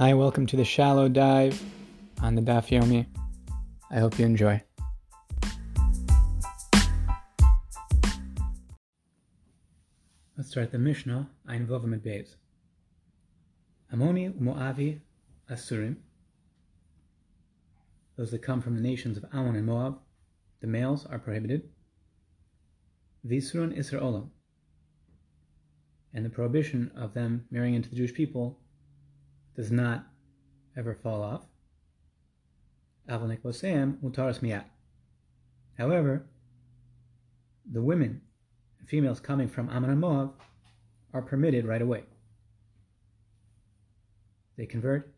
Hi, welcome to the shallow dive on the Daf Yomi. I hope you enjoy. Let's start the Mishnah, Ein Vovim at Beis. Amoni Moavi Asurim, those that come from the nations of Ammon and Moab, the males are prohibited. Visurun Isra Olam, and the prohibition of them marrying into the Jewish people does not ever fall off. However, the women and females coming from Ammon and Moab are permitted right away. They convert,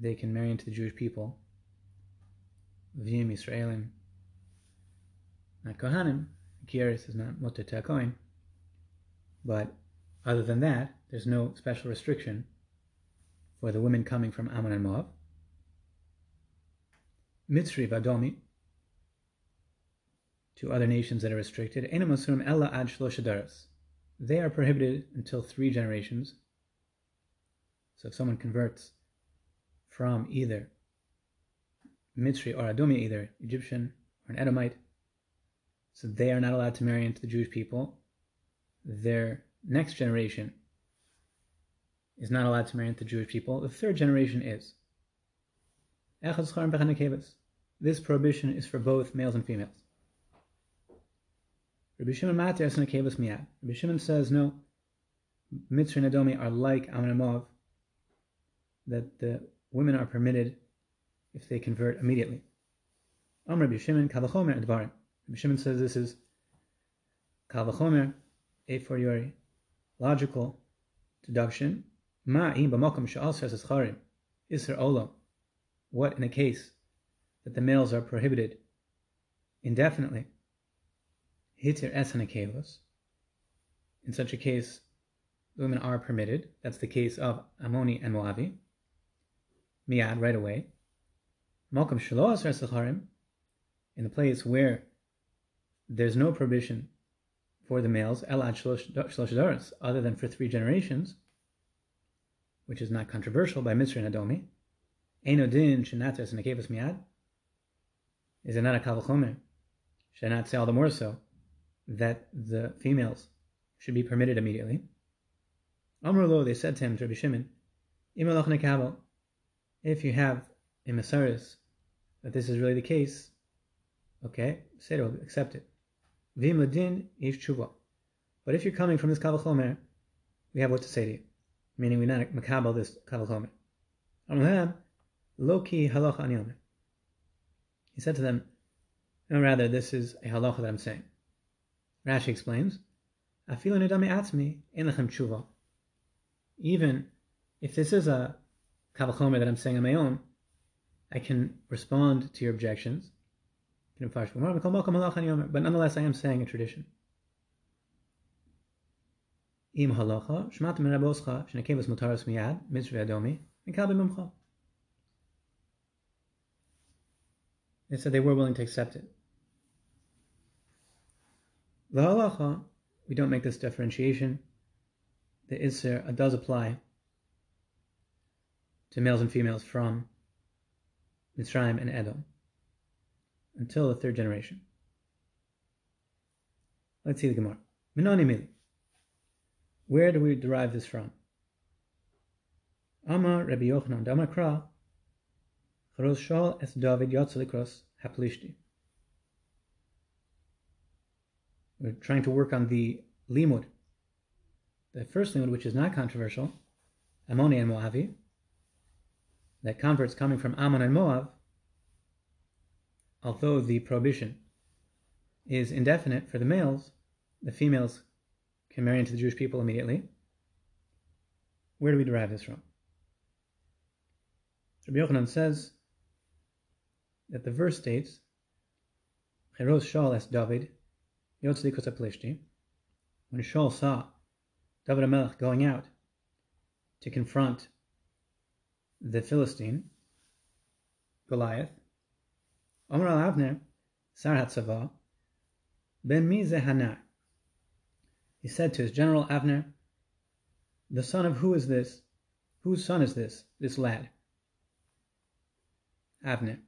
they can marry into the Jewish people. Vim Yisraelim, not Kohanim. Kieris is not Motet. But other than that, there's no special restriction for the women coming from Ammon and Moab. Mitzri Vadomi, to other nations that are restricted, Enamasurim Ella Ad Shloshadaras. They are prohibited until three generations. So if someone converts from either Mitzri or Adomi, either Egyptian or an Edomite, so they are not allowed to marry into the Jewish people. Their next generation is not allowed to marry into Jewish people. The third generation is. This prohibition is for both males and females. Rabbi Shimon. Rabbi Shimon says no. Mitzri and Adomi are like and that the women are permitted if they convert immediately. Am Rabbi Shimon Kavachomer Advarim. Rabbi Shimon says this is Kavachomer, a fortiori, logical deduction Ma'im b'makom she'al says charim isra olam. What in a case that the males are prohibited indefinitely? Hitir esanakevos. In such a case, women are permitted. That's the case of Ammoni and Moavi. Miad, right away. Malcolm Shalo Asar in the place where there's no prohibition for the males, Elad Shlosh other than for three generations, which is not controversial by Mitzri and Adomi, Einodin Shenatas and Akevas Miad, is it not a Kavachomer? Should I not say all the more so that the females should be permitted immediately? Amrullah, they said to him, Rabbi Shimon, if you have a Masaris that this is really the case, okay, say will accept it. Vim ladin ish. But if you're coming from this Kavachomer, we have what to say to you meaning we not makabel this kavachomer. Amlam loki halacha anyomer. He said to them, no, rather, this is a halacha that I'm saying. Rashi explains, Afilu nedami atzmi in lechem tshuva. Even if this is a kavachomer that I'm saying on my own, I can respond to your objections. But nonetheless, I am saying a tradition. Im halacha, shmat miyad, adomi. They said they were willing to accept it. The halacha, we don't make this differentiation. The isser does apply to males and females from Mitzrayim and Edom until the third generation. Let's see the Gemara. Where do we derive this from? Amar Rabbi Yochanan Damakra Charos Shal es David Yatzalikros Haplishti. We're trying to work on the limud. The first limud, which is not controversial, Ammoni and Moavi, that converts coming from Ammon and Moab, although the prohibition is indefinite for the males, the females can marry into the Jewish people immediately. Where do we derive this from? Rabbi Yochanan says that the verse states, Cheros Shaul es David, when Shaul saw David HaMelech going out to confront the Philistine, Goliath, Omer al Avner, Sar Hatzavah, Ben Mi Zehanar, he said to his general Avner, The son of who is this Whose son is this, this lad? Avner.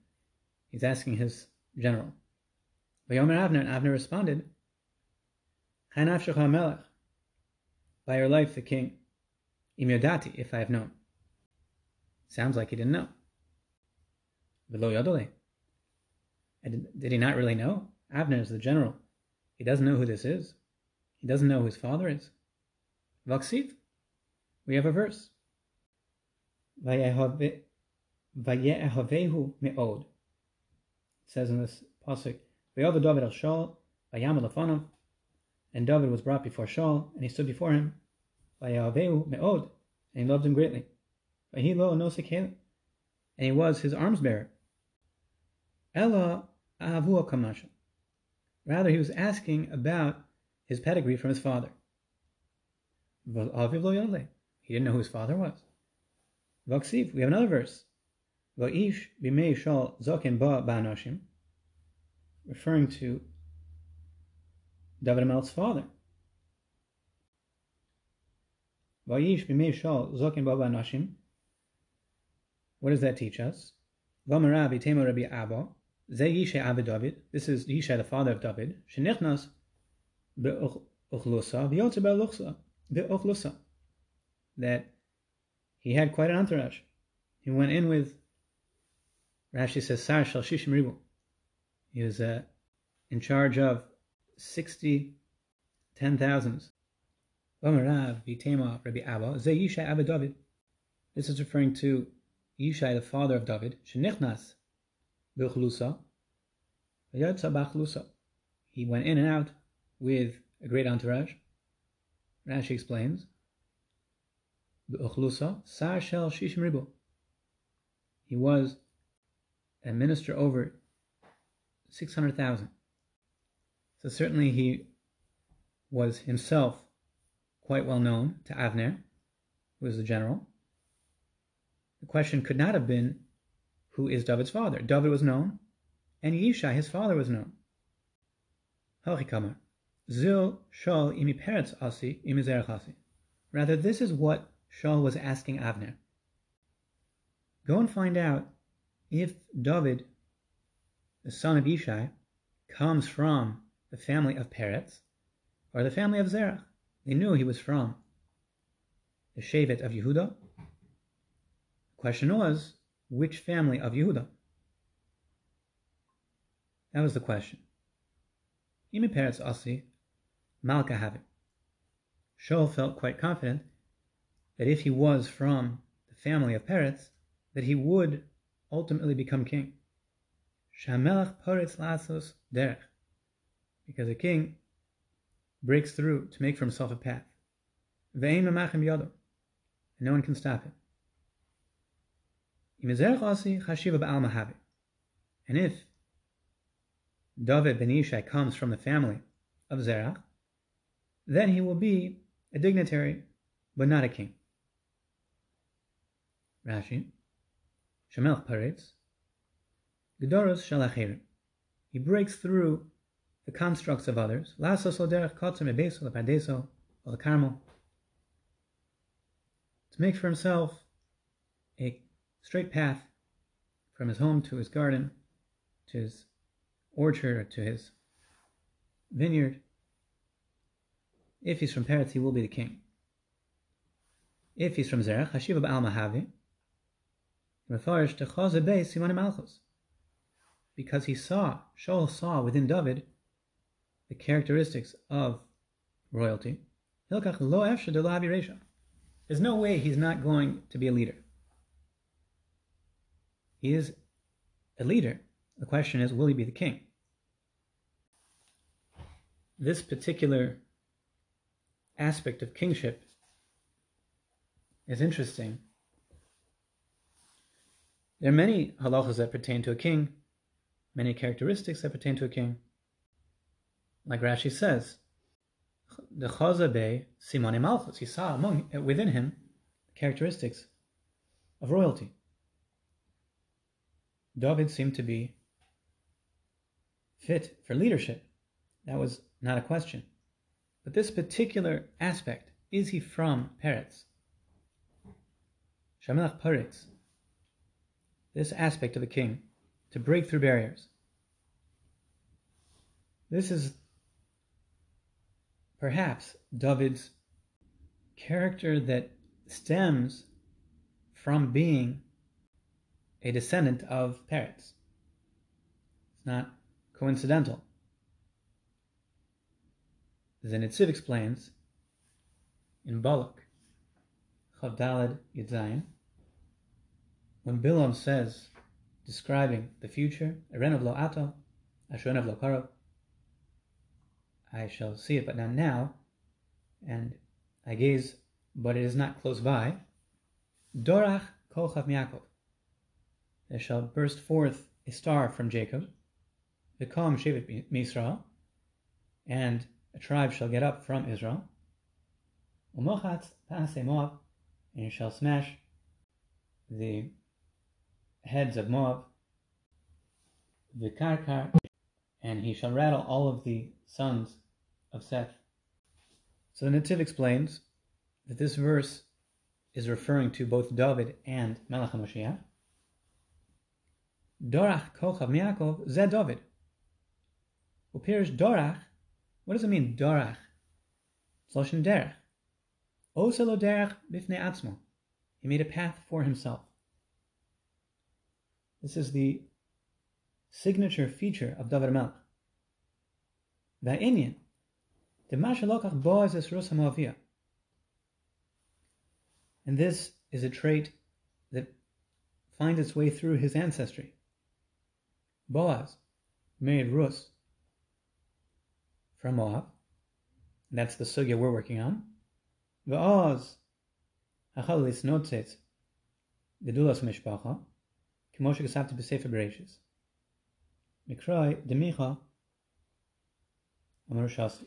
He's asking his general. Vayomer Avner, and Avner responded, melech. By your life, the king. Im if I have known. Sounds like he didn't know. Velo yodole. Did he not really know? Avner is the general. He doesn't know who this is. He doesn't know who his father is. Vaksiv. We have a verse. Vayehavehu me'od. It says in this pasuk, Vayova David al Shaul, Vayam Lefanav, and David was brought before Shaul, and he stood before him, Vayehavehu me'od, and he loved him greatly. Vayilo no and he was his arms bearer. Ella ahavua kamashal. Rather, he was asking about his pedigree from his father. He didn't know who his father was. We have another verse. Referring to David Amel's father. What does that teach us? David. This is Yishai, the father of David. That he had quite an entourage. He went in with, Rashi says, Sar Shal Shishim Ribu. He was uh, in charge of 60 ten thousands. This is referring to Yishai, the father of David, Shenichnas B'chlusa. He went in and out with a great entourage. Rashi explains, Sar Shel Shishim Ribu. He was a minister over 600,000. So certainly he was himself quite well known to Avner, who was the general. The question could not have been, who is David's father? David was known, and Yishai, his father, was known. Zil shal imi peretz asi imi Rather, this is what Shaul was asking Avner. Go and find out if David, the son of Ishai, comes from the family of Peretz or the family of Zerach. They knew he was from the Shevet of Yehuda. The question was, which family of Yehuda? That was the question. Imi Peretz Asi, Malka have it. Shaul felt quite confident that if he was from the family of Peretz, that he would ultimately become king. Shamelach Peretz Lasos Derech. Because a king breaks through to make for himself a path. Ve'in Mamachim Yado. And no one can stop him. And if David ben Ishai comes from the family of Zerach, then he will be a dignitary, but not a king. Rashi, Shemelch Paretz, Gedoros Shalachirim. He breaks through the constructs of others. Lasos Loderech Kotzim Ebeso Lepadeso Carmel. To make for himself a straight path from his home to his garden, to his orchard, or to his vineyard. If he's from Peretz, he will be the king. If he's from Zerach, Hashiva Ba'al Mahavi, because he saw, Shaul saw within David the characteristics of royalty. There's no way he's not going to be a leader. He is a leader. The question is, will he be the king? This particular aspect of kingship is interesting there are many halachas that pertain to a king, many characteristics that pertain to a king. Like Rashi says, the Chazabe Simone Malchus, he saw among within him characteristics of royalty. David seemed to be fit for leadership. That was not a question. But this particular aspect, is he from Peretz? Shamelach Paritz, this aspect of the king, to break through barriers. This is perhaps David's character that stems from being a descendant of Peretz. It's not coincidental. The explains in Balak, Chavdalad Yudzayin, when Bilam says, describing the future, Erenav lo ato, Asherenav lo karov, I shall see it but not now, and I gaze, but it is not close by. Dorach kolchav miakov. There shall burst forth a star from Jacob, the calm shevet Misrael, and a tribe shall get up from Israel. Umochatz Moab, and you shall smash the heads of Moab. Vikarkar, and he shall rattle all of the sons of Seth. So the Netziv explains that this verse is referring to both David and Melech HaMashiach. Dorach kochav miakov zed David. Upirish Dorach, what does it mean, Dorach? Tzloshen derech. Oselo derech bifnei atzmo. He made a path for himself. This is the signature feature of David Melech. Va'inyan, the Mashalokach Boaz es Rus And this is a trait that finds its way through his ancestry. Boaz married Rus from Moab. That's the sugya we're working on. Va'oz hachal lisnotzet gedulas mishpacha k'moshe gesavti b'sefer bereshis. Mikroi demicha amar shasi.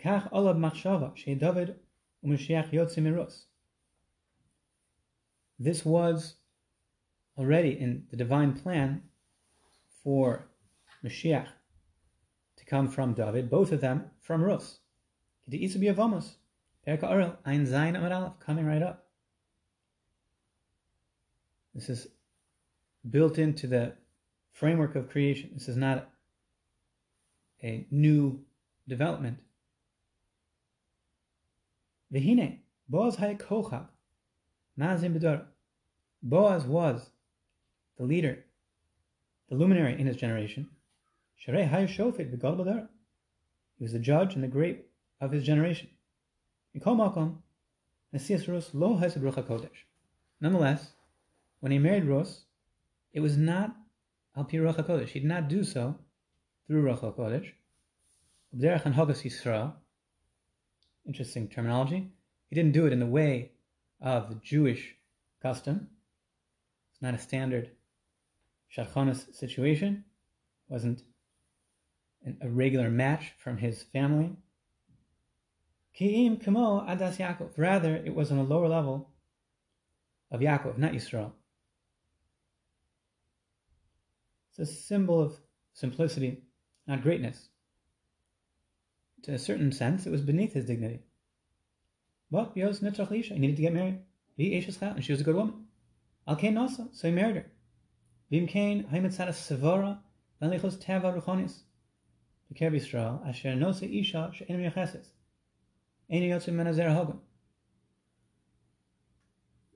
Kach olav machshava shei David u'Mashiach yotze mirus. This was already in the divine plan for Mashiach to come from David, both of them from Rus. Coming right up. This is built into the framework of creation. This is not a new development. Vehine, Boaz hay kochab, nazim bedor. Boaz was the leader, the luminary in his generation. Sharei hay shofet v'gol. He was the judge and the great of his generation. Rus lo kodesh. Nonetheless, when he married Rus, it was not al pi ruach kodesh. He did not do so through ruach kodesh. Yisrael. Interesting terminology. He didn't do it in the way of the Jewish custom. It's not a standard shadchanas situation. It wasn't a regular match from his family. Kamo. Rather, it was on a lower level of Yaakov, not Yisrael. It's a symbol of simplicity, not greatness. To a certain sense, it was beneath his dignity. But Yos Netzach Lisha, he needed to get married. And she was a good woman. Al Kain Nasa, so he married her. Vim Kain, Haimetzara Sevara, Lanlichos Teva Ruchonis.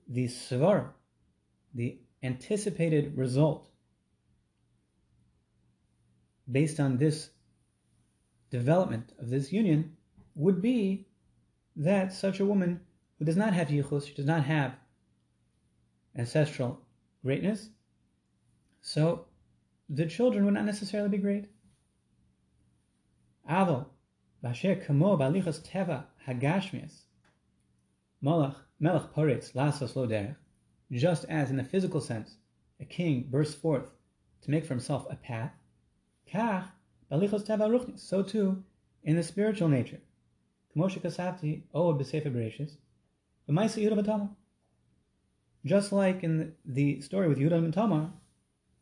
The Sevara, the anticipated result based on this development of this union would be that such a woman who does not have yichus, she does not have ancestral greatness, so the children would not necessarily be great. Avo, basher kamo balichas teva hagashmias, malach melech poretz lasos lo just as in the physical sense, a king bursts forth to make for himself a path, kach balichos teva ruchnis, so too in the spiritual nature. Kmoshe kasavti o b'sefer bereshis, v'maisa Yehuda v'tamar. Just like in the story with Yehuda and Tamar,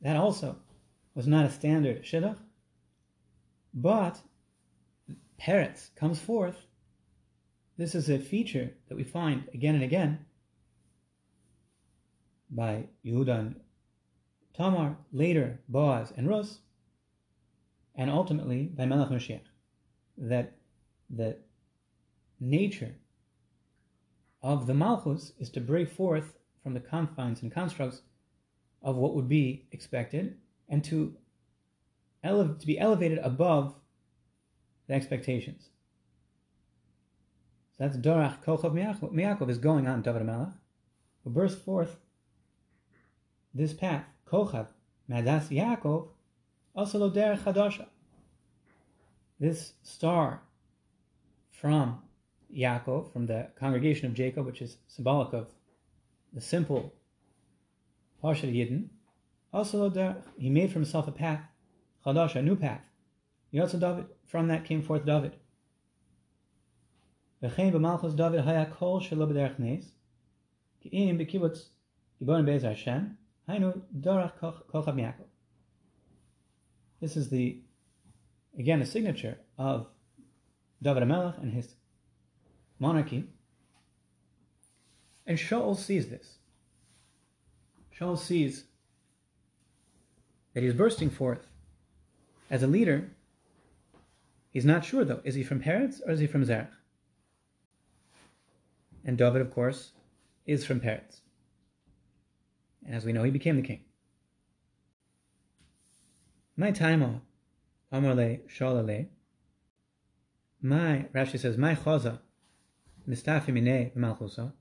that also was not a standard shidduch, but Peretz comes forth. This is a feature that we find again and again by Yehuda and Tamar, later Boaz and Rus, and ultimately by Melech Mashiach, that the nature of the Malchus is to break forth from the confines and constructs of what would be expected and to, ele- to be elevated above the expectations. So that's Dorach Kochav Miyakov is going on David Melech, who burst forth this path, Kochav Madas Yaakov, also lo derech chadasha. This star from Yaakov, from the congregation of Jacob, which is symbolic of the simple Parshat Yidden, also lo derech, he made for himself a path, chadasha, a new path. Yotza David, from that came forth David. This is the, again, a signature of David HaMelech and his monarchy. And Shaul sees this. Shaul sees that he's bursting forth as a leader. He's not sure though. Is he from Peretz or is he from Zerach? And David, of course, is from Peretz. And as we know, he became the king. My taimo, amole sholale. My Rashi says, my choza, mistafi mine malchusa.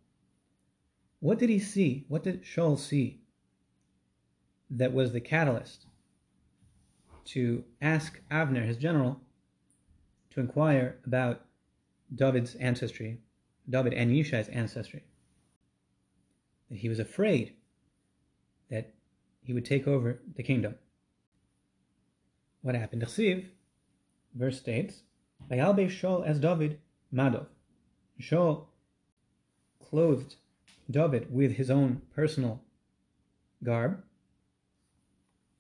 What did he see? What did Shaul see that was the catalyst to ask Avner, his general, to inquire about David's ancestry, David and Yishai's ancestry? That he was afraid that he would take over the kingdom. What happened? Chsiv, verse states, Vayalbe Shaul as David Madov. Shaul clothed David with his own personal garb,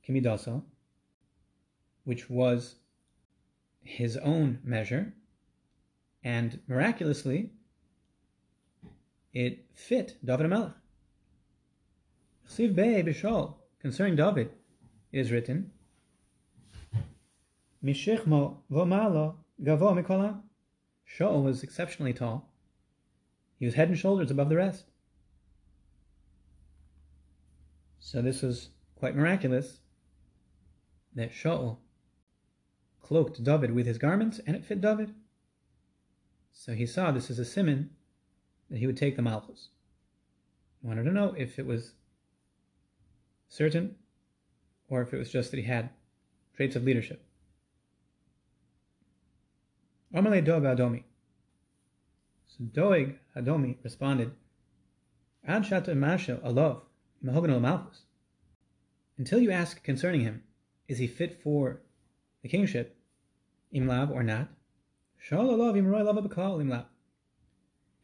Kimidasa, which was his own measure, and miraculously, it fit David Melech. Bey Bishol, concerning David, it is written, Mishechmo vomalo gavo mikolam. Shaul was exceptionally tall. He was head and shoulders above the rest. So this was quite miraculous that Shaul cloaked David with his garments and it fit David. So he saw this as a simon that he would take the Malchus. He wanted to know if it was certain or if it was just that he had traits of leadership. Amalei Doeg Adomi. So Doeg Adomi responded, Ad Shata Masha Alov, Mahogan Malchus. Until you ask concerning him, is he fit for the kingship, imlab or not? Imlab.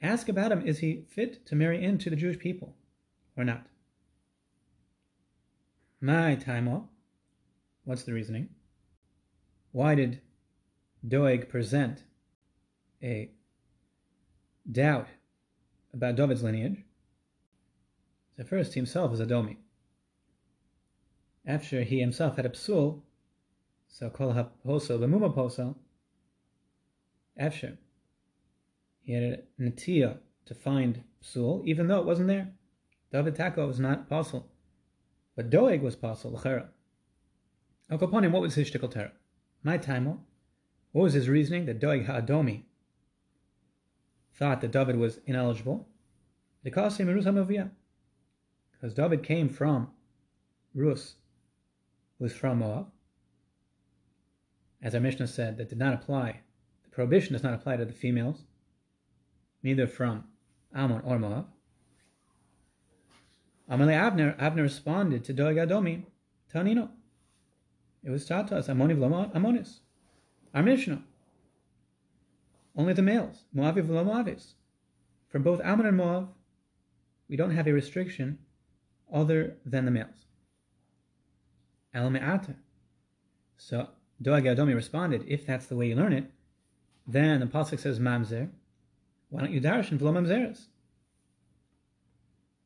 Ask about him, is he fit to marry into the Jewish people or not? My taimo. What's the reasoning? Why did Doeg present a doubt about David's lineage? So first, he himself was a Domi. After he himself had a psul, so kol ha-posel b'muma posel, after he had a natia to find psul, even though it wasn't there. David Tako was not apostle. But Doeg was apostle, l'chera. Al what was his shtickle terror? My time, what was his reasoning that Doeg Ha'adomi thought that David was ineligible? Because David came from Rus, was from Moab. As our Mishnah said, that did not apply. The prohibition does not apply to the females, neither from Ammon or Moab. Amalei Abner, Abner responded to Doeg Adomi, Tanino. It was taught to us, Ammoni v'lo Ammonis. Our Mishnah. Only the males, Moaviv v'lo Moavis. For both Ammon and Moab, we don't have a restriction other than the males. Ata. So Doeg Adomi responded, if that's the way you learn it, then the Pasuk says Mamzer. Why don't you darshan v'lo Mamzeres?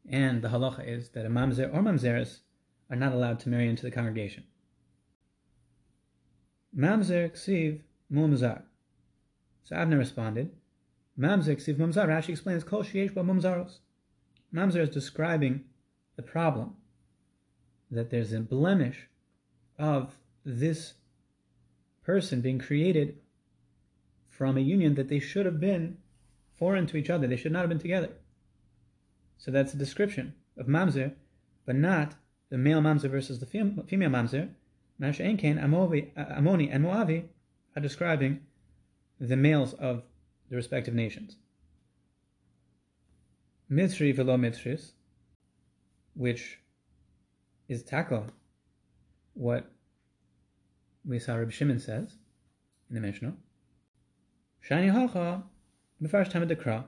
And the halacha is that a mamzer or mamzeres are not allowed to marry into the congregation. Mamzer ksiv mumzar. So Avner responded, Mamzer ksiv mumzar. Rashi explains, Kol sheyesh mumzaros. Mamzer is describing the problem that there's a blemish of this person being created from a union that they should have been foreign to each other. They should not have been together. So that's a description of mamzer, but not the male mamzer versus the female mamzer. Enkain, Amoni, and Moavi are describing the males of the respective nations. Mitzri velo Mitzris, which is tako, what we saw Reb Shimon says in the Mishnah. Shani hacha, the first time of the Kra.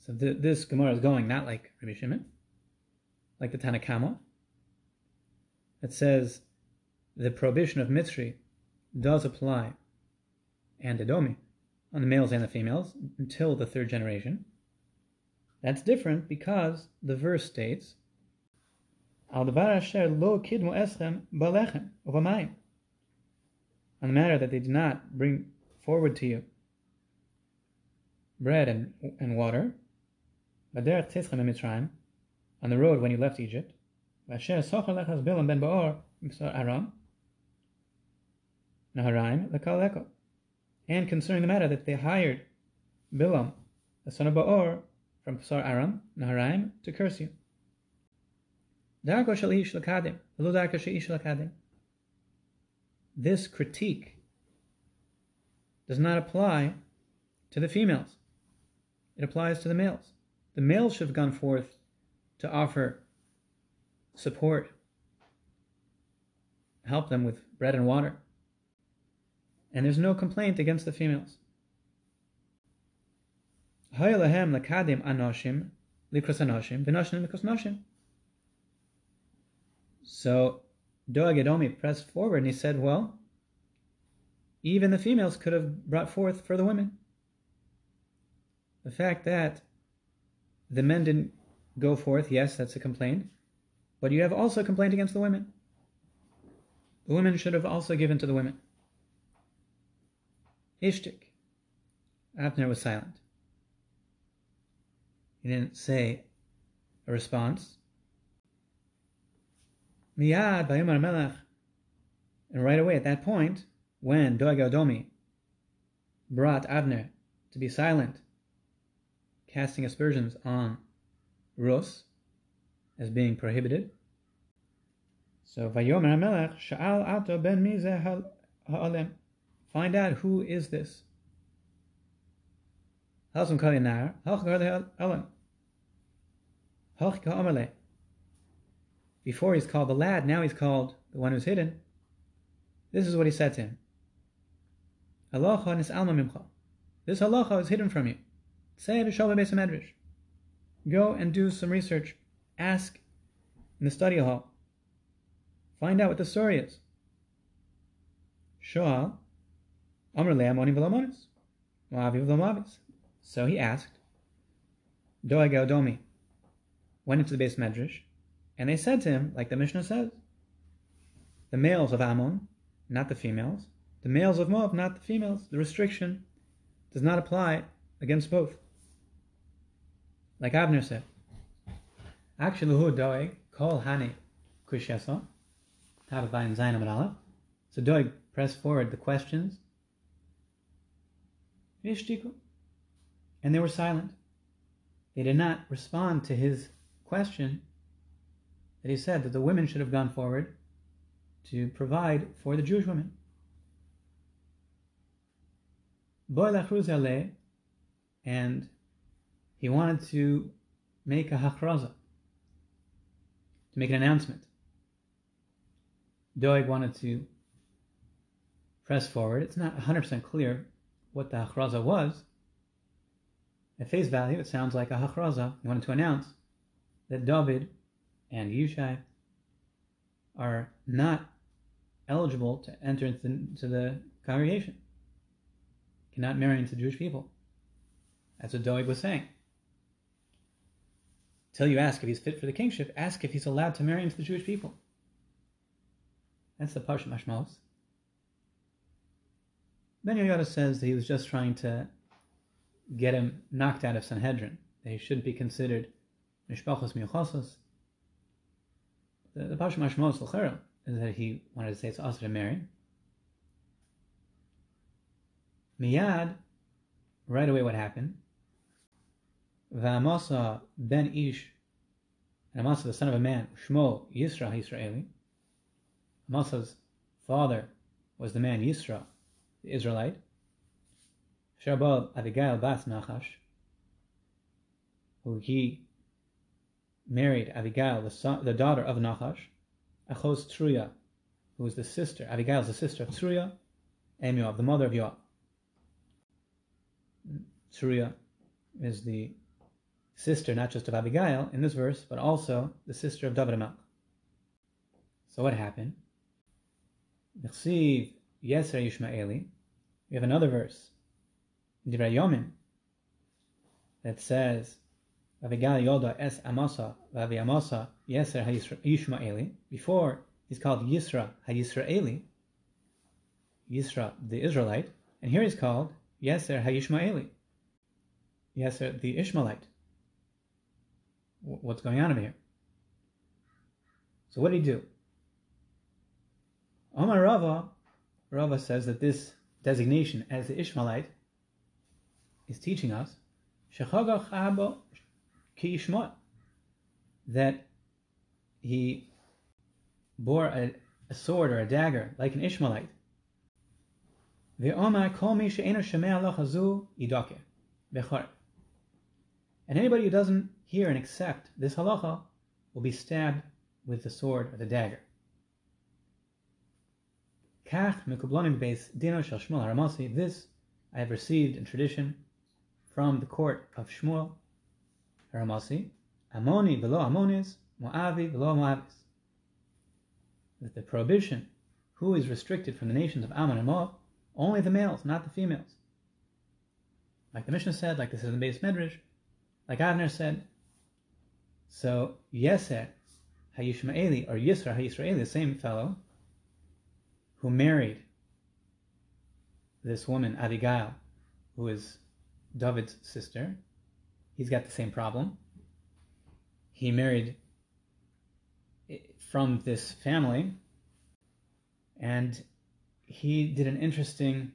So th- this Gemara is going not like Rabbi Shimon, like the Tanakama. It says the prohibition of Mitzri does apply and Edomi on the males and the females until the third generation. That's different because the verse states, Al asher lo kidmu eschem balechem uvamayim. On the matter that they did not bring forward to you bread and, and water, Baderech tischem Mitzrayim, on the road when you left Egypt, Vasher socher lechas bilam ben baor, Aram, Naharaim, lekal and concerning the matter that they hired Bilam, the son of Baor, from Pesar Aram, Naharaim, to curse you. This critique does not apply to the females. It applies to the males. The males should have gone forth to offer support, help them with bread and water and there's no complaint against the females. So Doeg Edomi pressed forward and he said, Well, even the females could have brought forth for the women. The fact that the men didn't go forth, yes, that's a complaint, but you have also a complaint against the women. The women should have also given to the women. Ishtik. Abner was silent. He didn't say a response. Miyad Bayomar Melech. And right away at that point, when Doeg Edomi brought Avner to be silent, casting aspersions on Rus as being prohibited. So Vayomer Melech Sha'al Ato Ben Mizeh Ha'olem. Find out who is this. Before he's called the lad, now he's called the one who's hidden. This is what he said to him. This halacha is hidden from you. Say b'shalva beis medrash. Go and do some research. Ask in the study hall. Find out what the story is. Shoal so he asked, Doeg Edomi went into the beis medrash, and they said to him, like the Mishnah says, the males of Ammon, not the females, the males of Moab, not the females. The restriction does not apply against both. Like Abner said, Actually, who Doeg, call Hani Kushesa, Tavabayin Zainam Aleph. So Doeg pressed forward the questions and they were silent. They did not respond to his question that he said that the women should have gone forward to provide for the Jewish women. And he wanted to make a hachraza, to make an announcement. Doeg wanted to press forward. It's not 100% clear what the hachraza was, at face value, it sounds like a hachraza. He wanted to announce that David and Yushai are not eligible to enter into the congregation, cannot marry into Jewish people. That's what Doeg was saying. till you ask if he's fit for the kingship, ask if he's allowed to marry into the Jewish people. That's the Parsha Mashmalos. Ben Yoyada says that he was just trying to get him knocked out of Sanhedrin, that he shouldn't be considered Mishpachos Miuchosos. The, the Parsha Mashmalos L'cherel is that he wanted to say it's also to marry. Miyad, right away what happened? Va'amasa ben Ish, and Amasa the son of a man, Shmo Yisra Yisraeli. Amasa's father was the man Yisra, the Israelite. Shabal Abigail Bas Nachash, who he married Abigail, the, son, the daughter of Nachash, Achos Truya, who was the sister, Abigail is the sister of Truya, and Yoav, the mother of Yoav. Truya is the sister not just of Abigail in this verse, but also the sister of David Amelch. So what happened? Yeser Yishmaeli. We have another verse, Divrei Yomim, that says, Abigail Yoda es Amasa, Vavi Amasa Yeser Yishmaeli. Before he's called Yisra HaYisraeli, Yisra the Israelite, and here he's called Yeser HaYishmaeli. Yeser the Ishmaelite. What's going on over here? So what did he do? Omar Rava, Rava says that this designation as the Ishmaelite is teaching us that he bore a, a, sword or a dagger like an Ishmaelite. And anybody who doesn't hear and accept this halacha will be stabbed with the sword or the dagger. This I have received in tradition from the court of Shmuel Haramasi. Amoni below Amonis, Moavi below Moavis. That the prohibition, who is restricted from the nations of Ammon and Moab, only the males, not the females. Like the Mishnah said, like this is in the base Medrash, like Avner said, so Yeser Hayishmaeli or Yisra Hayisraeli, the same fellow who married this woman Abigail, who is David's sister, he's got the same problem. He married from this family, and he did an interesting,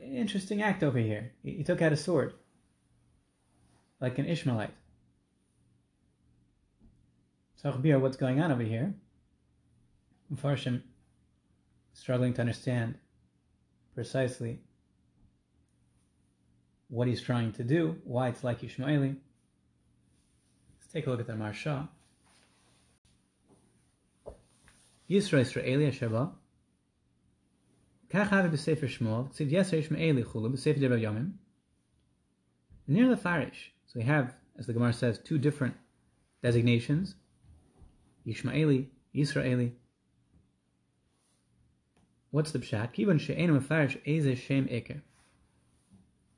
interesting act over here. He took out a sword like an Ishmaelite. So what's going on over here? Mfarshim struggling to understand precisely what he's trying to do, why it's like Ishmaeli. Let's take a look at the Maharsha. Yisra Yisra'eli Asheba. Kach have b'sefer Shmuel, tziv yeser Ishmaeli chulu b'sefer Debar Yomim. Near the Farish. So we have, as the Gemara says, two different designations. Yishmaeli, Israeli. What's the pshat? Kibon she'enu mefarish eze shem eker.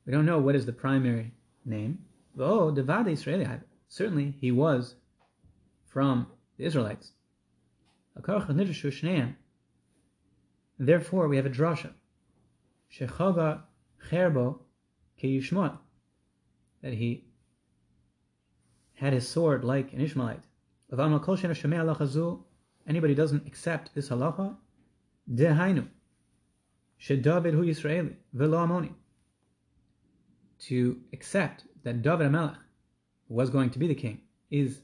We don't know what is the primary name. Oh, Devad Israeli. Certainly, he was from the Israelites. Therefore, we have a drasha. Shechaga cherbo ke That he had his sword like an Ishmaelite. Anybody doesn't accept this halacha, dehainu, shedavid hu Yisraeli, velo amoni. To accept that David Amelech, was going to be the king, is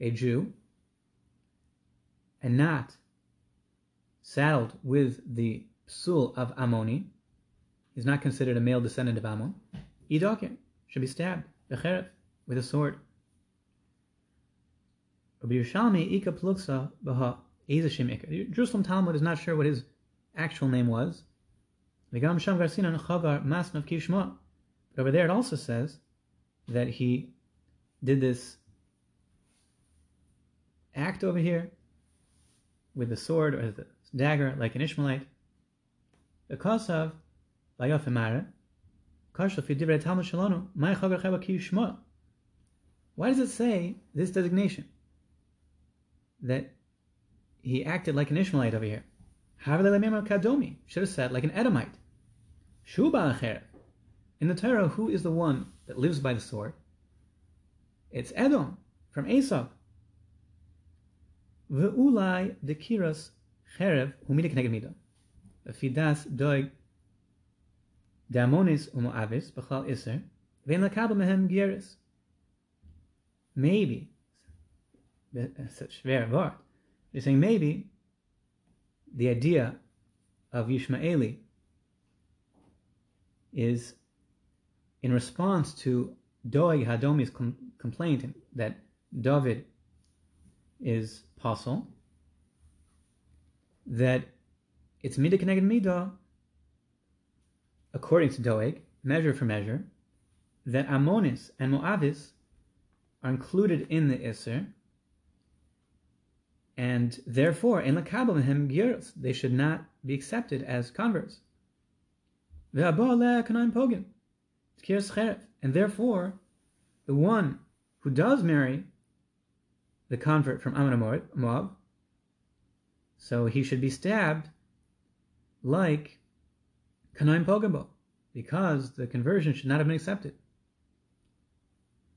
a Jew, and not saddled with the psul of Ammoni, is not considered a male descendant of Ammon, Idakim should be stabbed, with a sword. Jerusalem Talmud is not sure what his actual name was. But over there it also says that he did this act over here with the sword or the dagger like an Ishmaelite. Because of Shmuel. Why does it say this designation? That he acted like an Ishmaelite over here. Should have said like an Edomite. In the Torah, who is the one that lives by the sword? It's Edom from Esau. Ve'ulai dekiras cherev humida keneged mida. Fidas doig damonis umoavis b'chal iser ve'en lakabel mehem gieris. Maybe, such schwer word. They're saying maybe the idea of Yishmaeli is in response to Doeg Hadomi's com- complaint that David is possible, that it's midah connected midah, according to Doeg, measure for measure, that Ammonis and Moavis are included in the Isser, and therefore, in Lakabalahem Gyurus, they should not be accepted as converts. And therefore, the one who does marry the convert from Ammon Moab, so he should be stabbed like Kanaim Pogabo, because the conversion should not have been accepted.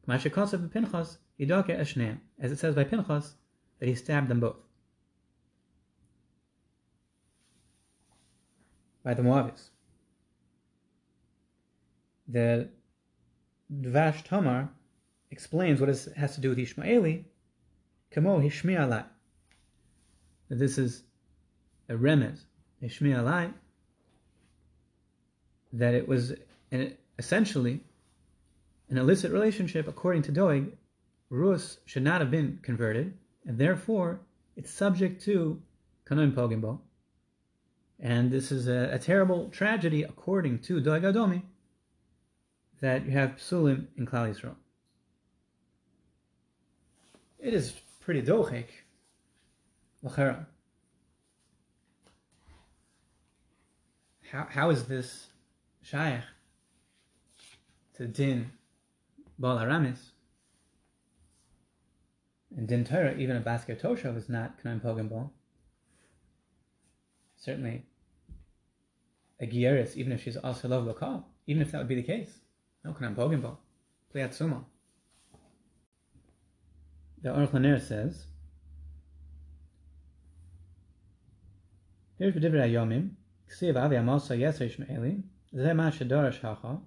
As it says by Pinchas, that he stabbed them both. By the Moabites. The Dvash Tamar explains what it has to do with Ishmaeli, Kamo Hishmi Alai. That this is a remez, Hishmi Alai, that it was an, essentially an illicit relationship according to Doeg. Rus should not have been converted, and therefore it's subject to Kanoim Pogimbo. And this is a, a, terrible tragedy according to Doeg Adomi that you have Psulim in Klal Yisrael. It is pretty dochik, lachera. How, how is this shaykh to din Baal Aramis? And din Torah, even a basket toshav is not Kanaim Pogim Ball. Certainly, a Gieris, even if she's also love lokal, even if that would be the case, no Kanaim Pogim Ball. Pliat Sumo the Aruch says, here's Yomim, Ksiv Avi Amosa Yeser Yishmaeli, Zeh Ma Shadora Shacha,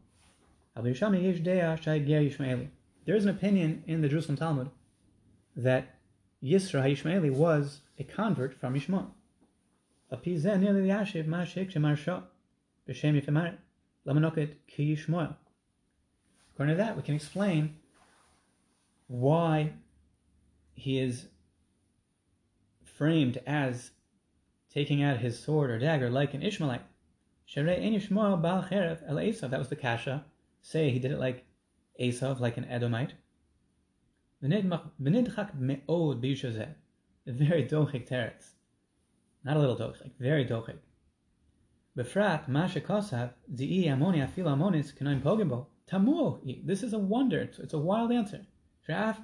Yesh Dea Shai Ger. There is an opinion in the Jerusalem Talmud that Yisra HaYishmaeli was a convert from Yishmael. Shemar Shah, B'Shem Yifemaret, Lamanoket Ki. According to that, we can explain why he is framed as taking out his sword or dagger like an Ishmaelite. That was the kasha. Say he did it like Esav, like an Edomite. Very dochik teretz. Not a little dochik, very dochik. Befrat, masha kosav, zi'i amoni afil amonis kanoim pogimbo. Tamu. This is a wonder. It's, it's a wild answer. Shraf,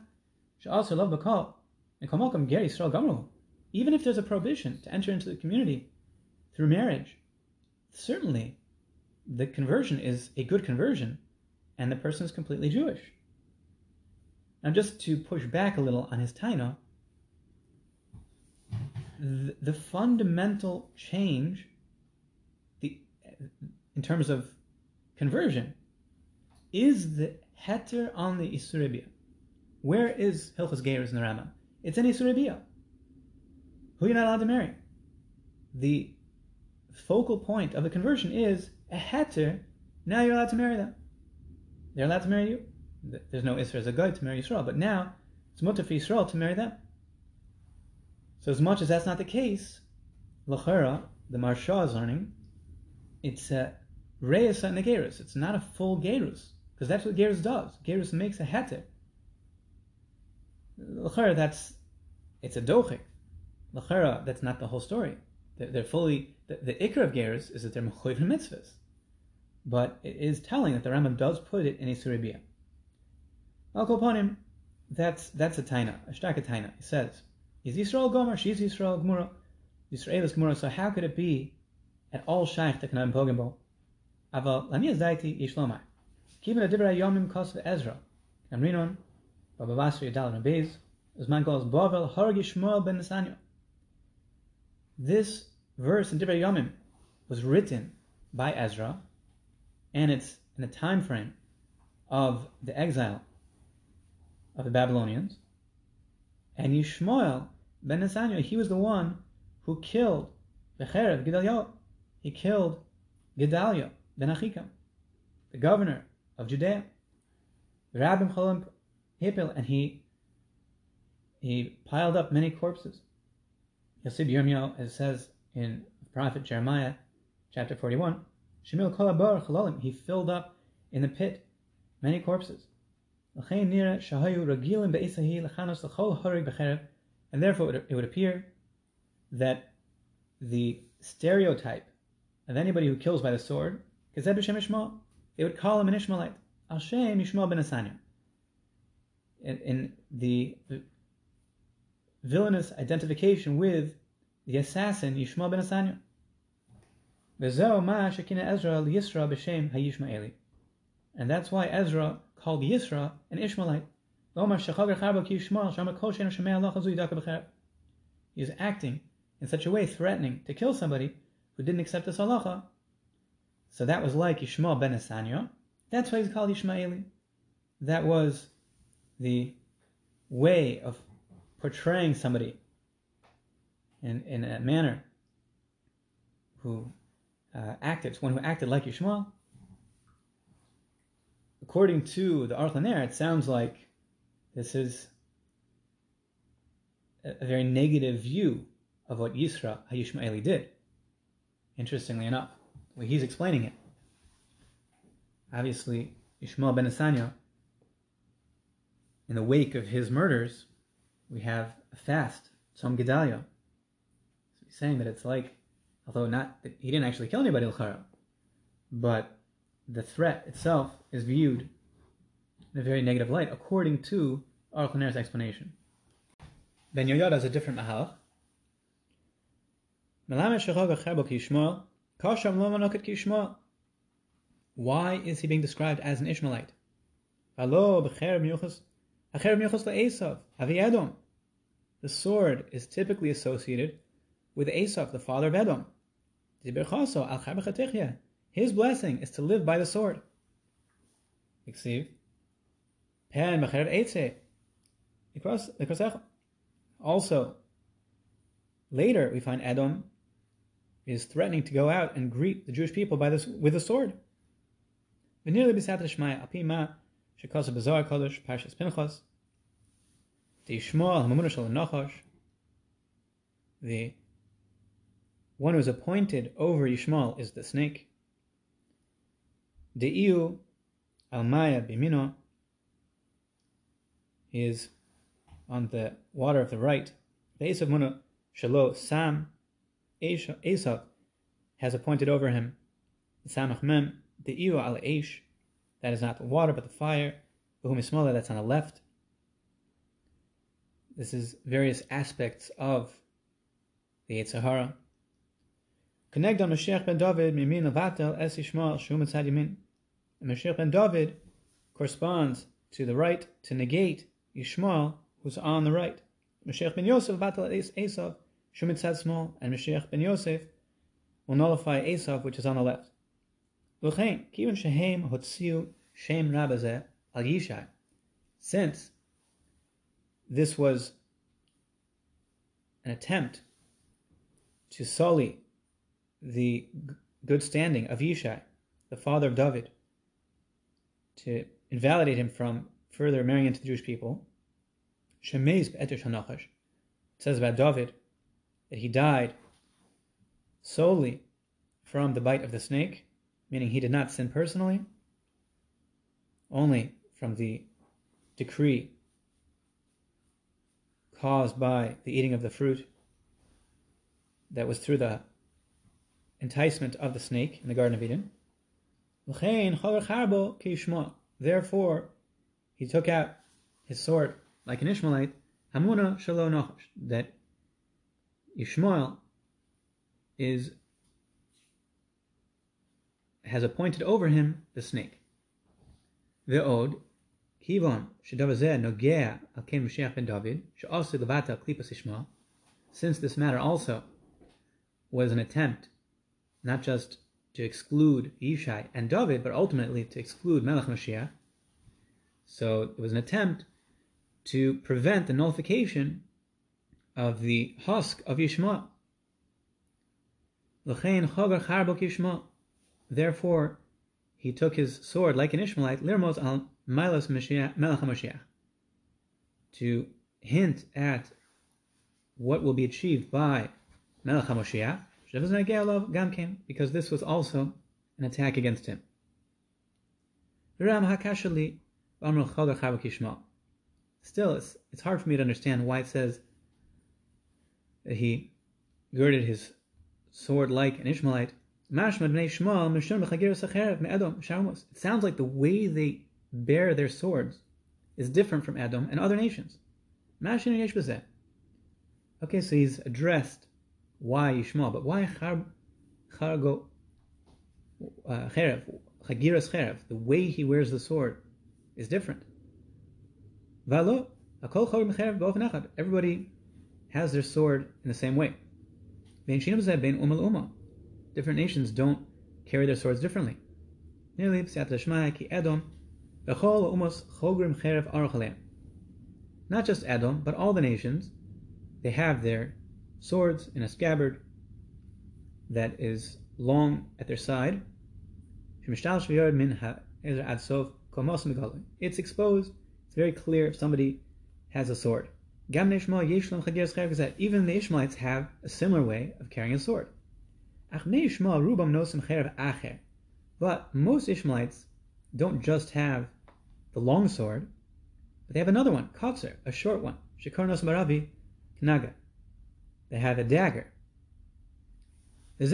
also love bakal and kamalkam geri Yisrael gamru. Even if there's a prohibition to enter into the community through marriage, certainly the conversion is a good conversion, and the person is completely Jewish. Now, just to push back a little on his taina, the, the fundamental change, the in terms of conversion, is the heter on the isuribia. Where is Hilchas the Rambam? It's in Isuribiyah. Who you're not allowed to marry. The focal point of the conversion is a heter. Now you're allowed to marry them. They're allowed to marry you. There's no Isra as a guide to marry Yisrael, but now it's mutter for Yisrael to marry them. So as much as that's not the case, Lachera, the Maharsha is learning, it's a Reis and Gerus. It's not a full Gerus, because that's what Gerus does. Gerus makes a heter. L'chera, that's it's a dochik. L'chera, that's not the whole story. They're, they're fully the, the of gerus is that they're mechoyv mitzvahs, but it is telling that the Rambam does put it in a suribiyah. Al koponim, that's that's a taina, a starka taina. He says, "Is Yisrael Gomer? She's Yisrael Gemura. Yisrael is Gemura. So how could it be at all shaykh to kanam pogembo? Aval lami zayti yishlomai. Kiven a dibra yomim kos Ezra. Amrinon, Baba Basri Yadal Rabbeis, man calls Bavel Hargi Shmuel ben Nesanya. This verse in Dibra Yomim was written by Ezra, and it's in the time frame of the exile of the Babylonians. And Yishmael ben Nesanya, he was the one who killed Becherev Gedaliah. He killed Gedaliah ben Achikam, the governor of Judea. Rabbim Cholim Hipil, and he he piled up many corpses. Yosib Yirmiyahu, as says in Prophet Jeremiah, chapter 41, Shemil Kolabar Chalolim, he filled up in the pit many corpses. And therefore it would appear that the stereotype of anybody who kills by the sword, they would call him an Ishmaelite. Al Yishmael ben Nesanya. In, in the villainous identification with the assassin Yishmael ben Nesanya. And that's why Ezra called Yisra an Ishmaelite. He is acting in such a way, threatening to kill somebody who didn't accept this halacha. So that was like Yishmael ben Nesanya. That's why he's called Ishmaeli. That was the way of portraying somebody in, in a manner who uh, acted, one who acted like Ishmael. According to the Aruch LaNer, it sounds like this is a, very negative view of what Yisra HaYishmaeli did. Interestingly enough, way he's explaining it. Obviously, Ishmael ben Nesanya, in the wake of his murders, we have a fast, Tzom Gedalia. So he's saying that it's like, although not, that he didn't actually kill anybody, but the threat itself is viewed in a very negative light, according to Aruch LaNer's explanation. Ben Yoyada has a different mahalach. Why is he being described as an Ishmaelite? The sword is typically associated with Esav, the father of Edom. His blessing is to live by the sword. Also, later we find Edom is threatening to go out and greet the Jewish people by this with a sword. The one who is appointed over Yishmael is the snake. Deiu al Maya bimino is on the water of the right. Ve'isavmunu shalo sam Esav has appointed over him the Samach Mem the Iu al Eish, that is not the water but the fire, Uhum Ismola, that's on the left. This is various aspects of the Sahara. Connect on Mashiach ben David, Mimin Lavatel, Es Yishmael, Shum Yamin. And Mashiach ben David corresponds to the right to negate Yishmael, who's on the right. Mashiach ben Yosef, Vatel Esav, Shum Tzad and Mashiach ben Yosef will nullify Esav, which is on the left. Since this was an attempt to sully the good standing of Yishai, the father of David, to invalidate him from further marrying into the Jewish people, it says about David that he died solely from the bite of the snake meaning he did not sin personally, only from the decree caused by the eating of the fruit that was through the enticement of the snake in the Garden of Eden. Therefore, he took out his sword like an Ishmaelite, that Ishmael is has appointed over him the snake. Ve'od, kivon shedavazeh nogea al ken Mashiach ben David, levata klipas since this matter also was an attempt not just to exclude Yishai and David, but ultimately to exclude Melech Mashiach. So it was an attempt to prevent the nullification of the husk of Yishmael. Therefore, he took his sword like an Ishmaelite, lirmos al milas Melech Mashiach, to hint at what will be achieved by Melech HaMashiach, because this was also an attack against him. Still, it's, it's hard for me to understand why it says he girded his sword like an Ishmaelite. It sounds like the way they bear their swords is different from Edom and other nations. Okay, so he's addressed why Yishmael, but why Chargo uh, Cherev, Chagiras Cherev, the way he wears the sword is different. Everybody has their sword in the same way. Different nations don't carry their swords differently. Not just Edom, but all the nations they have their swords in a scabbard that is long at their side. It's exposed, it's very clear if somebody has a sword. Even the Ishmaelites have a similar way of carrying a sword. But most Ishmaelites don't just have the long sword, but they have another one, kotzer, a short one. Shekarnos maravi Knaga. They have a dagger. And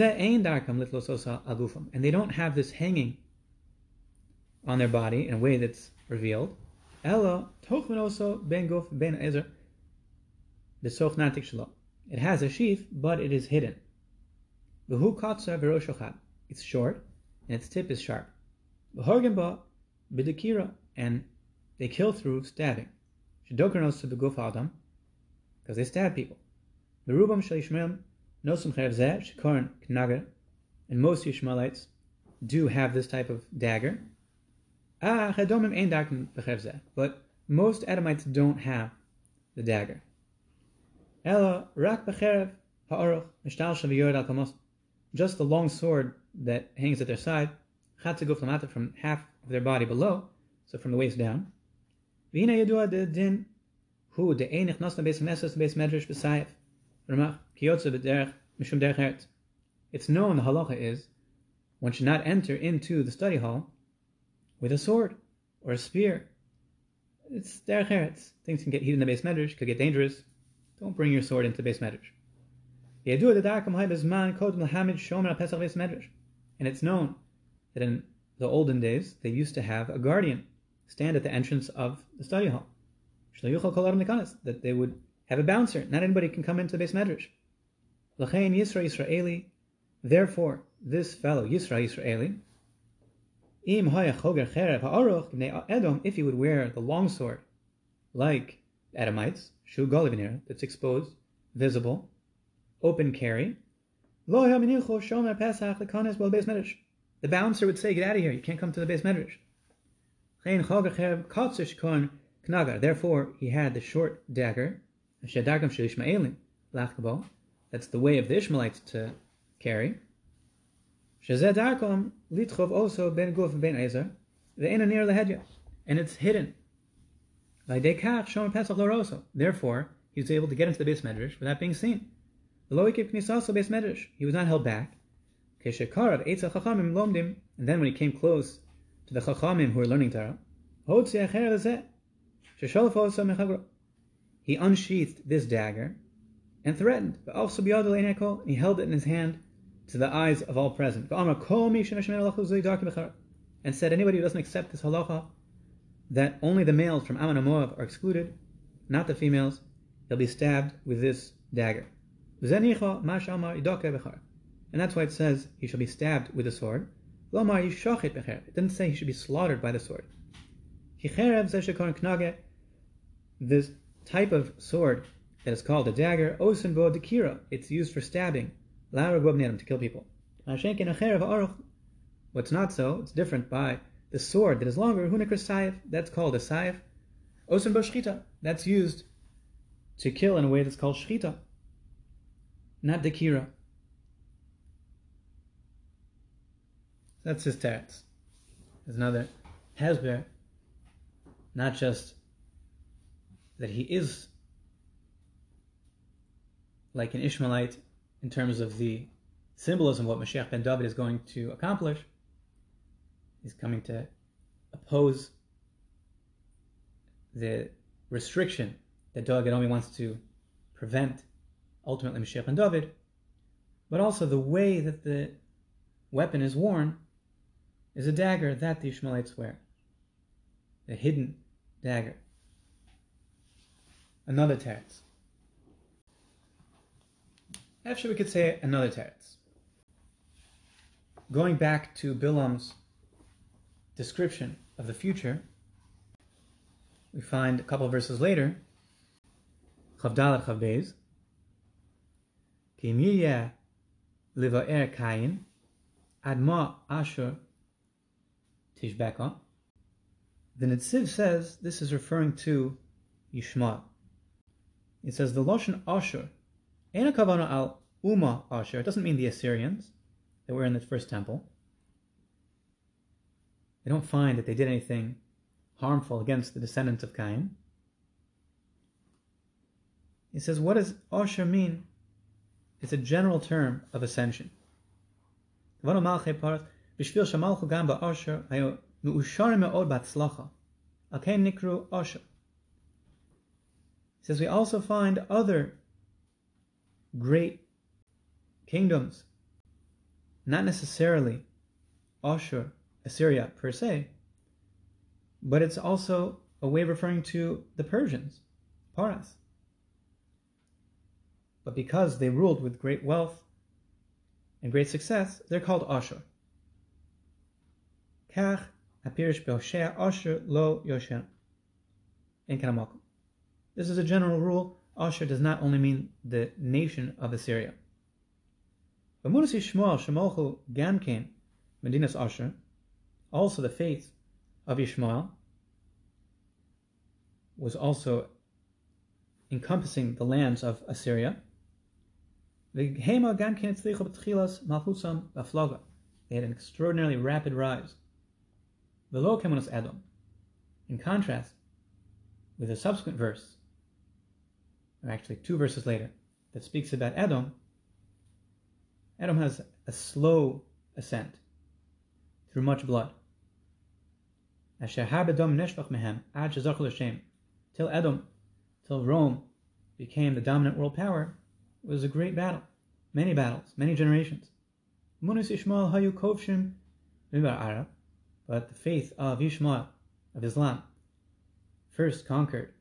they don't have this hanging on their body in a way that's revealed. It has a sheath, but it is hidden. The hukatsa veroshokat, it's short, and its tip is sharp. And they kill through stabbing because they stab people. The Rubam Shal Nosum Cherev Zeh, Shikoran Knager, and most Ishmaelites do have this type of dagger. Ah, Chedomim Ein Dakin Zeh, but most Edomites don't have the dagger. Ella Rak Becherev Ha'aruch Mishtal Shaviyod Al Kamos, just the long sword that hangs at their side, Chatzeguf Lamata from half of their body below, so from the waist down. Vina Yadua de Din Hu de enig nas na beis messes beis medrash b'sayif. Ramach kiyotze b'derech mishum derech It's known the halacha is one should not enter into the study hall with a sword or a spear. It's derech eretz. Things can get heated in the base medrash, could get dangerous. Don't bring your sword into base medrash. the base medrash. And it's known that in the olden days they used to have a guardian stand at the entrance of the study hall that they would have a bouncer. Not anybody can come into the base medrash. L'chein Yisra Yisraeli. Therefore, this fellow Yisra Yisraeli, im ha'aruch Edom, if he would wear the long sword, like the Edomites, shu golivinir, that's exposed, visible, open carry. The bouncer would say, "Get out of here! You can't come to the base medrash." Therefore, he had the short dagger, that's the way of the Ishmaelites to carry. and it's hidden. Therefore, he was able to get into the base medrash without being seen. He was not held back. And then when he came close to the chachamim who were learning Torah, he unsheathed this dagger and threatened. And he held it in his hand to the eyes of all present. And said, anybody who doesn't accept this halacha, that only the males from Ammon and Moab are excluded, not the females. He'll be stabbed with this dagger. And that's why it says he shall be stabbed with a sword. It didn't say he should be slaughtered by the sword. This type of sword that is called a dagger, it's used for stabbing, to kill people. What's not so, it's different by the sword that is longer, that's called a saif. Osen bo that's used to kill in a way that's called shchita, not dekira. That's his teretz. There's another hasber, not just that he is like an Ishmaelite in terms of the symbolism of what Mashiach ben David is going to accomplish. He's coming to oppose the restriction that Doeg wants to prevent ultimately Mashiach ben David, but also the way that the weapon is worn is a dagger that the Ishmaelites wear. A hidden dagger. Another teretz. Actually, we could say another teretz. Going back to Bilam's description of the future, we find a couple verses later, Chavdalat Chavbez, Kimiyah Liva'er Kain, Adma Asher Tishbeka. The Netziv says this is referring to Yishmael. It says the Loshen Asher, Ena Kavana al Uma Asher, it doesn't mean the Assyrians that were in the first temple. They don't find that they did anything harmful against the descendants of Cain. He says, what does Asher mean? It's a general term of ascension. He says we also find other great kingdoms, not necessarily Ashur, Assyria per se, but it's also a way of referring to the Persians, Paras. But because they ruled with great wealth and great success, they're called Ashur. Kach apirish be'oshea Ashur lo yosher in Kanamakum. This is a general rule. Ashur does not only mean the nation of Assyria. But Munas Yishmael Shemolchu Gamkein Medinas Ashur, also the faith of Ishmael was also encompassing the lands of Assyria. They had an extraordinarily rapid rise. Edom. In contrast, with a subsequent verse, or actually two verses later, that speaks about Edom, Edom has a slow ascent through much blood. Till Edom, till Rome became the dominant world power, it was a great battle. Many battles, many generations. Munus Ishmael Hayu Kovshim Arab, but the faith of Ishmael, of Islam, first conquered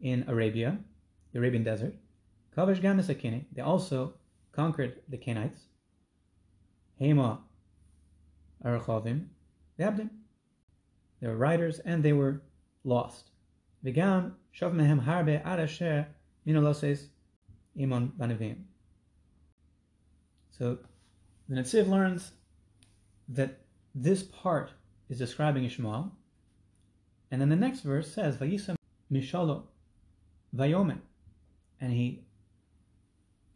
in Arabia, the Arabian desert. Kavash Gamasakini, they also conquered the Canaanites. Hema Arachavim, the Abdim. They were riders and they were lost. Shav mehem harbe arasher minoloses imon banavim. So the Netziv learns that this part is describing Ishmael, and then the next verse says Vayisam mishalo vayomen, and he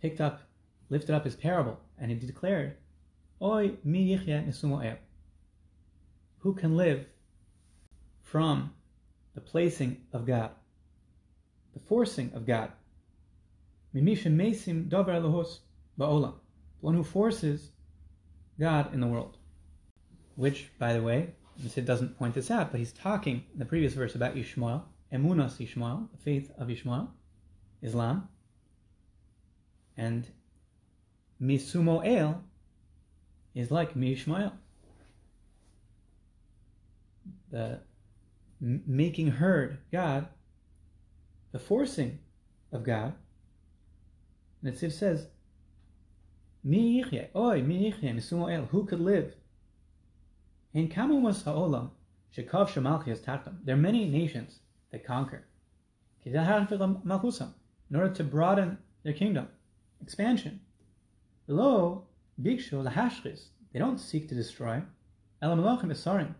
picked up, lifted up his parable, and he declared, Oy mi yichya Who can live from the placing of God, the forcing of God. the one who forces God in the world. Which, by the way, Sid doesn't point this out, but he's talking in the previous verse about Ishmael, Emunas Ishmael, the faith of Ishmael, Islam, and Misumo El is like Mishmael. The making heard God, the forcing of God. Netziv says, Mi yichye, oy, mi yichye, misumo el, who could live? In kamumas ha'olam, shekav shemalchias tachtam, there are many nations that conquer. In order to broaden their kingdom, expansion. Below, bikshu lahashris, they don't seek to destroy. Elam elochim esarim,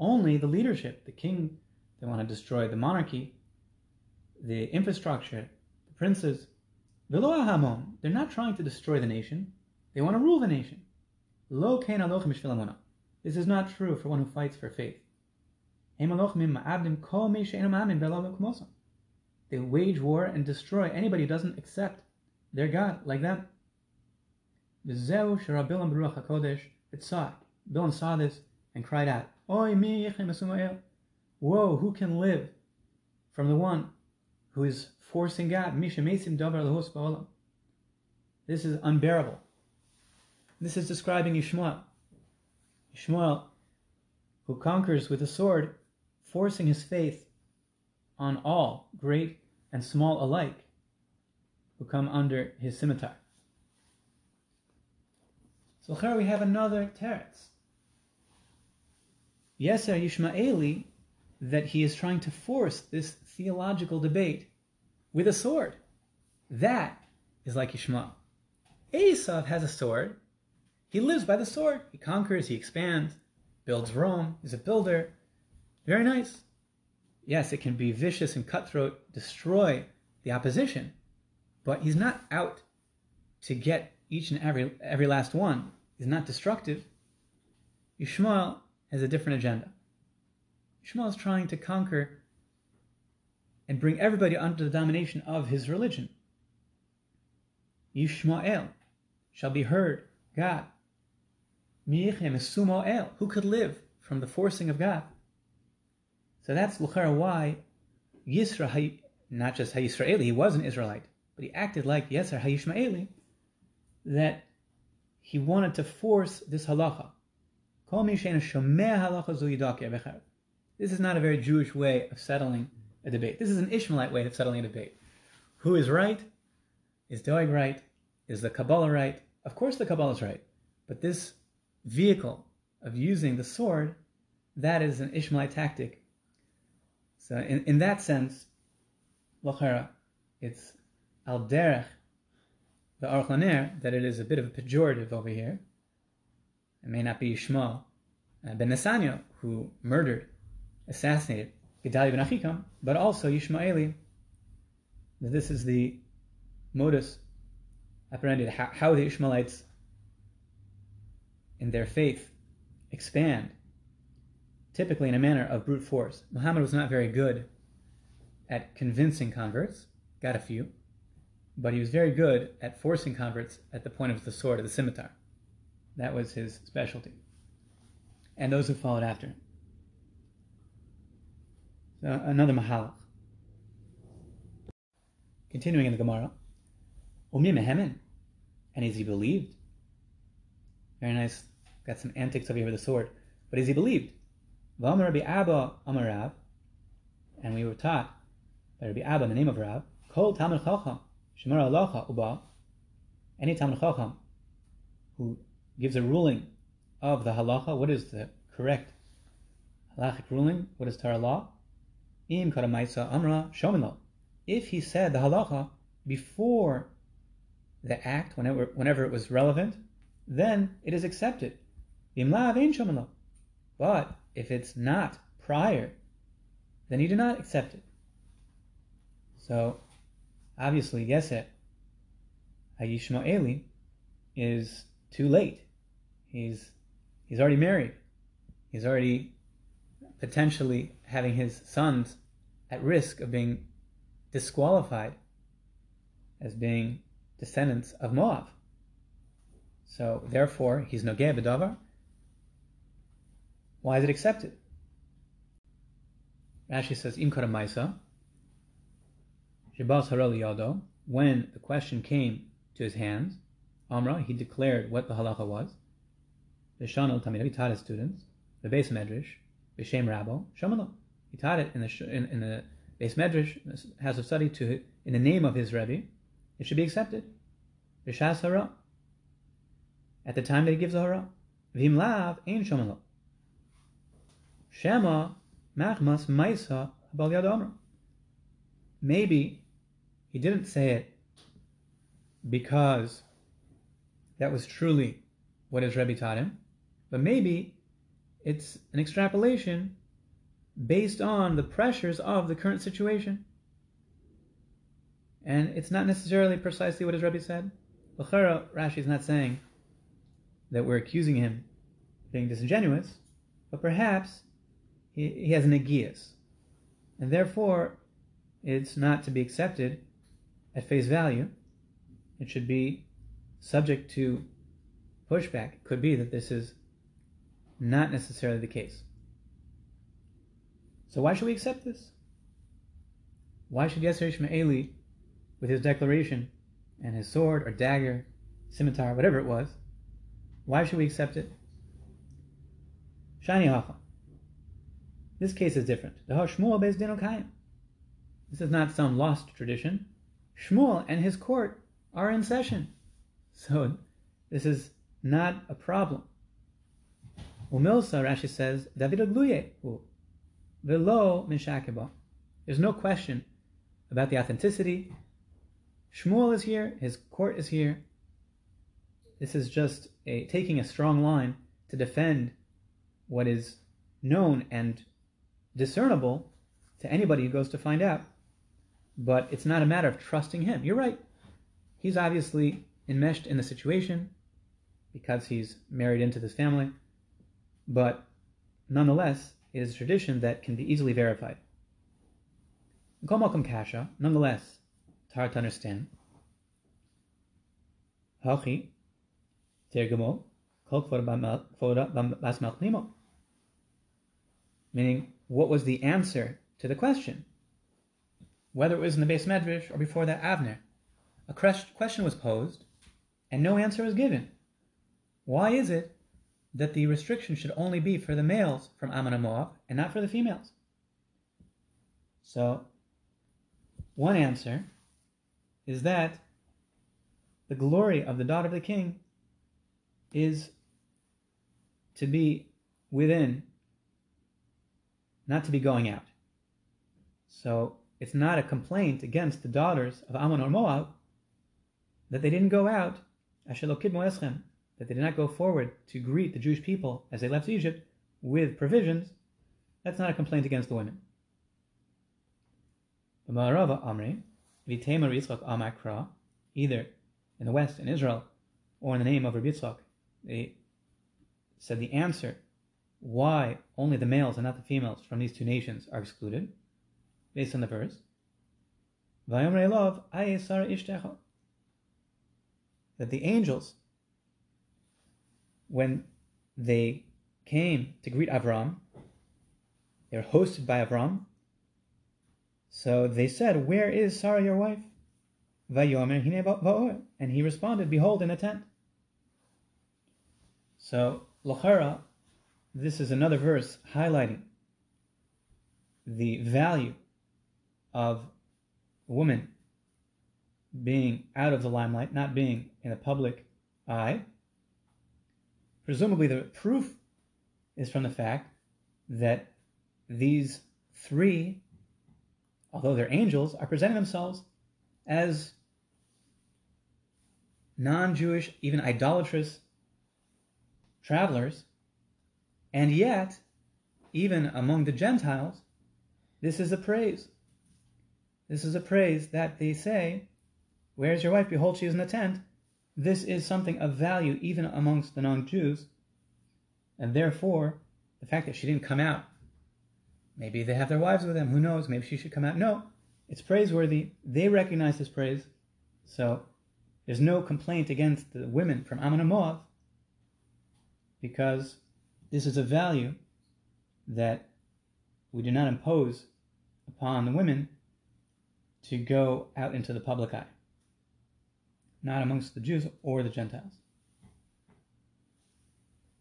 only the leadership, the king, they want to destroy the monarchy, the infrastructure, the princes. Velo they're not trying to destroy the nation. They want to rule the nation. Lo This is not true for one who fights for faith. They wage war and destroy anybody who doesn't accept their God like them. Bilam saw this and cried out, Woe, who can live from the one who is forcing God? This is unbearable. This is describing Ishmael. Ishmael, who conquers with a sword, forcing his faith on all, great and small alike, who come under his scimitar. So here we have another teretz. Yeser Yishmaeli that he is trying to force this theological debate with a sword. That is like Ishmael. Esav has a sword. He lives by the sword. He conquers, he expands, builds Rome, He's a builder. Very nice. Yes, it can be vicious and cutthroat, destroy the opposition, but he's not out to get each and every every last one. He's not destructive. Ishmael has a different agenda. Ishmael is trying to conquer and bring everybody under the domination of his religion. Yishmael shall be heard, God. Miyichem is Who could live from the forcing of God? So that's Luchara why Yisra, not just HaYisraeli, he was an Israelite, but he acted like Yeser HaYishmaeli, that he wanted to force this halacha. This is not a very Jewish way of settling a debate. This is an Ishmaelite way of settling a debate. Who is right? Is Doeg right? Is the Kabbalah right? Of course the Kabbalah is right. But this vehicle of using the sword, that is an Ishmaelite tactic. So in, in that sense, Lachara, it's al derech, the Aruch that it is a bit of a pejorative over here. It may not be Yishmael uh, ben Nesanya, who murdered, assassinated Gedalia ben Achikam, but also Yishmaeli, this is the modus operandi, how, how the Ishmaelites in their faith expand, typically in a manner of brute force. Muhammad was not very good at convincing converts, got a few, but he was very good at forcing converts at the point of the sword, of the scimitar. That was his specialty. And those who followed after him. So another mahalach. Continuing in the Gemara. Umi mehemen. And is he believed? Very nice. Got some antics over here with the sword. But is he believed? V'amar Rabbi Abba Amarav. And we were taught by Rabbi Abba in the name of Rav. Kol Talmud Chacham. Shemar Alocha Uba. Any Talmud Chacham who gives a ruling of the halacha, what is the correct halachic ruling? What is Torah law? Im karamaisa amra shomino. If he said the halacha before the act, whenever, whenever it was relevant, then it is accepted. But if it's not prior, then you do not accept it. So, obviously, Yeset, Hayishmaeli, is too late. He's he's already married. He's already potentially having his sons at risk of being disqualified as being descendants of Moab. So therefore, he's nogeh b'davar. Why is it accepted? Rashi says, Im karamaisa, Shabbat harali yado, when the question came to his hands, Amra, he declared what the halacha was. Shanel Tamid, he taught his students. The base medrash, B'Shem Rabo, Shamalo. He taught it in the in, in the Beis Medrash has a study to in the name of his Rebbe, it should be accepted. B'shas hara. At the time that he gives the hara. V'im lav ein shomalo. Shema machmas maisa habal yad Maybe he didn't say it because that was truly what his Rebbe taught him, but maybe it's an extrapolation based on the pressures of the current situation. And it's not necessarily precisely what his Rebbe said. Rashi is not saying that we're accusing him of being disingenuous, but perhaps he, he has an agias. And therefore, it's not to be accepted at face value. It should be subject to pushback. It could be that this is not necessarily the case. So why should we accept this? Why should Yeser Ishmaeli, with his declaration and his sword or dagger, scimitar, whatever it was, why should we accept it? Shani Hacha. This case is different. This is not some lost tradition. Shmuel and his court are in session. So this is not a problem. Umilsa, Rashi says, David Agluye, velo mishakeba. There's no question about the authenticity. Shmuel is here, his court is here. This is just a taking a strong line to defend what is known and discernible to anybody who goes to find out. But it's not a matter of trusting him. You're right. He's obviously enmeshed in the situation because he's married into this family. But nonetheless, it is a tradition that can be easily verified. Gomalkum Kasha, nonetheless, it's hard to understand. Hachi, Tergamo, Meaning, what was the answer to the question? Whether it was in the Beis Medrash or before that Avner. A question was posed, and no answer was given. Why is it that the restriction should only be for the males from Ammon and Moab and not for the females? So, one answer is that the glory of the daughter of the king is to be within, not to be going out. So it's not a complaint against the daughters of Ammon or Moab that they didn't go out, that they did not go forward to greet the Jewish people as they left Egypt with provisions, that's not a complaint against the women. Either in the West, in Israel, or in the name of Rabbi Yitzchak, they said the answer why only the males and not the females from these two nations are excluded, based on the verse. That the angels when they came to greet Avram, they were hosted by Avram. So they said, Where is Sarah, your wife? And he responded, Behold, in a tent. So, Lachara, this is another verse highlighting the value of a woman being out of the limelight, not being in the public eye, Presumably, the proof is from the fact that these three, although they're angels, are presenting themselves as non Jewish, even idolatrous travelers, and yet, even among the Gentiles, this is a praise. This is a praise that they say, Where's your wife? Behold, she is in the tent this is something of value even amongst the non Jews, and therefore, the fact that she didn't come out, maybe they have their wives with them, who knows, maybe she should come out. No, it's praiseworthy. They recognize this praise, so there's no complaint against the women from Ammon because this is a value that we do not impose upon the women to go out into the public eye not amongst the Jews or the Gentiles.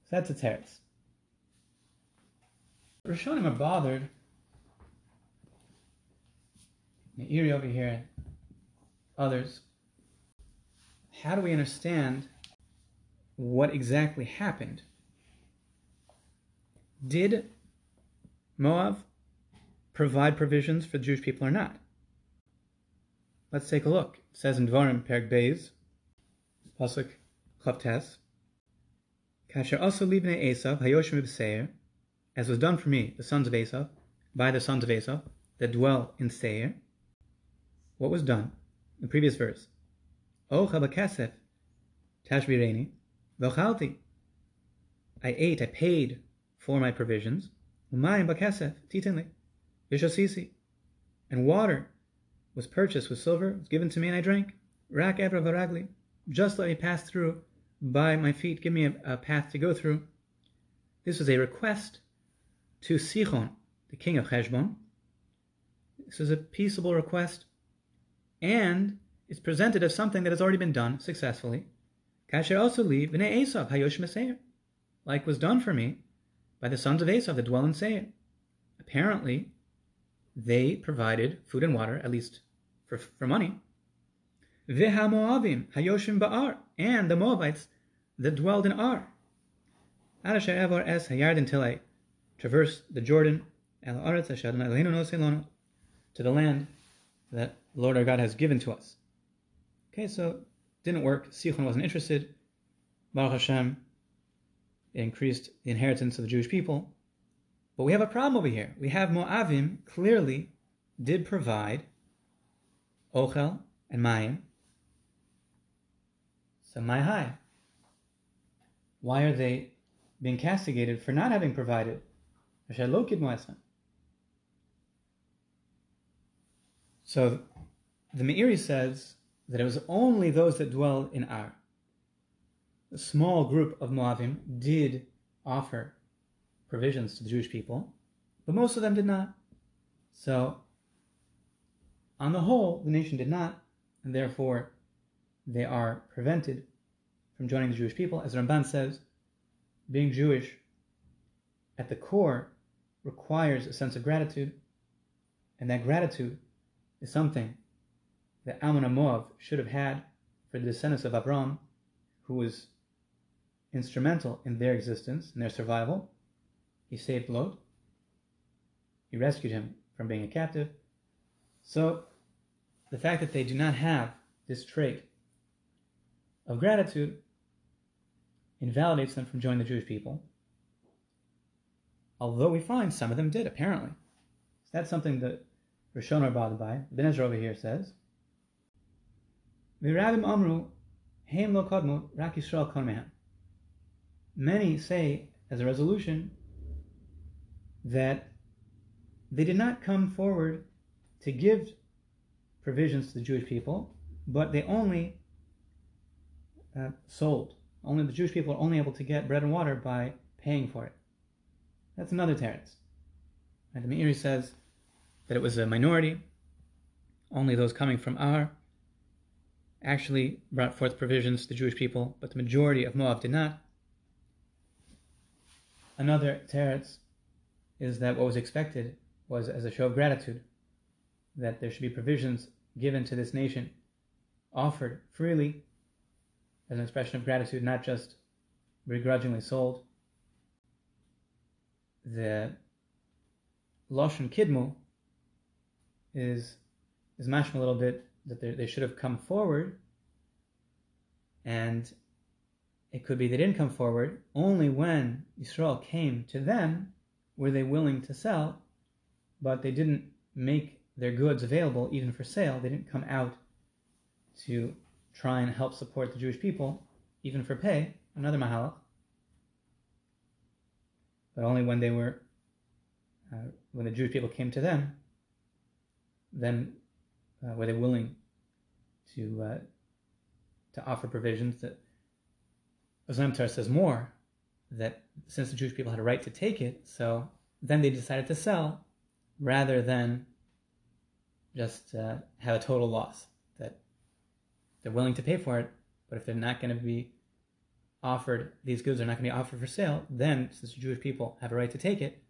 So that's a teretz. Rishonim are bothered Meiri over here, others. How do we understand what exactly happened? Did Moab provide provisions for the Jewish people or not? Let's take a look. Says in Dvarim, Perek Beis, Pasuk Chavtes, Kasher also libnei Esav, Hayoshim Seir, as was done for me, the sons of Esav, by the sons of Esav, that dwell in Seir. What was done? The previous verse. O chabakasef, tashbireni, v'chalti. I ate, I paid for my provisions. Umayim bakasef, titinli, v'shosisi. And water was purchased with silver, was given to me, and I drank. Rak evra varagli. Just let me pass through by my feet. Give me a, a path to go through. This was a request to Sichon, the king of Heshbon. This is a peaceable request, and it's presented as something that has already been done successfully. Kasher also leave b'nei Esav hayosh meseir, like was done for me by the sons of Esav that dwell in Seir. Apparently, they provided food and water, at least for, for money. Veha Moavim hayoshim ba'ar, and the Moabites that dwelled in Ar. Adasher Evor es hayard until I traverse the Jordan, to the land that Lord our God has given to us. Okay, so didn't work. Sichon wasn't interested. Baruch Hashem, increased the inheritance of the Jewish people. But we have a problem over here. We have Moavim clearly did provide Ochel and Mayim. So my high. Why are they being castigated for not having provided? So the Meiri says that it was only those that dwell in Ar. A small group of Moavim did offer provisions to the Jewish people, but most of them did not. So, on the whole, the nation did not, and therefore they are prevented from joining the Jewish people. As Ramban says, being Jewish at the core requires a sense of gratitude, and that gratitude is something that Ammon Moab should have had for the descendants of Abram, who was instrumental in their existence and their survival. He saved Lot. He rescued him from being a captive. So, the fact that they do not have this trait of gratitude invalidates them from joining the Jewish people. Although we find some of them did, apparently. So that's something that Rishon are bothered by. Ibn Ezra over here says, amru lo kodmu rak Yisrael Many say, as a resolution, that they did not come forward to give provisions to the Jewish people, but they only uh, sold. Only the Jewish people are only able to get bread and water by paying for it. That's another teretz. And the Meiri says that it was a minority. Only those coming from Ar actually brought forth provisions to the Jewish people, but the majority of Moab did not. Another teretz is that what was expected was as a show of gratitude, that there should be provisions given to this nation, offered freely as an expression of gratitude, not just begrudgingly sold. The Lashon Kidmu is is mashma a little bit that they should have come forward, and it could be they didn't come forward. Only when Israel came to them were they willing to sell, but they didn't make their goods available even for sale. They didn't come out to try and help support the Jewish people, even for pay, another mahalach. But only when they were, uh, when the Jewish people came to them, then uh, were they willing to uh, to offer provisions that Islam says more that since the Jewish people had a right to take it, so then they decided to sell rather than just uh, have a total loss. That they're willing to pay for it, but if they're not going to be offered, these goods are not going to be offered for sale, then since the Jewish people have a right to take it,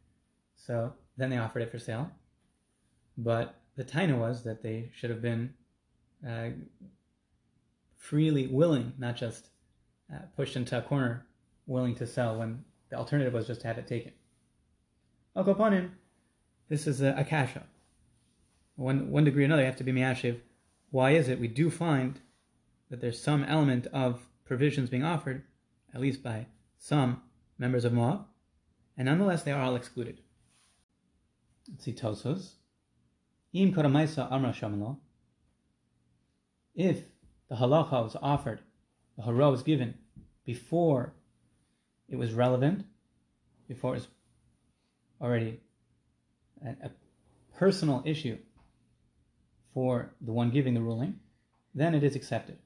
so then they offered it for sale. But the taina was that they should have been uh, freely willing, not just uh, pushed into a corner, willing to sell when the alternative was just to have it taken. Oh, Al this is a, a kasha. One, one degree or another, you have to be miyashiv. Why is it we do find that there's some element of provisions being offered, at least by some members of Moab, and nonetheless they are all excluded. Let's see Tosos. Im Koramaisa Amra Shamalo. If the halacha was offered, the hara was given before it was relevant, before it was already a, a personal issue for the one giving the ruling, then it is accepted.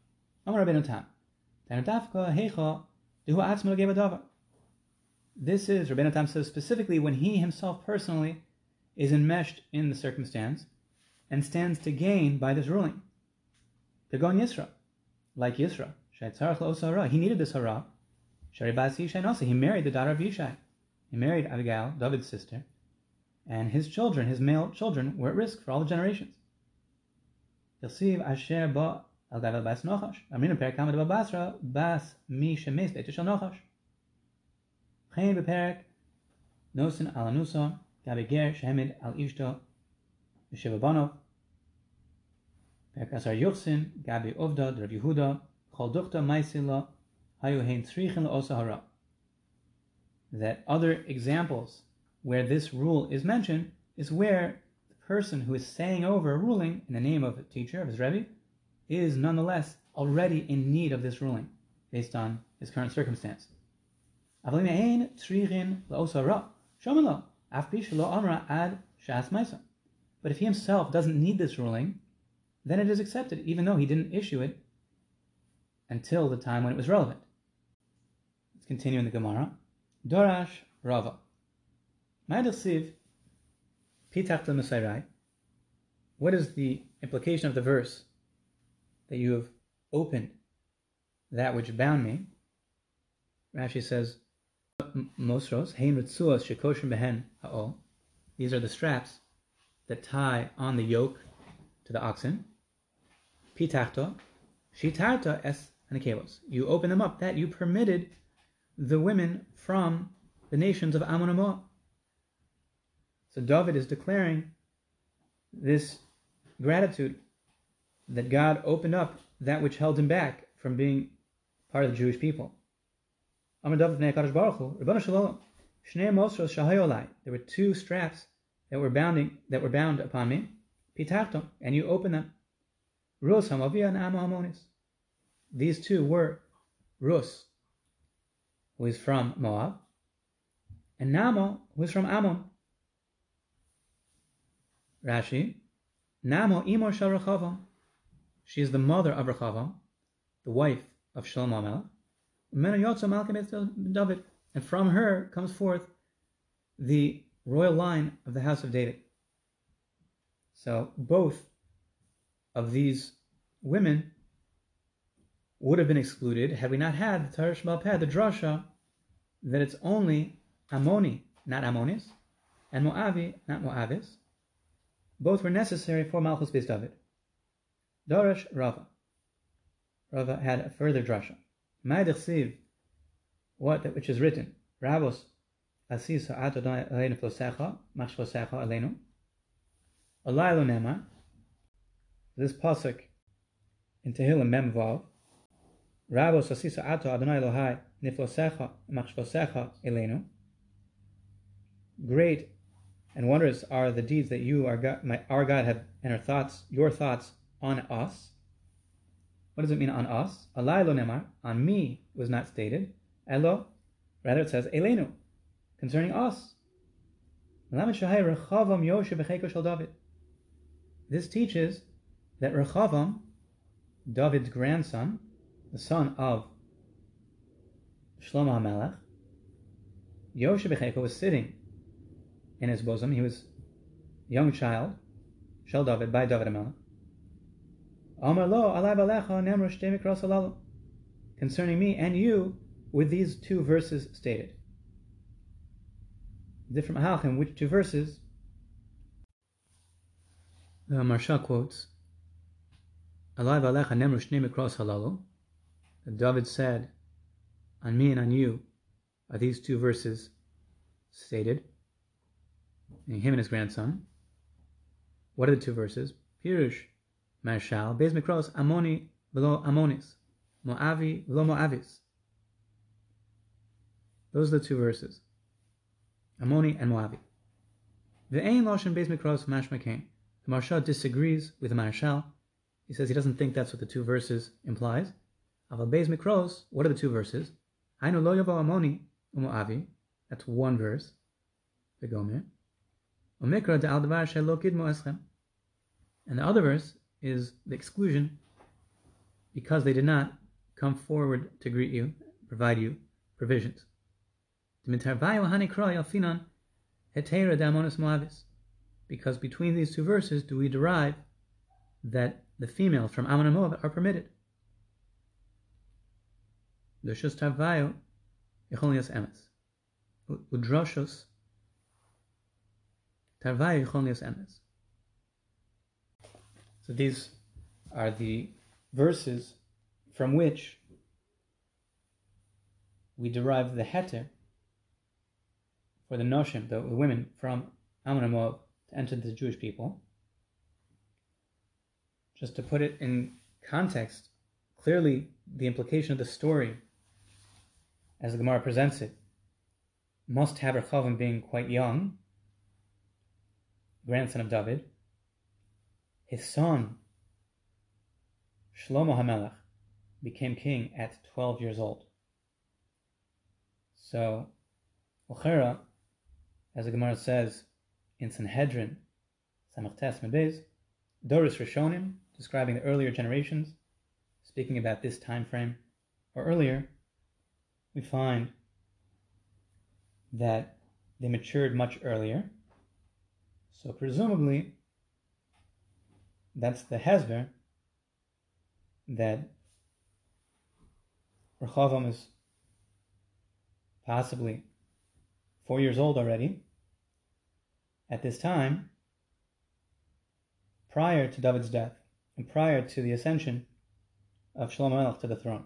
This is, Rabbeinu Tam says specifically when he himself personally is enmeshed in the circumstance and stands to gain by this ruling. Yisra, like Yisra, he needed this hara. Sharibaz Yishai also, he married the daughter of Yishai. He married Abigail, David's sister, and his children, his male children, were at risk for all the generations. asher ba al David bas Nochash. Amrina perek kamad Basra bas mi shemes beit shel Nochash. Chen beperek nosen al anusa gabi ger shemid al ishto v'sheva banov. Perek asar yuchsin gabi ovda Rav Yehuda chol duchta maisila That other examples where this rule is mentioned is where the person who is saying over a ruling in the name of a teacher, of his Rebbe, is nonetheless already in need of this ruling based on his current circumstance. But if he himself doesn't need this ruling, then it is accepted, even though he didn't issue it until the time when it was relevant. Let's continue in the Gemara. Dorash Rava. Ma'adasiv Pitach Masairai. What is the implication of the verse that you have opened that which bound me? Rashi says, Mosros, Hein Ritzuas Shekoshim Behen Ha'ol. These are the straps that tie on the yoke to the oxen. Pitachto, Shitarta es Anakelos. You open them up, that you permitted the women from the nations of Ammon and Moab. So David is declaring this gratitude that God opened up that which held him back from being part of the Jewish people. There were two straps that were bounding that were bound upon me. and you opened them. Rus Hamavia and These two were Rus, who is from Moab, and Namo, who is from Ammon. Rashi, Namo Imor Shal Rechavam. She is the mother of Rechavam, the wife of Shlomo Melech. David, and from her comes forth the royal line of the house of David. So both of these women would have been excluded had we not had the Tarish Balpeh, the drasha, that it's only Ammoni, not Ammonis, and Moavi, not Moavis, both were necessary for Malchus Beis David. Darash Rava. Rava had a further drasha. Ma'adich what that which is written, Rabos asisa atodai aleinu flosecha, mach flosecha aleinu. Alaylo nema, this pasuk in Tehillim Mem Vav, Rabos asisa ato Adonai Elohai niflosecha mach flosecha aleinu. Great and wondrous are the deeds that you, our God, my, our God, have and our thoughts, your thoughts on us. What does it mean on us? Alai lo nemar, on me was not stated. Elo, rather it says elenu, concerning us. This teaches that Rechavam, David's grandson, the son of Shlomo HaMelech, Yoshe was sitting in his bosom. He was a young child, Shel David, by David Amelech. Amar lo alai balecha nemro Concerning me and you, with these two verses stated. Different halachim, which two verses? The Maharsha quotes, Alai v'alecha nemru shnei mikros halalu. David said, on me and on you are these two verses stated, in him and his grandson. What are the two verses? Pirush, Maharshal, Bez Mikros, Amoni, Velo Amonis, Moavi, Velo Moavis. Those are the two verses. Amoni and Moavi. Ve'ein Loshen Bez Mikros Mashma The Maharsha disagrees with the Maharshal. He says he doesn't think that's what the two verses implies. Aval Bez Mikros, what are the two verses? That's one verse. And the other verse is the exclusion because they did not come forward to greet you, provide you provisions. Because between these two verses do we derive that the females from Ammon and Moab are permitted. L'shus tarvayo echolias emes. Udroshos tarvayo echolias emes. So these are the verses from which we derive the heter for the noshim, the women from Ammon Moab, to enter the Jewish people. Just to put it in context, clearly the implication of the story, as the Gemara presents it, must have Rechavam being quite young, grandson of David, his son, Shlomo HaMelech, became king at 12 years old. So, Ochera, as the Gemara says in Sanhedrin, Samachtes Mebez, Doris Rishonim, describing the earlier generations, speaking about this time frame, or earlier, we find that they matured much earlier. So presumably, that's the Hezber that Rechavam is possibly four years old already at this time, prior to David's death and prior to the ascension of Shlomo Melech to the throne.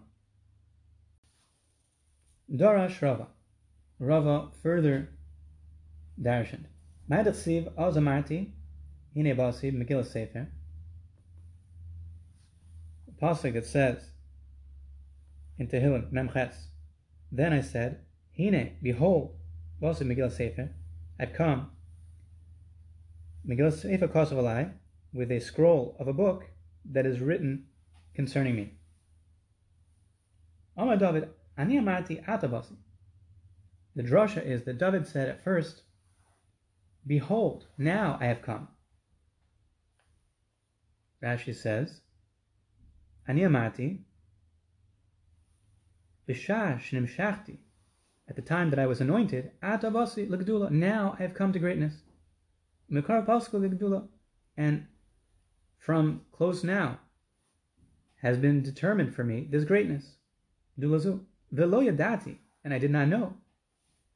Dorash Rava. Rava further darshaned. Ma'adachsiv Azamarti Hine Basi Megillah Sefer pasuk that says in Tehillim Memches, then I said, Hine, behold, also Megillah Sefer, I've come, Megillah Sefer Kosovalai, with a scroll of a book that is written concerning me. Amar David, Ani amarti atabasi. The drasha is that David said at first, Behold, now I have come. Rashi says, Ani amarti, At the time that I was anointed, atabasi ligdula. Now I have come to greatness. Mikar ligdula. And from close now has been determined for me this greatness. Dulazu velo yadati, and I did not know.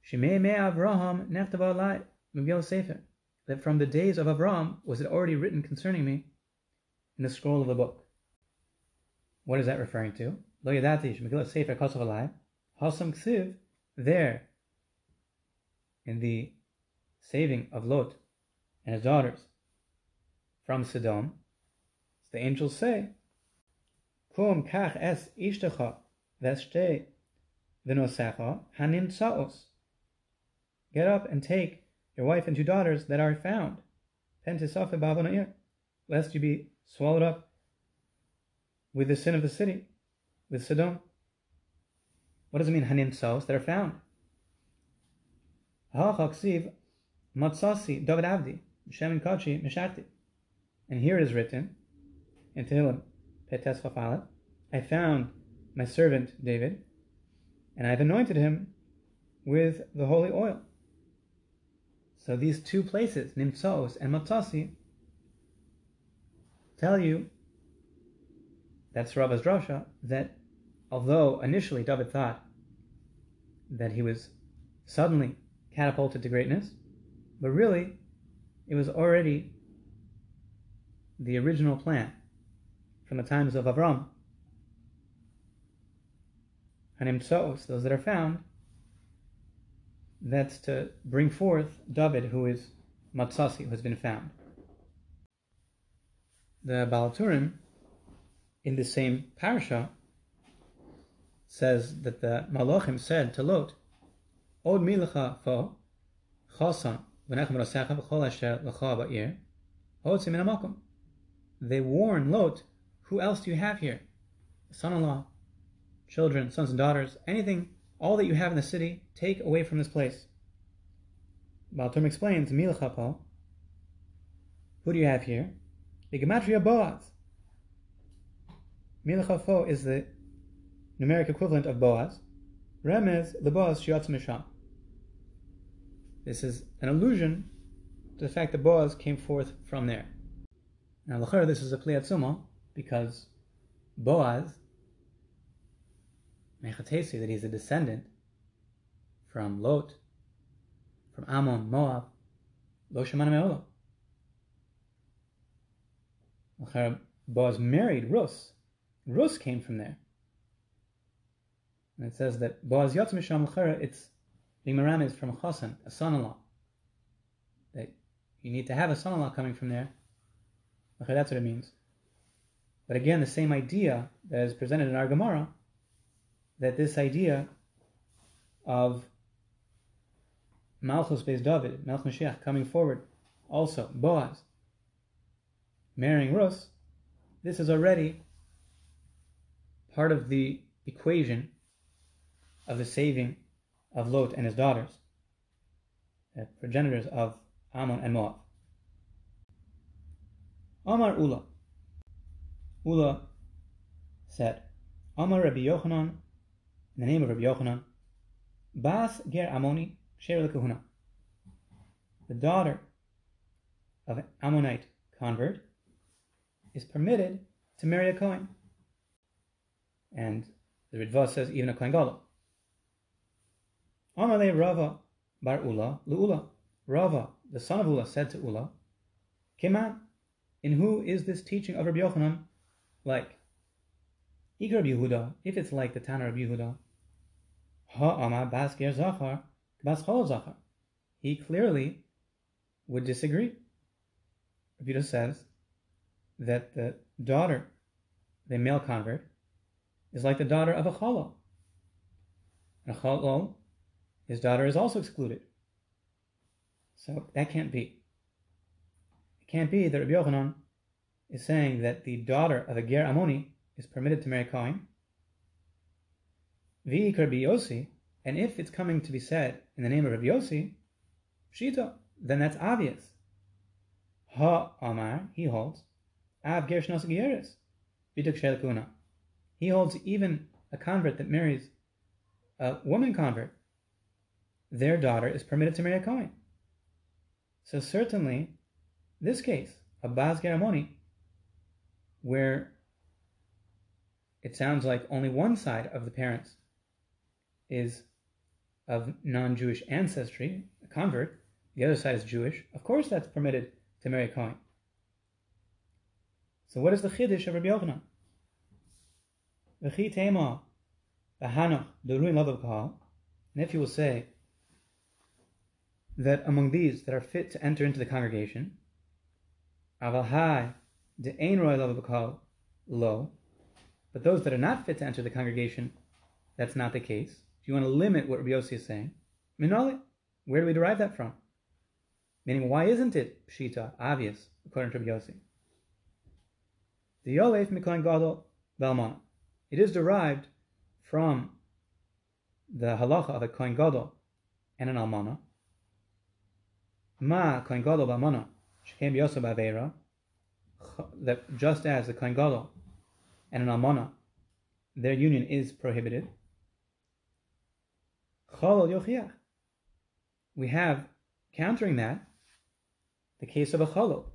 Shemei me Avraham nechtava alai, Megillah Sefer, that from the days of Avraham was it already written concerning me in the scroll of the book. What is that referring to? Lo yadati Megillah Sefer Kosov Alai. Hasam Ksiv, there, in the saving of Lot and his daughters from Sodom, the angels say, Kum kach es ishtecha veste vinosecha hanin saos. Get up and take your wife and two daughters that are found, pentisafe lest you be swallowed up with the sin of the city, with Sodom. What does it mean, Hanin Sos, that are found? Matsasi David Avdi, Shem Kachi Meshakti. And here it is written in Tehillim, Petes I found my servant David, and I've anointed him with the holy oil. So these two places, Nimtsos and Matsasi, tell you that's Rava's drasha, that although initially David thought that he was suddenly catapulted to greatness, but really it was already the original plan from the times of Avram. Hanimtsos, those that are found, that's to bring forth David, who is Matsasi, who has been found. The Baal HaTurim, in the same parasha, says that the Malachim said to Lot, Od milacha fo, chasan, v'nechem rasecha v'chol asher l'cha ba'ir, hotzi min. They warn Lot, who else do you have here? Son-in-law, children, sons and daughters, anything, all that you have in the city, take away from this place. Baltum explains, milacha po, who do you have here? The Gematria Boaz. Milacha fo is the numeric equivalent of Boaz. Remez the Boaz shiatz misham. This is an allusion to the fact that Boaz came forth from there. Now, l'chara, this is a pliatzuma because Boaz, mechatesi, that he's a descendant from Lot, from Ammon, Moab, Lo Shemana. L'chara, Boaz married Rus. Rus came from there. And it says that Boaz Yotz Misham it's being is from a chosan, a son-in-law. That you need to have a son-in-law coming from there. Okay, that's what it means. But again, the same idea that is presented in our Gemara, that this idea of Malchus based David, Melch Mashiach, coming forward, also Boaz, marrying Rus, this is already part of the equation of the saving of Lot and his daughters, the progenitors of Ammon and Moab. Amar Ula. Ula said, Amar Rabbi Yochanan, in the name of Rabbi Yochanan, Bas Ger Amoni Sher Kahuna. The daughter of an Ammonite convert is permitted to marry a Kohen. And the Ritva says even a Kohen Gadol. Amale Rava bar Ula Luula. Rava, the son of Ula, said to Ula, Keman, in who is this teaching of Rabbi Yochanan like? Yehuda, if it's like the Tanna of Yehuda. He clearly would disagree. Yehuda says that the daughter, the male convert, is like the daughter of a chalal. And a chalal his daughter is also excluded. So that can't be. It can't be that Rabbi Yochanan is saying that the daughter of a Ger Ammoni is permitted to marry Kohen. V'ikar Yossi, and if it's coming to be said in the name of Rabbi Yossi, Shita, then that's obvious. Ha Amar, he holds, Av Ger Shnos Geyeris, Kuna. He holds even a convert that marries a woman convert their daughter is permitted to marry a Kohen. So certainly, this case, a Baz Geramoni, where it sounds like only one side of the parents is of non-Jewish ancestry, a convert, the other side is Jewish, of course that's permitted to marry a Kohen. So what is the Chiddush of Rabbi Yochanan? V'chi tema, v'hanoch, the ruin love of Kahal, and if you will say, that among these that are fit to enter into the congregation, aval de ein roy lo, but those that are not fit to enter the congregation, that's not the case. If you want to limit what Rabbi Yossi is saying, minali, where do we derive that from? Meaning, why isn't it pshita, obvious, according to Rabbi Yossi? The yolef mikoin gadol belmana. It is derived from the halacha of a kohen gadol and an almana, Ma kohen gadol b'amana shekem yosa b'aveira that just as the kohen gadol and an almana their union is prohibited. We have countering that the case of a cholol.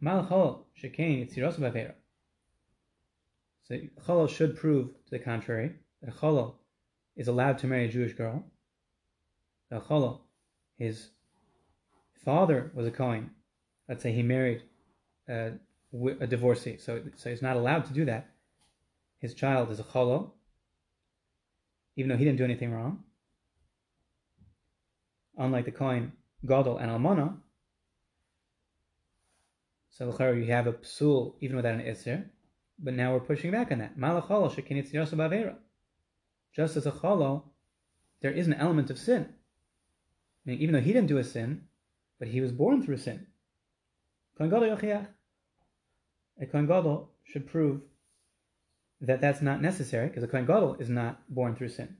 Mal cholol shekem yitziros b'aveira. So cholol should prove to the contrary that a is allowed to marry a Jewish girl. The cholol is father was a Kohen, let's say he married a a divorcee. So, so he's not allowed to do that. His child is a cholo, even though he didn't do anything wrong. Unlike the Kohen Gadol and Almana, so you have a psul even without an isser, but now we're pushing back on that. Malacholo. Just as a cholo, there is an element of sin. I mean, even though he didn't do a sin, but he was born through sin. A Kohen Gadol should prove that that's not necessary, because a Kohen Gadol is not born through sin.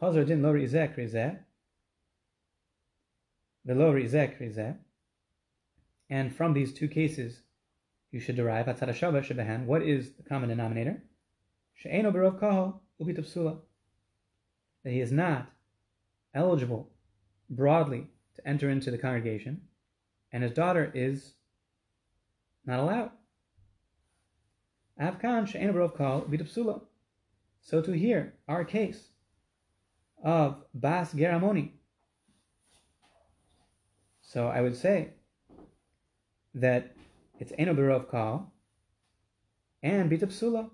Chazar din lo rizeh rizeh. The lo rizeh rizeh. And from these two cases, you should derive Atzad Hashava Shebehan. What is the common denominator? She'eno berov kahal ubit That he is not eligible broadly to enter into the congregation, and his daughter is not allowed. Avkan she'eno berov kahal ubit So to hear our case of Bas Geramoni. So I would say that it's Eno Berov Kal and Bita Psula.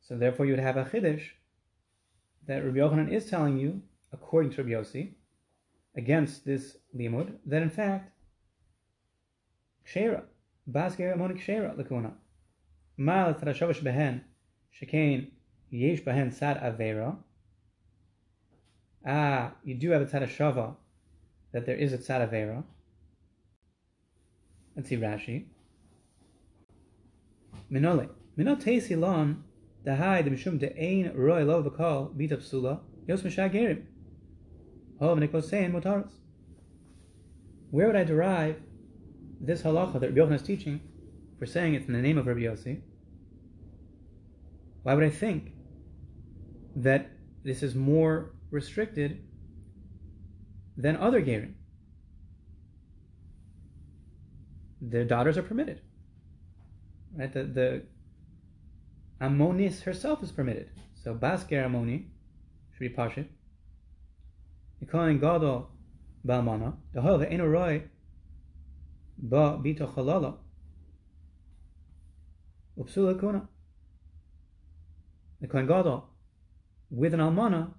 So therefore you would have a Chiddush that Rabbi Yochanan is telling you, according to Rabbi Yossi, against this limud, that in fact, Kshera, Basger Amoni Kshera, Lakuna, Mal Tarashovish Behen, Shekain Yesh Behen Sad Avera. Ah, you do have a Tzad that there is a Tzad Avera. Let's see Rashi. Minole. Minot teisi lon dahai de mishum de ein roy lo v'kol bita psula yos mishagerim. Hov nikosein motaros. Where would I derive this halacha that Rabbi is teaching for saying it's in the name of Rabbi Yossi? Why would I think that this is more restricted than other gerim? their daughters are permitted. Right? The, the Amonis herself is permitted. So Basker Amoni should be Pashit. The Kohen Gadol Balmana. The the Enoroi Ba Bito Chalala. Upsula Kuna. The Kohen Gadol with an Almana.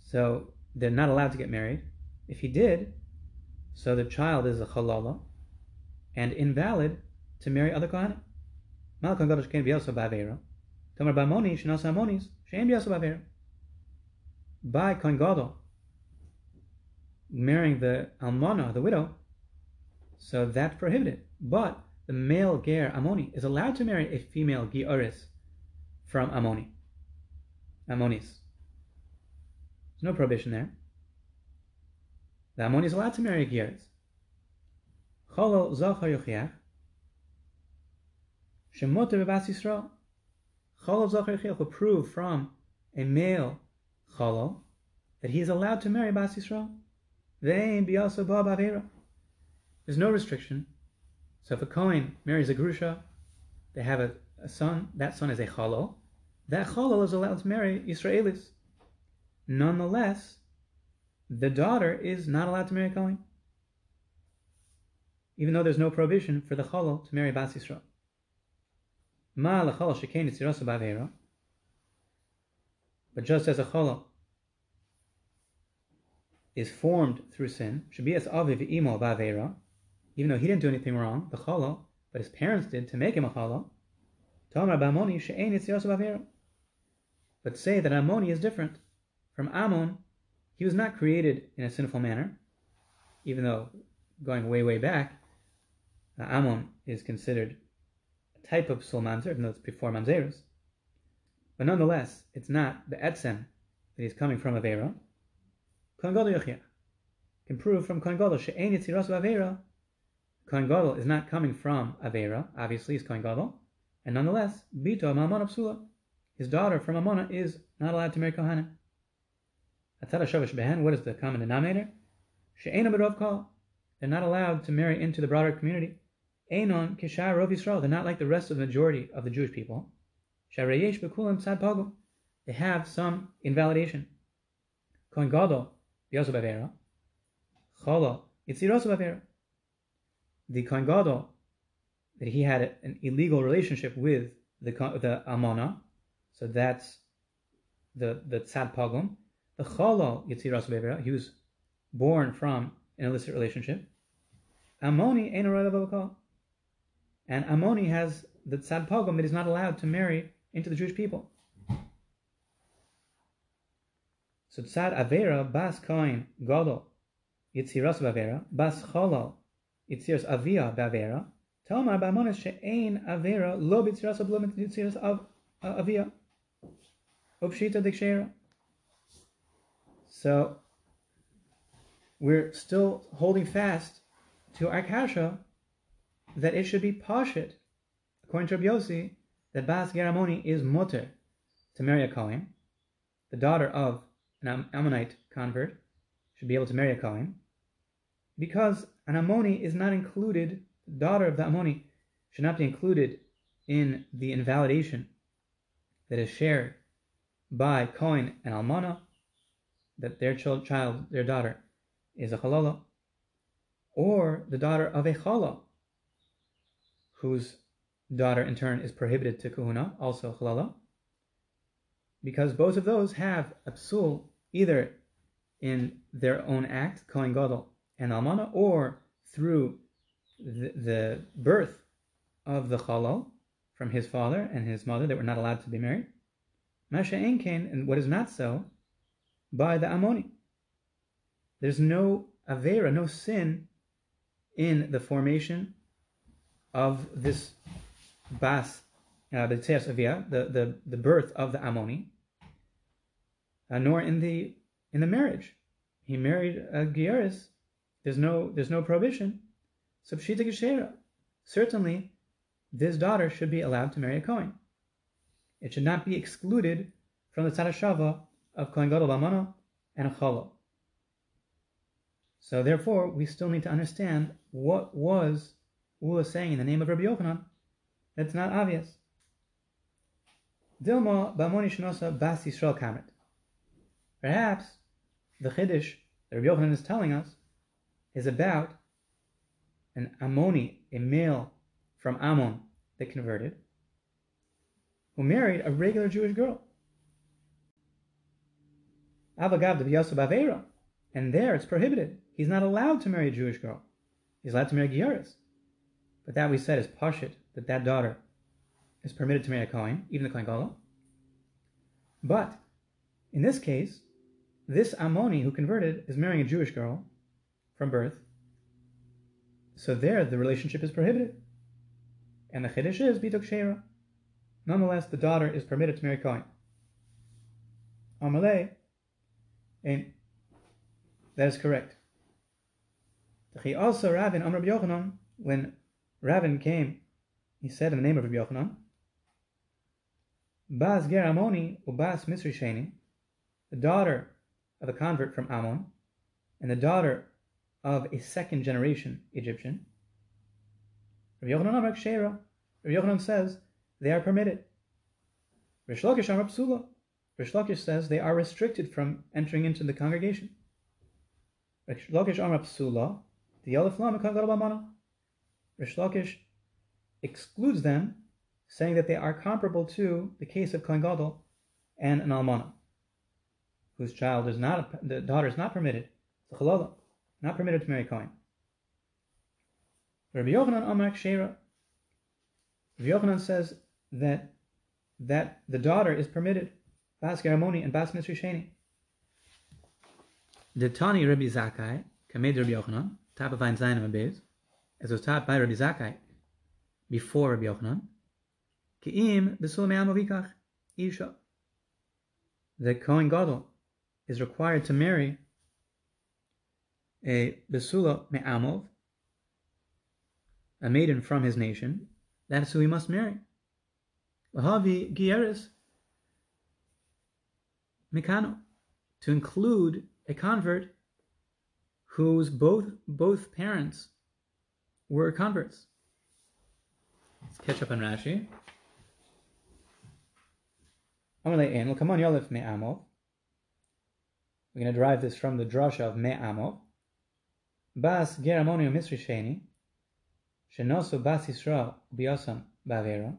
So they're not allowed to get married. If he did, so the child is a Chalala and invalid to marry other Kohanim. Malkan Gadosh can be also Bavera. Tomer Bamoni, Shinas Amonis, Shem be also. By Kohen Gadol, marrying the Almana, the widow, so that's prohibited. But the male Ger Amoni is allowed to marry a female Gioris from Amoni. Amonis. There's no prohibition there. The Amoni is allowed to marry a Gioris. Cholol Zachar Yochiach Shemoter Bebas Yisrael Cholol Zachar Yochiach will prove from a male Cholol that he is allowed to marry Bas Yisrael. Vein Biyaso Ba Bavera. There's no restriction. So if a Kohen marries a Grusha, they have a, a son, that son is a Cholol. That Cholol is allowed to marry Israelis. Nonetheless, the daughter is not allowed to marry a Kohen even though there's no prohibition for the cholol to marry Bas Yisrael. Ma lecholol shekein yitzirasa b'aveira. But just as a cholol is formed through sin, shabias aviv imo b'aveira, even though he didn't do anything wrong, the cholol, but his parents did to make him a b'aveira. But say that Ammoni is different. From Ammon, he was not created in a sinful manner, even though going way, way back, uh, now, Ammon is considered a type of Sul Mamzer, even though it's before Mamzerus. But nonetheless, it's not the Etzem that he's coming from Avera. Can prove from Kohen Gadol she'ein yitziras Avera. Kohen Gadol is not coming from Avera, obviously he's Kohen Gadol, and nonetheless, Bito Mamon Psula, his daughter from Amona is not allowed to marry Kohanim. Atzad Shovish Behen, what is the common denominator? She'ein Abarov Kol. They're not allowed to marry into the broader community. Einon kishar rov Yisrael. They're not like the rest of the majority of the Jewish people. Shareyesh bekulim tzad pago. They have some invalidation. Kohen gadol biyosu bavera. Cholo itzirosu bavera. The Kohen Gadol, that he had an illegal relationship with the the Amana, so that's the the Tzad Pagum. The Chalal Yitziras Bevera, he was born from an illicit relationship. Amoni ain't a right of And Amoni has the Tzad that he's not allowed to marry into the Jewish people. So Tzad Avera Bas Kohen Gadol Yitziras Bavera Bas Chalal Yitziras Avia Bavera. Talmar Ba'amonis She'ein Avera Lo B'Yitziras Lo B'Yitziras Avia. Upshita Dikshera So we're still holding fast to our kasha that it should be pashit, according to Rabbi Yossi, that Bas Geramoni is mutter to marry a Kohen, the daughter of an Ammonite convert should be able to marry a Kohen, because an Ammoni is not included, the daughter of the Ammoni should not be included in the invalidation that is shared by Kohen and Almana, that their child, their daughter, is a halala, or the daughter of a chala, whose daughter in turn is prohibited to kahuna, also halala, because both of those have a psul either in their own act, Kohen Gadol and Almana, or through the, the birth of the Chalal from his father and his mother that were not allowed to be married. Masha and what is not so, by the Ammoni. There's no Avera, no sin in the formation of this Bas, uh, the Avia, the, the, the birth of the Ammoni, uh, nor in the in the marriage. He married a Gieris. There's no there's no prohibition. So Pshita. Certainly, this daughter should be allowed to marry a Kohen. It should not be excluded from the Tzadashava of Kohen Gadol Bamana and a Cholo. So therefore, we still need to understand what was Ula saying in the name of Rabbi Yochanan. That's not obvious. Dilma Bamoni Shinosa Bas Yisrael Kamet. Perhaps the Chiddush that Rabbi Yochanan is telling us is about an Ammoni, a male from Ammon that converted, who married a regular Jewish girl. De and there it's prohibited. He's not allowed to marry a Jewish girl. He's allowed to marry Gyaris. But that we said is Pashit, that that daughter is permitted to marry a Kohen, even the Kohen Gadol. But in this case, this Ammoni who converted is marrying a Jewish girl from birth. So there, the relationship is prohibited. And the Chiddush is Bituk Shera. Nonetheless, the daughter is permitted to marry Kohen. Amalei, and that is correct. He also Ravin Amr Yochanan, when Ravin came, he said in the name of Rabbi Yochanan, Bas Ger Amoni Ubas Misri Sheni, the daughter of a convert from Ammon, and the daughter of a second generation Egyptian. Rabbi Yochanan Shera. Rabbi Yochanan says they are permitted. Rish Lakish Amar Psula. Rish Lakish says they are restricted from entering into the congregation. Rish Lakish Amar Psula. The Yalef Lam Rish Lakish excludes them, saying that they are comparable to the case of Kohen Gadol and an Almana whose child is not, the daughter is not permitted, the chalala, not permitted to marry Kohen. Rabbi Yochanan Amak Shera, Rabbi Yochanan says that that the daughter is permitted, Bas Garamoni and Bas Misri Sheni. The Tani Rabbi Zakai, Kamed Rabbi Yochanan, top of Ein Zayin as was taught by Rabbi Zakai before Rabbi Yochanan, Ki'im Besul Me'am Avikach Isha. The Kohen Gadol is required to marry a Besula Me'amov, a maiden from his nation, that is who he must marry. Lahavi Gieris Mikano, to include a convert whose both both parents were converts. Let's catch up on Rashi. We're going to derive this from the drasha of Me'amov. Bas Geramonium Misri Sheni. Shenosu Bas Yisrael Biosam Bavera.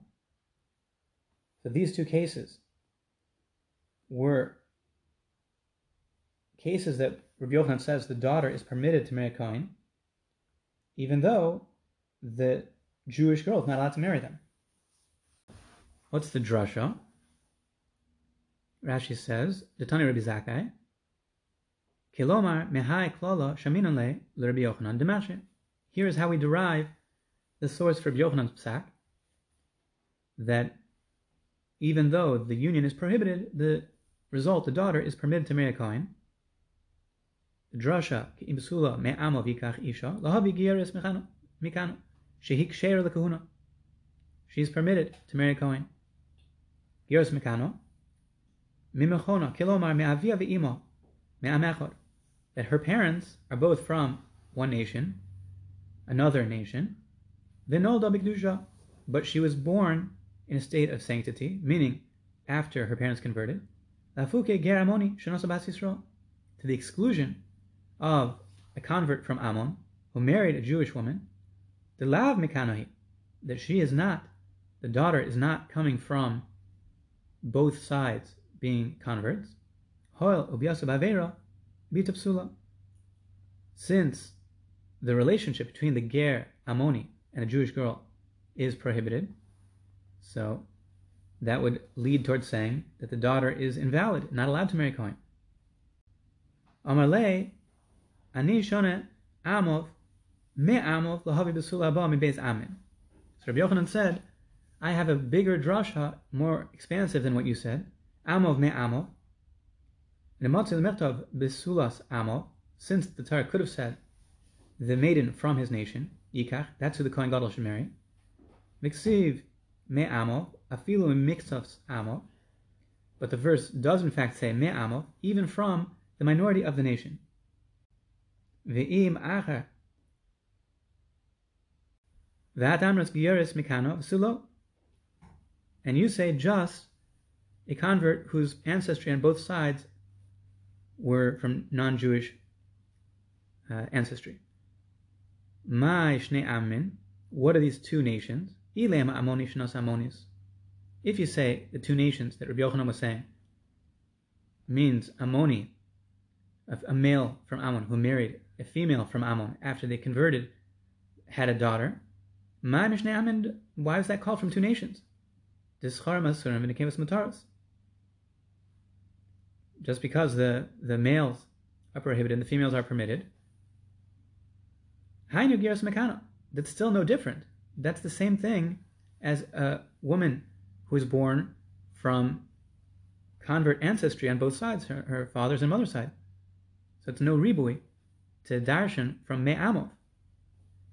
So these two cases were cases that Rabbi Yochanan says the daughter is permitted to marry a even though the Jewish girl is not allowed to marry them. What's the drasha? Rashi says, the Tani Rabbi Zakkai, Kilomar mehai l'Rabbi Yochanan demashe. Here is how we derive the source for Yochanan's psak, that even though the union is prohibited, the result, the daughter, is permitted to marry a Kohen. Drasha, imsula me'amo vikach isha, lahavi gieres mikano, shehik sheir lekahuna. She is permitted to marry a Kohen. Gieres mikano, mimechona, kilomar me'avia ve'imo, me'amechor that her parents are both from one nation, another nation, Vinolda Bigdusha, but she was born in a state of sanctity, meaning after her parents converted, Lafuke Geramoni Yisrael, to the exclusion of a convert from Ammon who married a Jewish woman, the Lav Mikanohi, that she is not, the daughter is not coming from both sides being converts, Hoil Ubiasa Bavera, bitapsula. Since the relationship between the ger Ammoni and a Jewish girl is prohibited, so that would lead towards saying that the daughter is invalid, not allowed to marry Kohen. Amarle, ani shone amov me amov lahavi besula ba mi beis amin. So Rabbi Yochanan said, I have a bigger drasha, more expansive than what you said. Amov me amov, Besulas Amo, since the Torah could have said the maiden from his nation, Yikach, that's who the Kohen Gadol should marry. Miksiv Me Amo, Afilu Mixos Amo, but the verse does in fact say Me Amo, even from the minority of the nation. Ve'im Acher V'atamras Gyeris Mikano Sulo. And you say just a convert whose ancestry on both sides were from non-Jewish uh, ancestry. Ma shne amin. What are these two nations? Ilem amoni shnas amonis. If you say the two nations that Rabbi Yochanan was saying means Ammoni, a male from Ammon who married a female from Ammon after they converted, had a daughter. Ma mishne amin. Why is that called from two nations? Dischar masurim v'nekevas mutaros just because the, the males are prohibited and the females are permitted, Hainu Giras Mekana. That's still no different. That's the same thing as a woman who is born from convert ancestry on both sides, her, her father's and mother's side. So it's no ribui to darshan from Me'amov.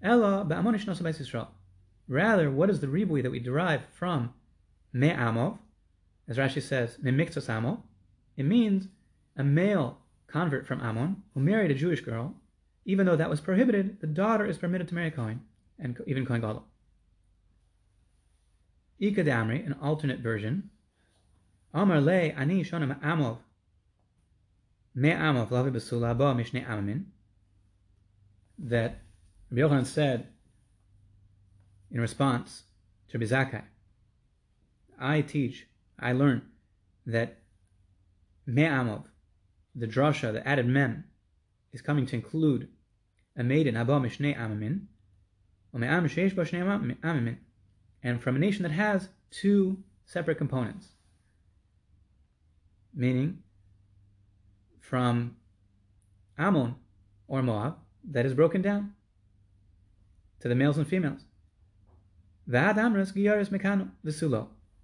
Ella ba'amonish. Rather, what is the ribui that we derive from Me'amov? As Rashi says, Me'miktos Amov, it means a male convert from Ammon who married a Jewish girl, even though that was prohibited, the daughter is permitted to marry a Kohen, and even Kohen Gadol. Ika Damri, an alternate version, Amar le ani shonim amov. Me amov lavi basula ba mishne amamin, that Rabbi Yochanan said in response to Rabbi Zakkai, I teach, I learn that Me'amov, the drasha, the added mem, is coming to include a maiden, Abba Mishnei Amamin, and from a nation that has two separate components. Meaning, from Ammon or Moab, that is broken down to the males and females.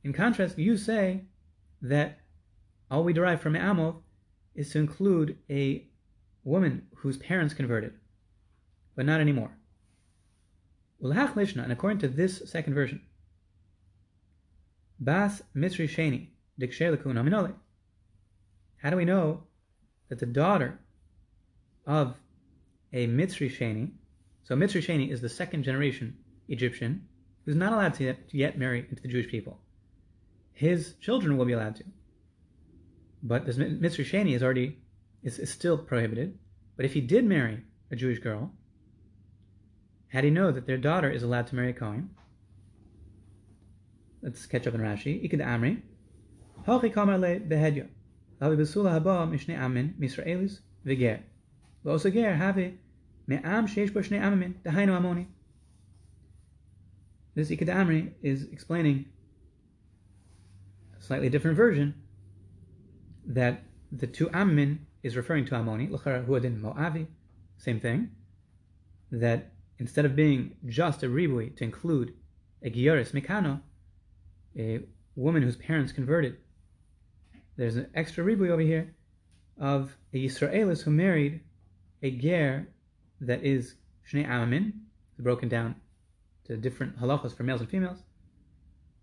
In contrast, you say that all we derive from Amov is to include a woman whose parents converted, but not anymore. And according to this second version, Bas Mitzri Sheni, How do we know that the daughter of a Mitzri Sheni, so Mitzri Sheni is the second generation Egyptian, who's not allowed to yet marry into the Jewish people. His children will be allowed to. But this Mitzri Sheni is already is, is still prohibited. But if he did marry a Jewish girl, How do you know that their daughter is allowed to marry a Kohen? Let's catch up in Rashi. Ikid Amri. Hachi kamar le behedya. Lavi besula haba mishne amin misraelis v'ger. V'osa ger have me'am sheish bo shnei amamin dahainu amoni. This Ikid Amri is explaining a slightly different version that the two Ammin is referring to Amoni, L'chara Huadin Moavi, same thing, that instead of being just a ribui to include a Gioris Mikano, a woman whose parents converted, there's an extra ribui over here of a Yisraelis who married a Ger that is Shnei Amamin, broken down to different halachas for males and females.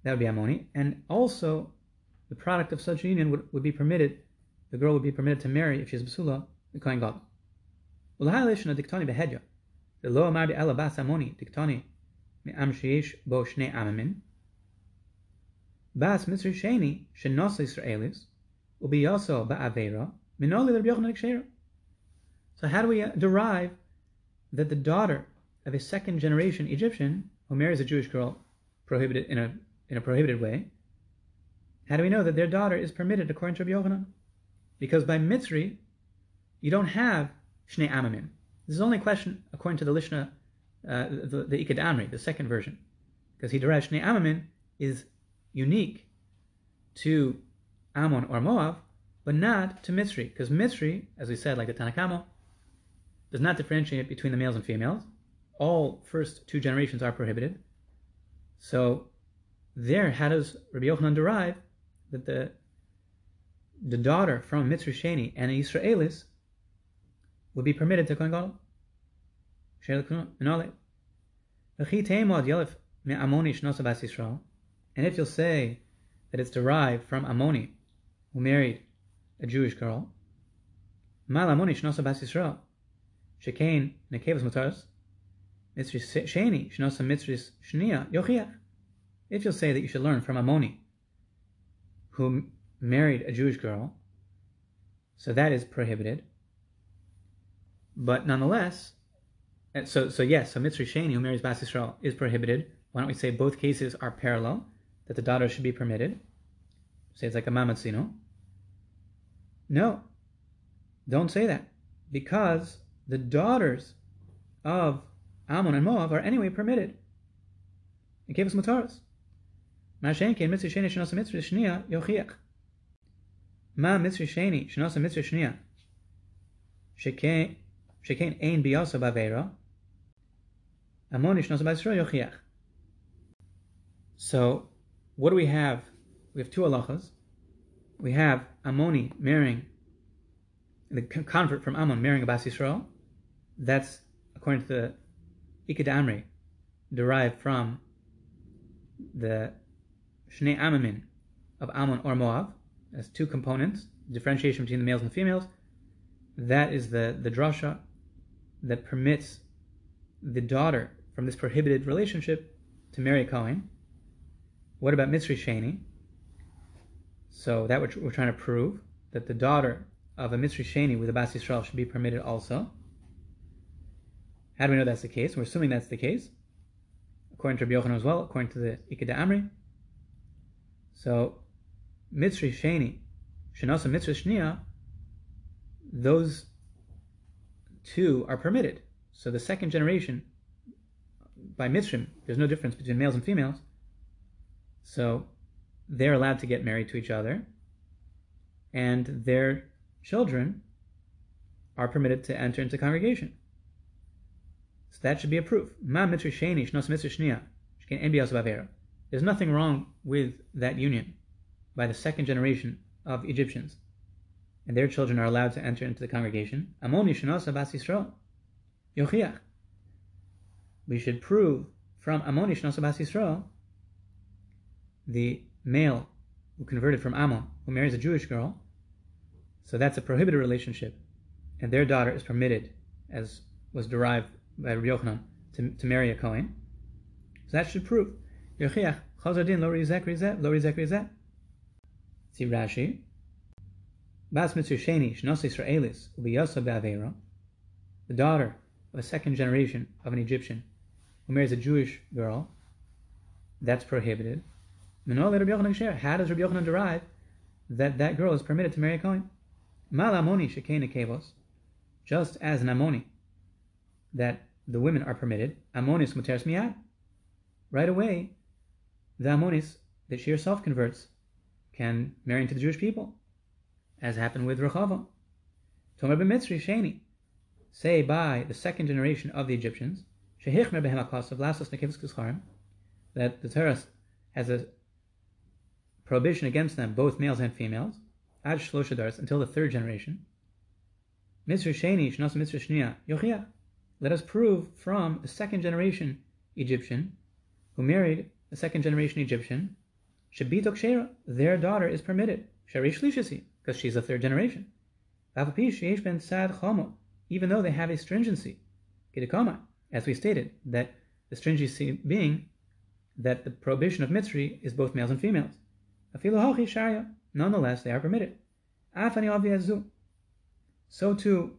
That would be Amoni. And also, the product of such union would, would be permitted, the girl would be permitted to marry, if she's Basula, the Kohen behedya. The sheyesh bo amamin. Bas mitzri sheni Israelis minoli So how do we uh, derive that the daughter of a second generation Egyptian who marries a Jewish girl prohibited in a in a prohibited way, how do we know that their daughter is permitted according to Rabbi Yochanan? Because by Mitzri, you don't have Shnei Amamim. This is only a question according to the Lishna, uh, the, the Ikad Amri, the second version. Because he derives Shnei Amamim is unique to Ammon or Moab, but not to Mitzri. Because Mitzri, as we said, like the Tanakamo, does not differentiate between the males and females. All first two generations are prohibited. So there, how does Rabbi Yochanan derive that the the daughter from Mitzri Sheni and an Israelis would be permitted to Kohen Gadol. And if you'll say that it's derived from Ammoni, who married a Jewish girl, Mal Ammoni shnosa bas Yisrael, shekain nekevas mutaras, Mitzri Sheni shnosa Mitzri Shnia yochiach. If you'll say that you should learn from Ammoni, who married a Jewish girl, so that is prohibited. But nonetheless, eh, so so yes, so Mitzri Sheni who marries Bas Yisrael is prohibited. Why don't we say both cases are parallel, that the daughter should be permitted? Say it's like a mamatzino. No, don't say that, because the daughters of Ammon and Moab are anyway permitted. It gave us mataras. מה שאין כן מצווה שני שנעשה מצווה שנייה יוכיח. מה מצווה שני שנעשה מצווה שנייה? שכן, שכן אין ביוסה בעבירה, המוני שנעשה בישראל יוכיח. So, what do we have? We have two halachas. We have Ammoni marrying, the convert from Ammon marrying a Bas Yisrael. That's, according to the Ikad Amri, derived from the Shnei Amamin of Ammon or Moab as two components, differentiation between the males and the females. That is the, the drasha that permits the daughter from this prohibited relationship to marry a Kohen. What about Mitzri Sheni? So that we're, we're trying to prove that the daughter of a Mitzri Sheni with a Bas Yisrael should be permitted also. How do we know that's the case? We're assuming that's the case, according to Rabbi Yochanan as well, according to the Ikeda Amri. So, Mitzri Sheni, Shenasa Mitzri Shnia, those two are permitted. So the second generation, by Mitzrim, there's no difference between males and females. So they're allowed to get married to each other, and their children are permitted to enter into congregation. So that should be a proof. Ma mitzri sheni shnos mitzri shnia shken en there's nothing wrong with that union by the second generation of Egyptians, and their children are allowed to enter into the congregation. Amoni Shanosa Bas Yisrael. Yochiach. We should prove from Amoni Shanosa Bas Yisrael, the male who converted from Ammon, who marries a Jewish girl, so that's a prohibited relationship, and their daughter is permitted, as was derived by Yochanan, to, to marry a Kohen. So that should prove Yochiach, Chazar Din, lo rizek rizet, lo rizek rizet. See Rashi. Bas mitzvah sheni, shnos Israelis, ubiyasa be'avera, the daughter of a second generation of an Egyptian, who marries a Jewish girl, that's prohibited. How does Rabbi Yochanan derive that that girl is permitted to marry a Kohen? Mal amoni shekena kevos, just as an amoni, that the women are permitted, amonis muteres miyad. Right away, the amonis that she herself converts can marry into the Jewish people, as happened with Rechava. Tomer b'mitzri sheni, say by the second generation of the Egyptians, shehichmer behem akasav lasos nekevus that the Torah has a prohibition against them, both males and females, ad shloshadars, until the third generation. Mitzvah sheni shnas mitzvah shnia yochia. Let us prove from the second generation Egyptian who married a second generation Egyptian, shera, their daughter is permitted, sharish lishasi, because she's a third generation. even though they have a stringency, kidikoma, as we stated, that the stringency being that the prohibition of mitzri is both males and females. Nonetheless, they are permitted. So too,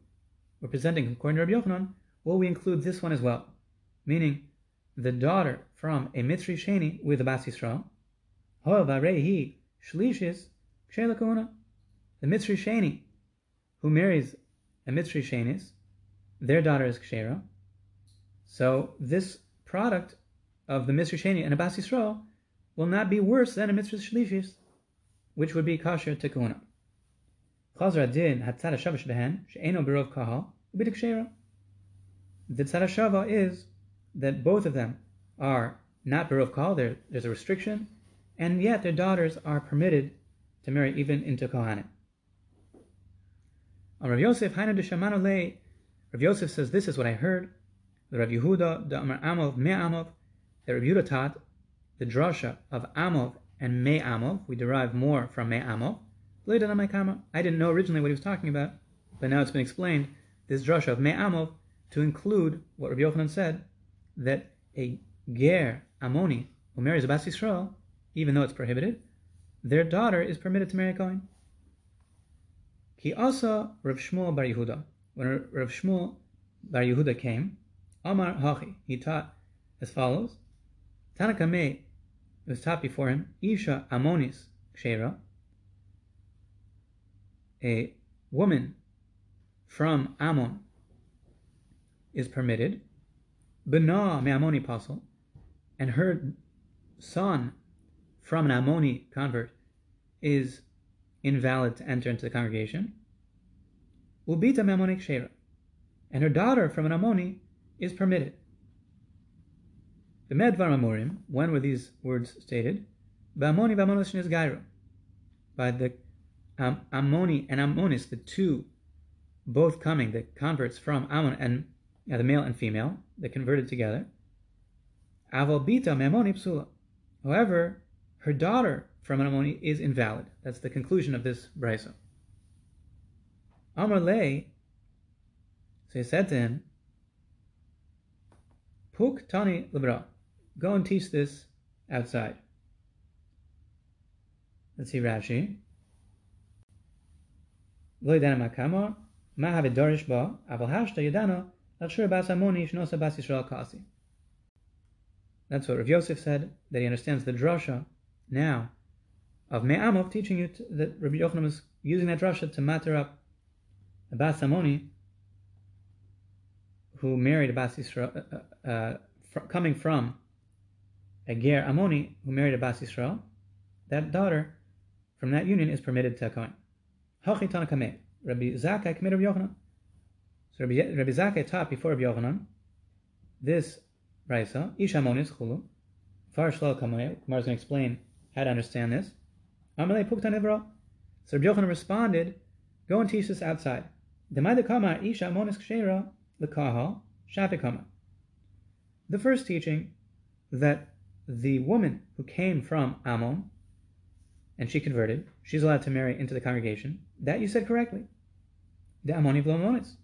we're presenting, according to Rabbi Yochanan, will we include this one as well? Meaning, the daughter from a Mitzri Sheni with a Bas Yisrael, Shlishis the Mitzri Sheni who marries a Mitzri Shenis, their daughter is Kshera. So this product of the Mitzri Sheni and a Bas Yisrael will not be worse than a Mitzri Shlishis, which would be Kasher to Kahuna. Chazra din hatzad hashavah shebehen she'eno berov kahal u'bidik. The tzad is that both of them are not kahal, there, there's a restriction, and yet their daughters are permitted to marry even into Kohanim. On Rav Yosef, de Shamanu Le, Rav Yosef says, This is what I heard. The Rav Yehuda, the Amar Amov, Me Amov, the Rav Yehuda taught the drasha of Amov and Me Amov. We derive more from Me Amov. I didn't know originally what he was talking about, but now it's been explained. This drasha of Me Amov to include what Rabbi Yochanan said, that a ger Amoni who marries a Bas Yisrael, even though it's prohibited, their daughter is permitted to marry a Kohen. He also Rav Shmuel Bar Yehuda. When Rav Shmuel Bar Yehuda came, Amar Hachi, he taught as follows: Tanaka it was taught before him, Isha Amonis Kshera, a woman from Ammon is permitted, Bena Me'amoni apostle, and her son from an Ammoni convert is invalid to enter into the congregation. Ubita Me'amoni Kshera, and her daughter from an Ammoni is permitted. The Medvar when were these words stated? Ba'amoni ba'amonos Gairu. By the um, Ammoni and Ammonis, the two, both coming, the converts from Ammon and yeah, the male and female, they converted together. Avalbita Mamoni Psula. However, her daughter from Ammoni is invalid. That's the conclusion of this brisa. Amar Le, so he said to him, Puk Tani Libra, go and teach this outside. Let's see Rashi. Lo yidana makamar, ma havidarish ba, aval hashta yidana, that's what Rav Yosef said, that he understands the drasha now of Me'amov teaching you to, that Rabbi Yochanan was using that drasha to matter up Abbas Amoni, who married Abbas Yisrael, uh, uh, uh, fr- coming from a Ger Amoni, who married Abbas Yisrael, that daughter from that union is permitted to a Kohen. Rabbi Zakkai committed Rabbi Yochanan. So Rabbi, Rabbi Zakkai taught before Rabbi Yochanan this Raisa, Isha Monis Chulu. Far Shlo Kamay. Kumar is going to explain how to understand this. Amalei Puktan. So Rabbi Yochanan responded, Go and teach this outside. The first teaching that the woman who came from Ammon and she converted, she's allowed to marry into the congregation. That you said correctly. The Ammoni Vlamonis.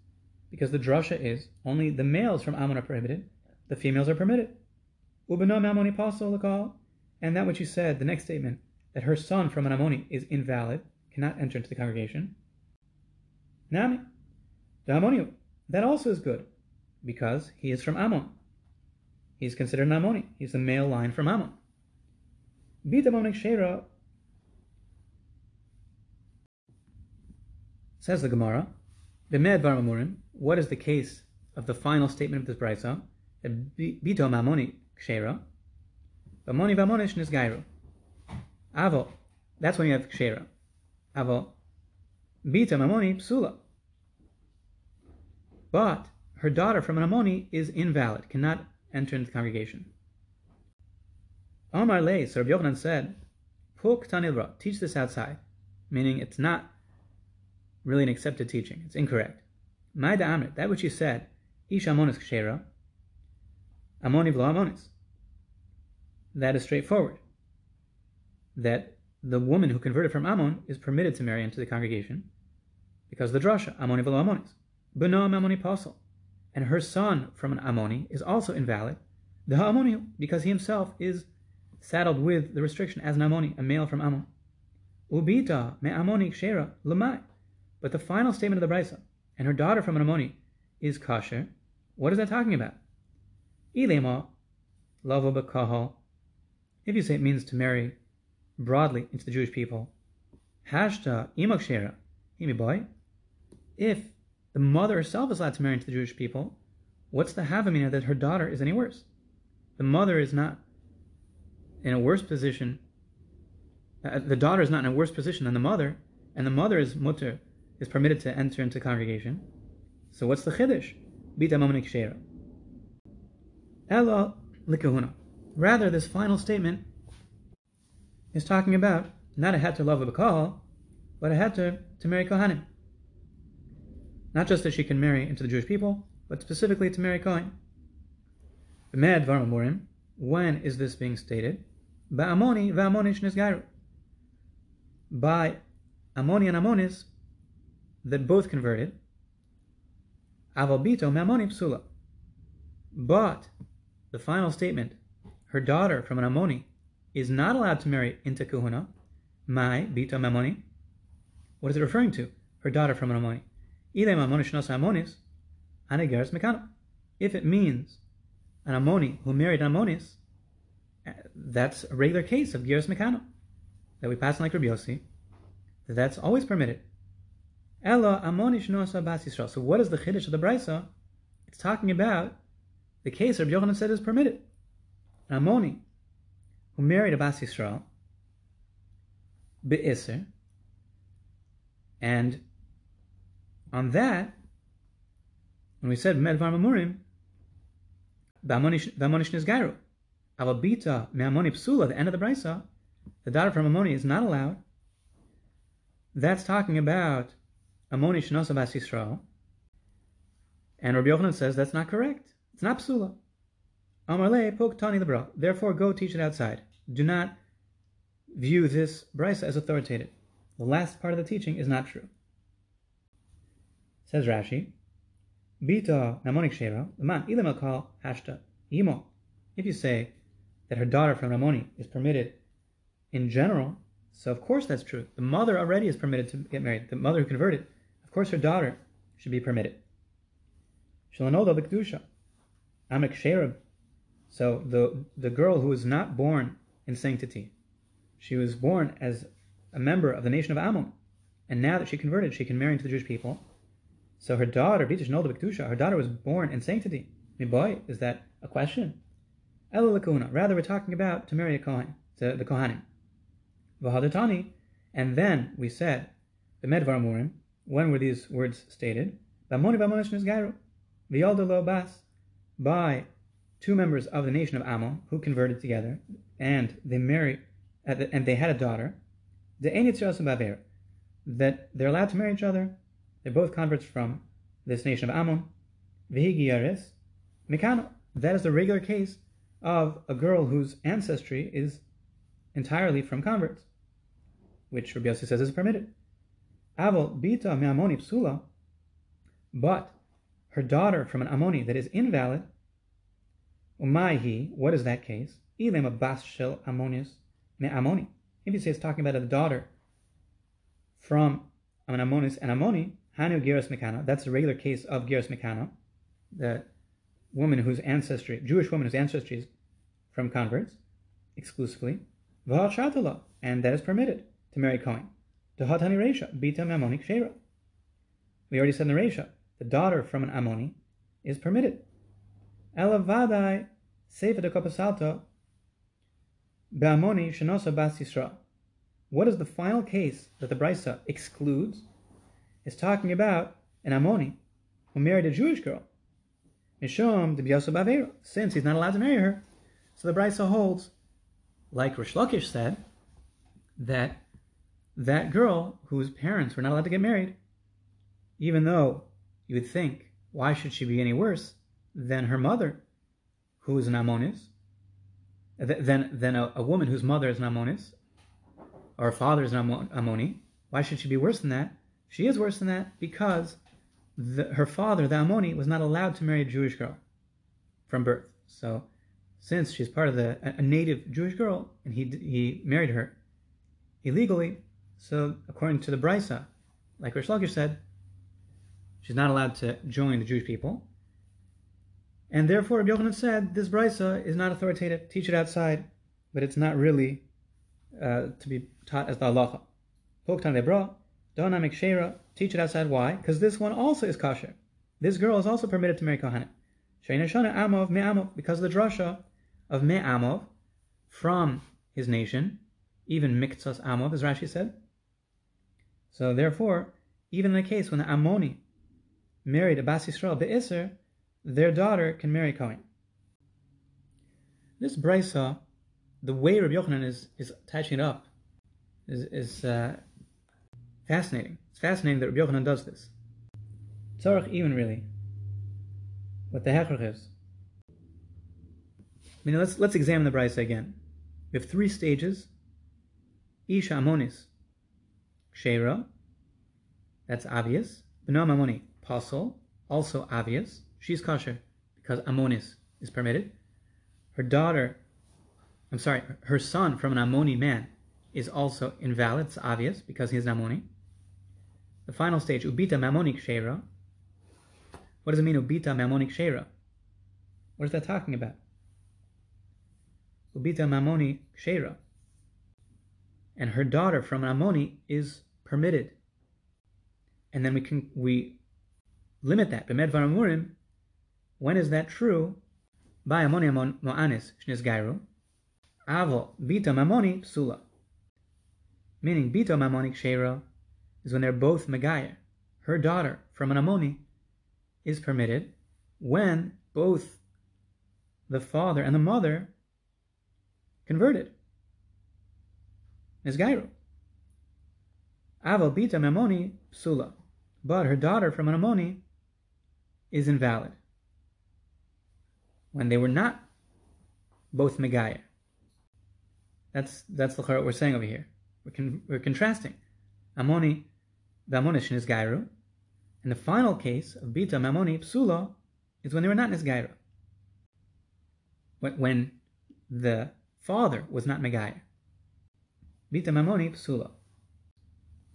Because the drasha is only the males from Ammon are prohibited, the females are permitted. Ammoni and that which you said, the next statement, that her son from an Ammoni is invalid, cannot enter into the congregation. Nami. The Ammoniu. That also is good, because he is from Ammon. he's considered an Ammoni. He's the male line from Ammon. Bita Ammonic Shera says the Gemara, what is the case of the final statement of this brisa? Bito Mamoni Kshera, Vamoni Vamonish Nisgairu. Avo, that's when you have Kshera. Avo, Bita Mamoni Psula. But her daughter from an Ammoni is invalid, cannot enter into the congregation. Omar so Rabbi Yochanan said, Puk Tanilra, teach this outside, meaning it's not really an accepted teaching, it's incorrect. Maida Amrit, that which you said, Ish Amonis Kshera, Amoni Vlo Amonis. That is straightforward. That the woman who converted from Ammon is permitted to marry into the congregation because the drasha, Amoni Vlo Amonis. Beno Ammoni Apostle and her son from an Ammoni is also invalid. The Ha'amoni, because he himself is saddled with the restriction as an Ammoni, a male from Ammon. Ubita me Ammoni Kshera Lamai. But the final statement of the Brisa, and her daughter from an Ammoni is kosher. What is that talking about? Ilema lavo bekahal. If you say it means to marry broadly into the Jewish people, hashta imok imi boy. If the mother herself is allowed to marry into the Jewish people, what's the havamina that her daughter is any worse? The mother is not in a worse position. Uh, the daughter is not in a worse position than the mother, and the mother is mutter, is permitted to enter into congregation. So what's the chiddush? Bita mamonik shera. Ella likahuna. Rather, this final statement is talking about not a to love of a call, but a to, to marry Kohanim. Not just that she can marry into the Jewish people, but specifically to marry Kohen. B'med varmamurim, when is this being stated? Ba'amoni va'amonish nisgairu. By Ammoni and Ammonis that both converted. Avalbito me'amoni psula. But the final statement, her daughter from an Ammoni is not allowed to marry into Kahuna. Mai bito me'amoni. What is it referring to? Her daughter from an Ammoni. Ile mamonish nos ammonis, anegeres mekano. If it means an Ammoni who married an Ammonis, that's a regular case of Geras Mekano that we pass on like Rabbi Yossi. That's always permitted. Ella Yisrael. So what is the Chiddush of the Brisa? It's talking about the case Rabbi Yochanan said is permitted. An Ammoni who married a Bas Yisrael, Be'isr, and on that, when we said Med Varmamurim, V'amonish Nizgairu, Avabita Me'amoni Psula, the end of the Brisa, the daughter from Ammoni is not allowed. That's talking about Ammoni Shnosavas Yisrael. And Rabbi Yochanan says that's not correct. It's not Psula. Amarle Pok Tani Lebra. Therefore, go teach it outside. Do not view this Brisa as authoritative. The last part of the teaching is not true. Says Rashi, Bita Namonik Sheva, man ilam call hashta imo. If you say that her daughter from Ramoni is permitted in general, so of course that's true. The mother already is permitted to get married. The mother who converted, course her daughter should be permitted. Bikdusha. Amek Sherab. So the the girl who was not born in sanctity, she was born as a member of the nation of Ammon, and now that she converted, she can marry into the Jewish people so her daughter, Bitish Nolda Biktusha, her daughter was born in sanctity. Mean, boy, is that a question? Ela Lakuna. Rather, we're talking about to marry a Kohen, to the Kohanim. Vahadatani. And then we said, the Medvar Murim, when were these words stated? Bas. By two members of the nation of Ammon who converted together, and they married, uh, and they had a daughter. That they're allowed to marry each other they're both converts from this nation of Ammon. That is the regular case of a girl whose ancestry is entirely from converts, which Rabbi Yossi says is permitted. Aval bita me'amoni psula, but her daughter from an Ammoni that is invalid, umaihi, what is that case? Ilem a bas shel ammonius me'amoni. If you say it's talking about a daughter from an Ammonis and Ammoni, Hanu Geras Mekana, that's the regular case of Geras Mekana, the woman whose ancestry, Jewish woman whose ancestry is from converts exclusively, and that is permitted to marry Cohen. Hatani Resha, Bita Mamonik Shera. We already said in the Resha, the daughter from an Ammoni is permitted. Elavadai Sefer de Kopasalto Be'amoni Shenosa Bas Yisra. What is the final case that the Brisa excludes? Is talking about an Ammoni who married a Jewish girl. Mishom de since he's not allowed to marry her. So the Brisa holds, like Rish Lakish said, that that girl whose parents were not allowed to get married, even though you would think, why should she be any worse than her mother, who is an Ammonis, than, than a, a woman whose mother is an Ammonis, or her father is an Ammoni? Why should she be worse than that? She is worse than that because the, her father, the Ammoni, was not allowed to marry a Jewish girl from birth. So, since she's part of the a native Jewish girl, and he he married her illegally, so according to the Brisa, like Rish Lakish said, she's not allowed to join the Jewish people. And therefore, Rabbi Yochanan said this Brisa is not authoritative. Teach it outside, but it's not really uh, to be taught as the halacha. Lebra, donamik shera, teach it outside. Why? Because this one also is kosher. This girl is also permitted to marry Kohanim. Sheina shana amov me'amov, because of the drasha of me'amov from his nation, even miktsas amov, as Rashi said. So therefore, even in the case when the Ammoni married a Bas Yisrael be'Isr, their daughter can marry Cohen. This brisa, the way Rabbi Yochanan is, is attaching it up, is, is uh, fascinating. It's fascinating that Rabbi Yochanan does this. Tzarech even really, what the hechrach is. I mean, let's let's examine the brisa again. We have three stages. Isha Amonis, Kshera, that's obvious. B'no Ammoni, Pasul, also obvious. She's kosher because Ammonis is permitted. Her daughter, I'm sorry, her son from an Ammoni man is also invalid. It's obvious because he is an Ammoni. The final stage, Ubita Mamonik Shera. What does it mean, Ubita Mamonik Shera? What is that talking about? Ubita Mamoni Shera. And her daughter from Ammoni is permitted. And then we can we limit that. B'med when is that true? By Ammoni mo'anis shnis gairu. Avo bita mamoni psula. Meaning bita mamoni kshera is when they're both megayah. Her daughter from an Ammoni is permitted when both the father and the mother converted. Nisgairu. Aval bita mamoni psula but her daughter from an Ammoni is invalid. When they were not both Megaya. That's that's the what we're saying over here. We're, con- we're contrasting. Ammoni, the Ammonishin is Gairu, and the final case of Bita Mamoni Psula is when they were not Nisgairu. When, when the father was not Megaya. Bita Mamoni Psula.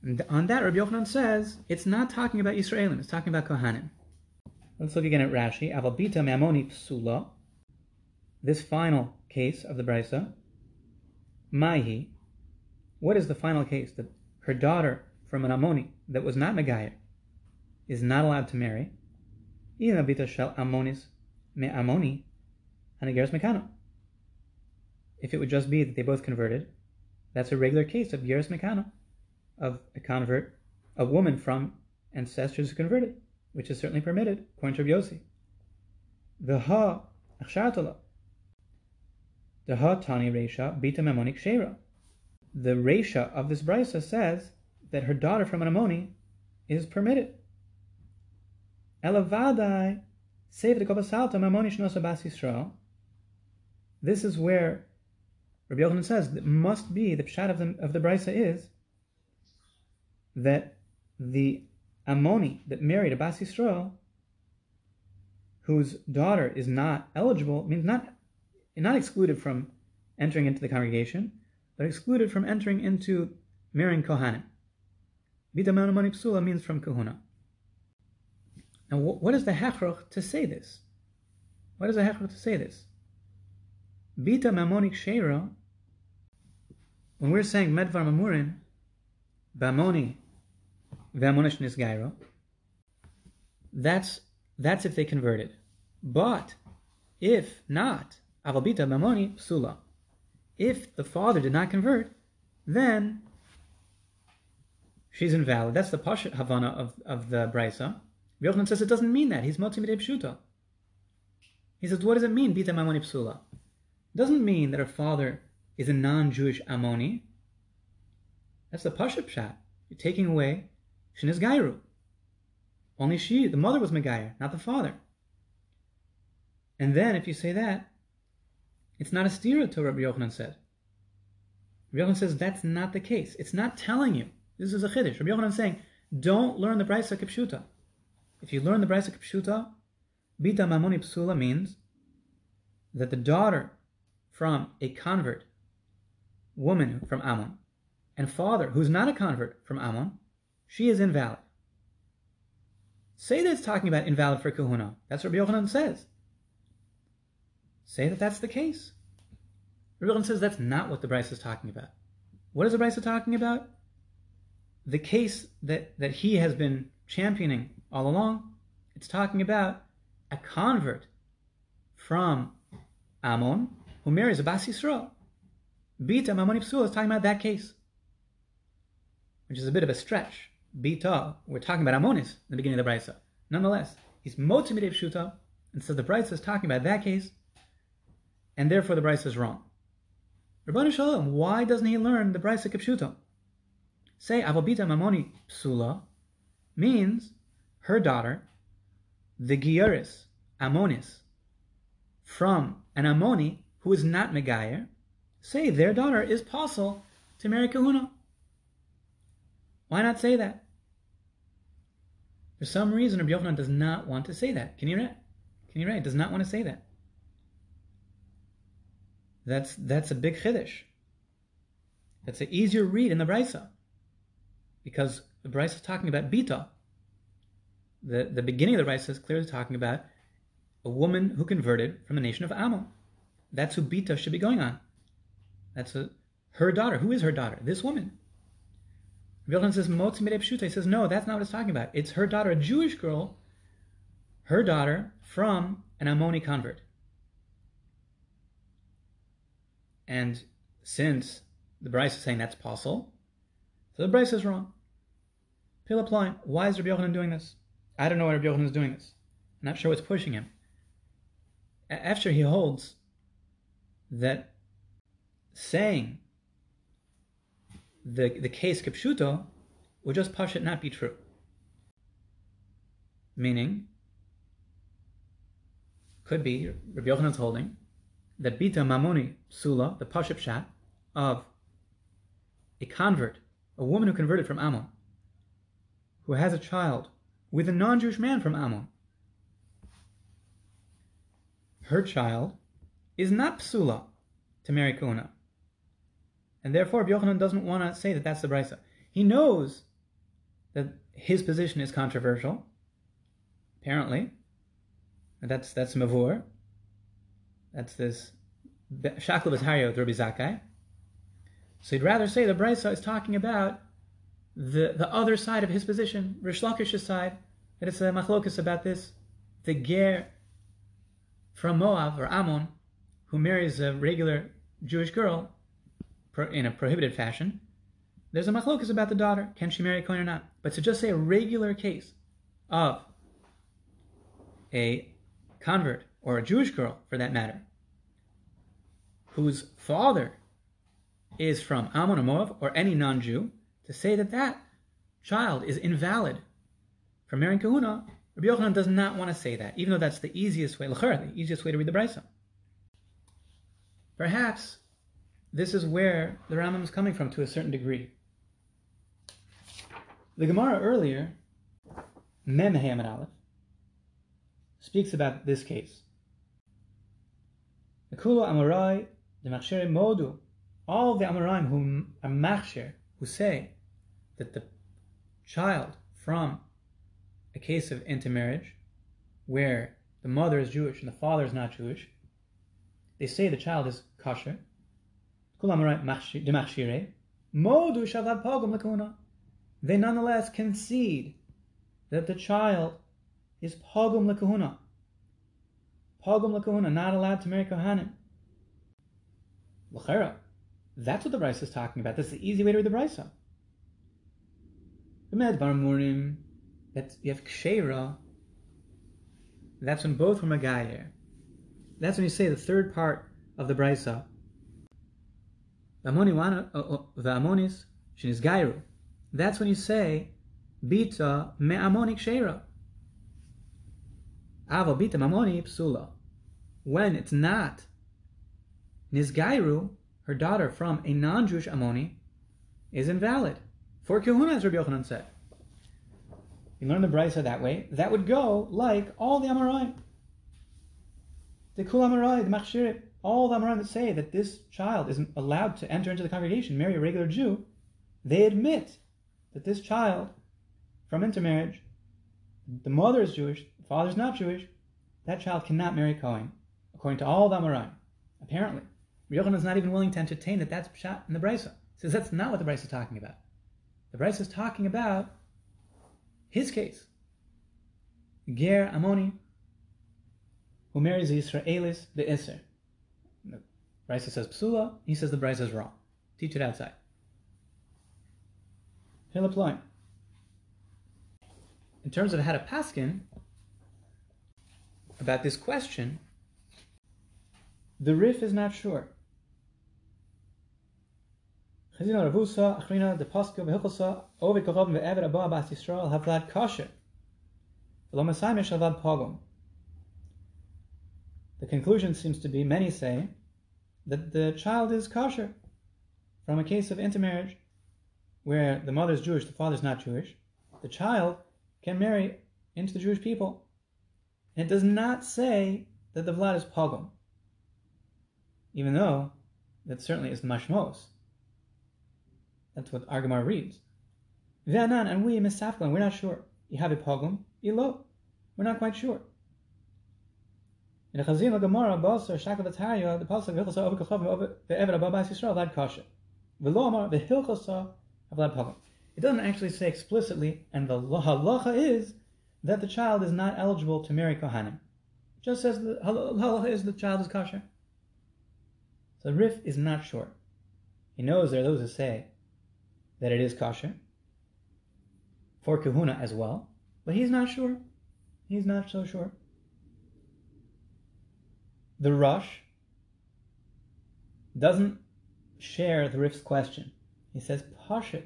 And on that, Rabbi Yochanan says it's not talking about Israelim; it's talking about Kohanim. Let's look again at Rashi. Avalbita me'amoni psula. This final case of the brisa. Maihi. What is the final case that her daughter from an Ammoni that was not Megaya is not allowed to marry? Even abita shel Ammonis me'amoni hanageres mekano. If it would just be that they both converted, that's a regular case of geras mekano of a convert, a woman from ancestors who converted, which is certainly permitted, according to Yossi. The ha achshartala. The ha tani reisha bita mamonik shera. The reisha of this brisa says that her daughter from an Ammoni is permitted. Elavadai save the. This is where Rabbi Yochanan says that must be the pshat of the of the brisa is that the Ammoni that married a Bas Yisrael, whose daughter is not eligible, means not not excluded from entering into the congregation, but excluded from entering into marrying Kohanim. Bita Ammoni Psula means from Kahuna. Now, what is the hechrach to say this? What is the a hechra to say this? Bita mamonik sheira, when we're saying medvar mamurin, bamoni v'amonish nisgairo, that's that's if they converted. But if not, avalbita mamoni psula. If the father did not convert, then she's invalid. That's the pashat havana of, of the brisa. Yochanan says it doesn't mean that. He's motzi pshuta. He says, what does it mean, bita mamoni psula? It doesn't mean that her father is a non-Jewish amoni. That's the pashat pshat. You're taking away shinis gairu. Only she, the mother was Megayer, not the father. And then, if you say that, it's not a stira to Rabbi Yochanan said. Rabbi Yochanan says that's not the case. It's not telling you. This is a chiddush. Rabbi Yochanan is saying, don't learn the Brisa Kipshuta. If you learn the Brisa Kipshuta, Bita Mamoni Psula means that the daughter from a convert, woman from Ammon, and father who's not a convert from Ammon, she is invalid. Say that it's talking about invalid for kahuna. That's what Yochanan says. Say that that's the case. Rabbi Yochanan says that's not what the Brisa is talking about. What is the Brisa talking about? The case that, that he has been championing all along. It's talking about a convert from Ammon who marries a Bas Yisrael. Bita Mamoni Psul is talking about that case, which is a bit of a stretch. Bita, we're talking about Amonis in the beginning of the Brisa. Nonetheless, he's Motzimidev Shuta, and so the Brisa is talking about that case, and therefore the Brisa is wrong. Rabbanu Shalom, why doesn't he learn the Brisa Kipshuta? Say Avobita Mamoni Psula means her daughter, the Gioris, Amonis, from an Amoni who is not Megayer, say their daughter is possible to marry Kahuna. Why not say that? For some reason, Rabbi Yochanan does not want to say that. Can you read? Can you read? Does not want to say that. That's that's a big chiddush. That's an easier read in the brisa, because the brisa is talking about bita. The the beginning of the brisa is clearly talking about a woman who converted from the nation of Ammon. That's who bita should be going on. That's a, her daughter. Who is her daughter? This woman. Vildan says. He says, no, that's not what it's talking about. It's her daughter, a Jewish girl, her daughter from an Ammoni convert. And since the Brisa is saying that's possible, so the Brisa is wrong. Peel applying. Why is Rabbi Yochanan doing this? I don't know why Rabbi Yochanan is doing this. I'm not sure what's pushing him. After he holds that saying the, the case Kipshuto would just Pashat not be true. Meaning, could be Rabbi Yochanan's holding that Bita Mamoni Sula, the Pashup Shat, of a convert, a woman who converted from Ammon, who has a child with a non Jewish man from Ammon. Her child is not Psula to marry Kuna. And therefore, Yochanan doesn't want to say that that's the brisa. He knows that his position is controversial. Apparently, and that's that's mavur. That's this shaklav Hario Rabbi Zakkai. So he'd rather say the brisa is talking about the the other side of his position, Rish Lakish's side, that it's a machlokas about this, the ger from Moab or Ammon, who marries a regular Jewish girl, in a prohibited fashion, there's a machlokas about the daughter. Can she marry a Kohen or not? But to just say a regular case of a convert, or a Jewish girl for that matter, whose father is from Ammon or or any non Jew, to say that that child is invalid for marrying kahuna, Rabbi Yochanan does not want to say that, even though that's the easiest way, the easiest way to read the Brisa. Perhaps this is where the Rambam is coming from to a certain degree. The Gemara earlier, Mem Hamad Aleph, speaks about this case. The Kula Amorai, the Machshere Modu, all the Amoraim who are Machsher, who say that the child from a case of intermarriage, where the mother is Jewish and the father is not Jewish, they say the child is kosher. They nonetheless concede that the child is pogum lekahuna. Pogum lekahuna, not allowed to marry kohanim. L'chera, that's what the Brisa is talking about. That's the easy way to read the Brisa. B'med bar murim, that you have kshera. That's when both were magayer. That's when you say the third part of the Brisa. Uh, uh, the amonis shenis gairu. That's when you say bita me'amoni kshera. Avo bita mamoni psula. When it's not nizgairu, her daughter from a non-Jewish Ammoni, is invalid. For kahuna, as Rabbi Yochanan said. You learn the Brisa that way. That would go like all the Amoraim. The Kul Amorai, the Machshirim, all the Amoraim that say that this child isn't allowed to enter into the congregation, marry a regular Jew, they admit that this child from intermarriage, the mother is Jewish, the father is not Jewish, that child cannot marry Cohen, according to all the Amoraim. Apparently. Yochanan is not even willing to entertain that that's shot in the Brisa. Says that's not what the Brisa is talking about. The Brisa is talking about his case. Ger Amoni, who marries the Israelis, the Isser. Brisa says Psula, he says the Brisa is wrong. Teach it outside. Philip Loin. In terms of how to paskin about this question, the Rif is not sure. Chazina Ravusa, Achrina, the Vehilchasa, Ovid Abba Abbas Yisrael. The conclusion seems to be, many say, that the child is kosher from a case of intermarriage where the mother is Jewish, the father is not Jewish. The child can marry into the Jewish people. And it does not say that the Vlad is pogrom, even though that certainly is the mashmos. That's what Argamar reads. V'anan, and we, Misaflan, we're not sure. You have a pogrom, ilo. We're not quite sure. In the Chazim Gemara, Basar, Shakav Ataya, the Pasuk, Hilchasa, Over Kachav, Over Ve'ever, Abba Yisrael, Vlad Kasha. V'lo Amar, V'hilchasa, Vlad Pogrom. It doesn't actually say explicitly, and the halacha is that the child is not eligible to marry Kohanim. It just says the halacha is the child is kosher. So Rif is not sure. He knows there are those who say that it is kosher for kahuna as well, but he's not sure. He's not so sure. The Rosh doesn't share the Rif's question. He says Pashit.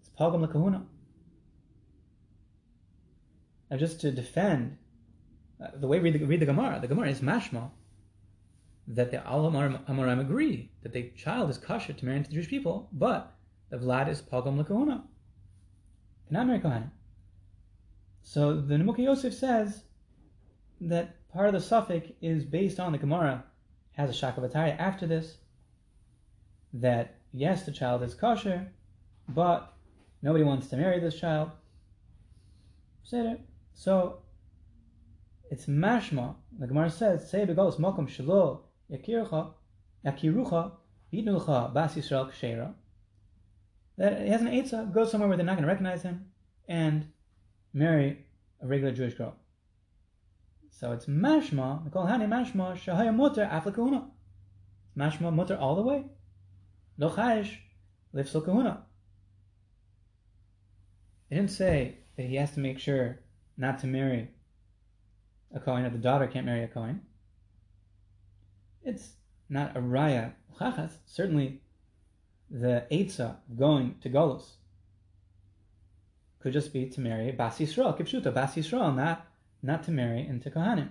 It's Pagam Kahuna. Now, just to defend uh, the way we read the, read the Gemara, the Gemara is mashma that the Al Amoraim agree that the child is kosher to marry into the Jewish people, but the Vlad is Pagam Kahuna. Cannot marry Kohanim. So the Nimukei Yosef says that part of the suffix is based on the Gemara has a Shakavataya after this, that yes, the child is kosher, but nobody wants to marry this child. So it's mashma. The Gemara says, "Say begolos mokum shelo yakirucha yakirucha yidnulcha bas Yisrael kshera." That he has an etza, go somewhere where they're not going to recognize him, and marry a regular Jewish girl. So it's mashma. call hani mashma shahaya mutter aflakuna. Mashma mutter all the way. Lo chayish lifsul kahuna. It didn't say that he has to make sure not to marry a Kohen, or the daughter can't marry a Kohen. It's not a raya chachas. Certainly, the etza going to Golos could just be to marry Bas Yisrael, Kipshuta, Bas Yisrael, not, not to marry into Kohanim.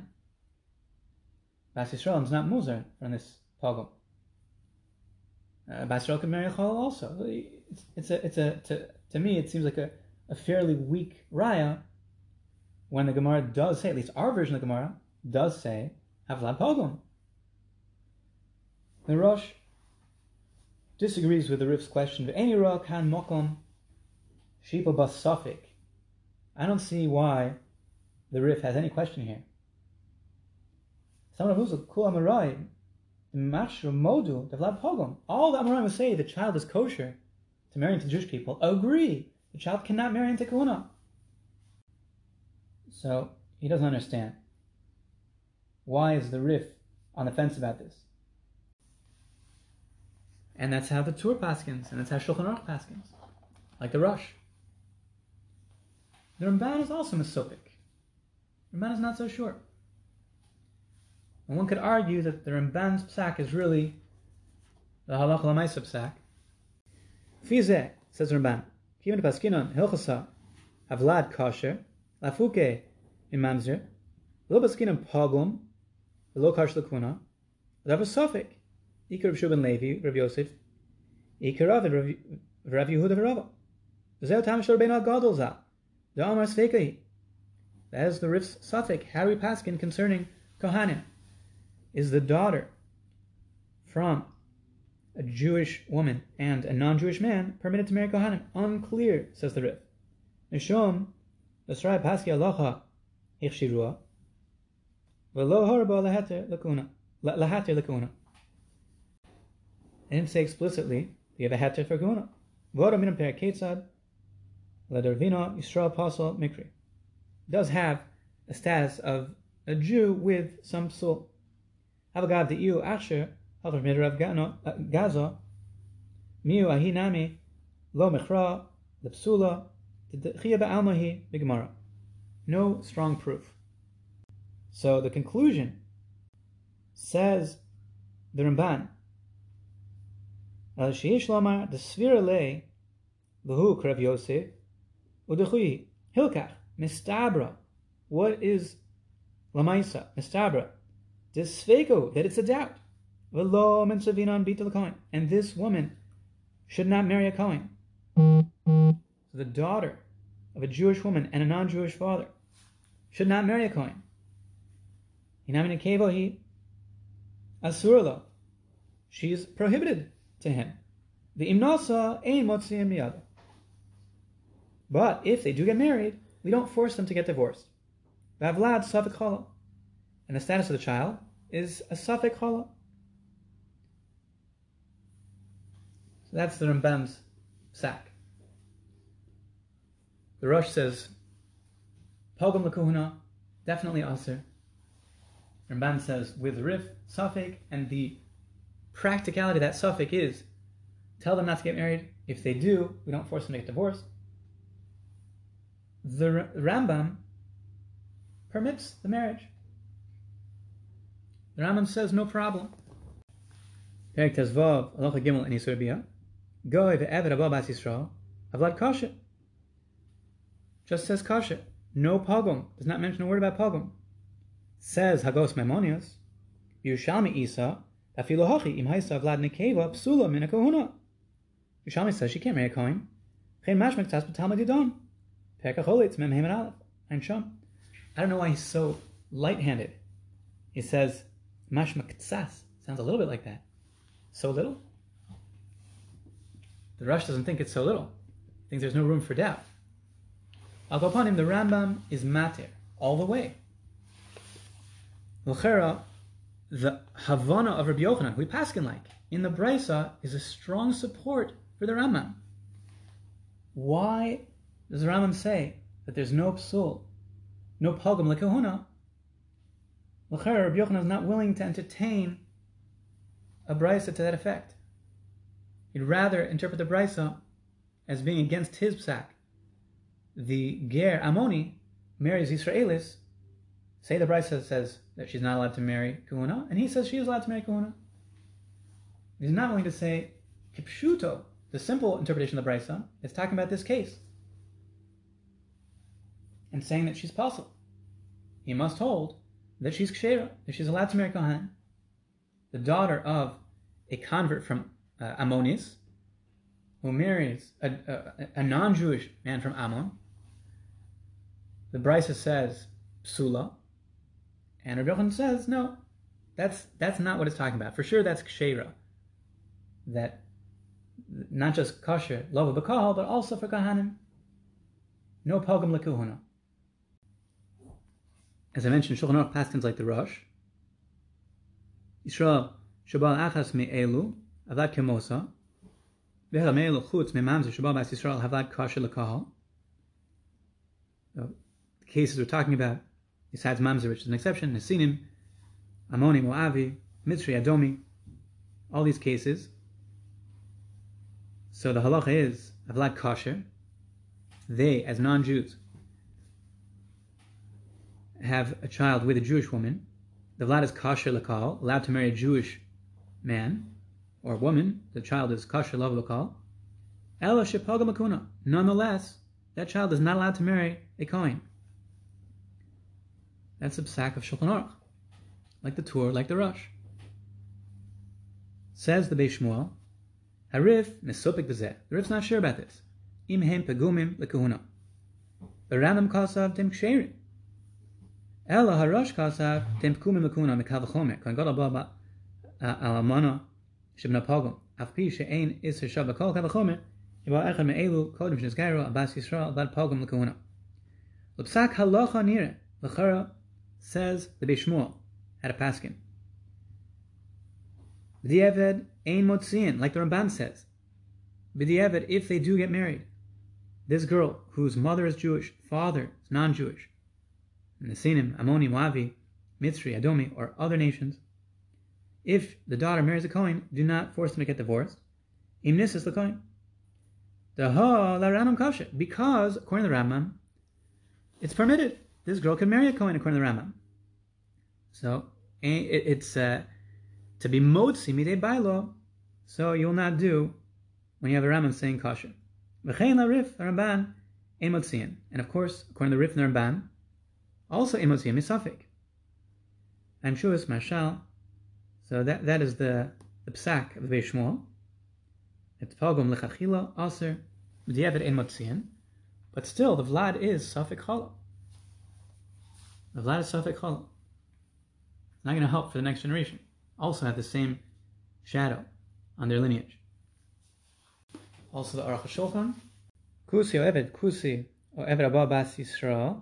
Bas Yisrael is not Muzar from this pogrom. Uh, Bas Yisrael can marry a Chol also. It's, it's a, it's a, to, to me, it seems like a, a fairly weak raya when the Gemara does say, at least our version of the Gemara, does say, Havlad Pogrom. The Rosh disagrees with the Rif's question, Any kan mokom shipa bas I don't see why the Rif has any question here. All the Amoraim would say the child is kosher to marry into Jewish people. Agree, the child cannot marry into Kahuna. So he doesn't understand. Why is the Rif on the fence about this? And that's how the Tur paskins, and that's how Shulchan Aruch paskins, like the Rosh. The Ramban is also Mesopik. Ramban is not so sure. And one could argue that the Ramban's psak is really the Halach Lamaisa psak. Fize, says Ramban, Kivin Paskinon, Hilchasa, Avlad Kosher, Lafuke in Mamzer, Lo Paskinon Pogum, Lo Kash Lakuna, Rav Sofik, Iker Rav Shubin Levi, Rav Yosef, Iker Rav, Rav Yehuda Rava. Zeh Tam Shor Ben Gadol Zal, the Amar. That is the Rif's Suffolk, Harry Paskin concerning Kohanim, is the daughter from a Jewish woman and a non-Jewish man permitted to marry Kohanim? Unclear, says the Rif. Mishom, Esrai Paski Aloha, Ichshirua, Velo Horba Lahater Lakuna, Lahater Lakuna. I didn't say explicitly, you have a heter for Kuna. Voda Minam Per Ketzad, Ladarvina Yisrael Apostle Mikri. Does have a status of a Jew with some soul. Havagav the Iu Asher, Havar Midrav uh, Gaza, Miu Ahinami, Lo Mechra, Lepsula, Chia Ba'almahi, Bigmara. No strong proof. So the conclusion says the Ramban, Al Sheish Lomar, the Svira Le, Lahu Krav Yosef, Udechui, Hilkach, Mistabra. What is Lamaisa? Mistabra. Disfego, that it's a doubt. Velo mensavinon bita Kohen. And this woman should not marry a Kohen. The daughter of a Jewish woman and a non-Jewish father should not marry a Kohen. Hinamina kevo he asurlo. She is prohibited to him. The imnasa ein motziyim miyada. But if they do get married, we don't force them to get divorced. Vavlad safek chala. And the status of the child is a safek chala. That's the Rambam's sack. The Rosh says, Pogam lakuhuna, definitely aser. Rambam says, with Rif, Safek, and the practicality that Safek is, tell them not to get married. If they do, we don't force them to get divorced. The Rambam permits the marriage. The Rambam says no problem. Perek Tezvav, Aloha Gimel, and Yisur. Goy ve'eved abba bas Yisrael, avlad kasha. Just says kasha. No pogum. Does not mention a word about pogum. Says Hagos Maimonius, Yerushalmi Isa, Afilu Hachi im Haisa Vlad Nekeva Psula Min Kahuna. Yerushalmi says she can't marry a Kohen. Chen Mashmek Tas B'Talmud Yidon. Mem Aleph. And. I don't know why he's so light-handed. He says Mashmek Tzas. Sounds a little bit like that. So little? The Rosh doesn't think it's so little. He thinks there's no room for doubt. I'll go upon him, the Rambam is matir all the way. L'chera, the Havana of Rabbi Yochanan, who we paskin like, in the Brisa, is a strong support for the Rambam. Why does the Rambam say that there's no psul, no pogam lekahuna? L'chera, Rabbi Yochanan is not willing to entertain a Brisa to that effect. He'd rather interpret the Brisa as being against his psak. The Ger Amoni marries Israelis. Say the Brisa says that she's not allowed to marry Kahuna, and he says she is allowed to marry Kahuna. He's not willing to say Kipshuto, the simple interpretation of the Brisa, is talking about this case. And saying that she's possible. He must hold that she's Kshera, that she's allowed to marry Kohan, the daughter of a convert from uh, Ammonis, who marries a, a, a non-Jewish man from Ammon, the Brisa says psula, and Rabbi Yochanan says no, that's that's not what it's talking about. For sure, that's kshera. That not just kosher lova bakal, but also for kahanim. No pogam lekuhuna. As I mentioned, Shulchan Aruch paskins like the Rosh, Yisrael Shabal Achas Me'elu Avad Kemosa. V'Hel Me'elu Chutz Me'Mamzer Shabal Bas Yisrael Havad Kasher L'Kahal. The cases we're talking about, besides Mamzer, which is an exception, Nesinim, Amoni, Moavi, Mitzri, Adomi, all these cases. So the halacha is Avlad Kasher, they, as non Jews, have a child with a Jewish woman. The Vlad is Kasher Lakal, allowed to marry a Jewish man or woman. The child is Kasher Lav Lakal. Ella Shepaga Makuna. Nonetheless, that child is not allowed to marry a Kohen. That's a psak of Shulchan Aruch, like the Tur, like the Rosh. Says the Beis Shmuel, Harif mesopik b'zeh. The Rif's not sure about this. Im hem pegumim lekahuna. Beranam kasav tim ksherim. Ela harosh kasav tim pegumim lekahuna mekav chomer. Kan gadol ba uh, alamana shibna pogum. Af pi she'ein is hashav bakol kav chomer. Iba echad me'elu kodim shnizgairu abas Yisrael bad pogum lekahuna. L'psak halacha nire. L'chara says the Beis Shmuel had a paskin. B'di'eved ein motziin, like the Ramban says. B'di'eved, if they do get married, this girl whose mother is Jewish, father is non-Jewish, Nesinim, Amoni, Moavi, Mitzri, Adomi, or other nations, if the daughter marries a Kohen, do not force them to get divorced. Im nisis the Kohen. The ha la kasha, because according to the Rambam, it's permitted. This girl can marry a Kohen according to the Rambam. So it's uh, to be motzi midei bailo, so you'll not do when you have a Rambam saying kasha. V'chein la rif Ramban emotzian, and of course, according to the Rif the Ramban, also emotzian misafik. And shuas mashal. So that that is the the psak of the Beis. It's pogum lechachila aser b'diavad emotzian, but still the vlad is safik chala. The vlad is safik chala. It's not going to help for the next generation. Also have the same shadow on their lineage. Also the Aruch. Kusi o Eved, Kusi o Eved Abba Bas Yisrael.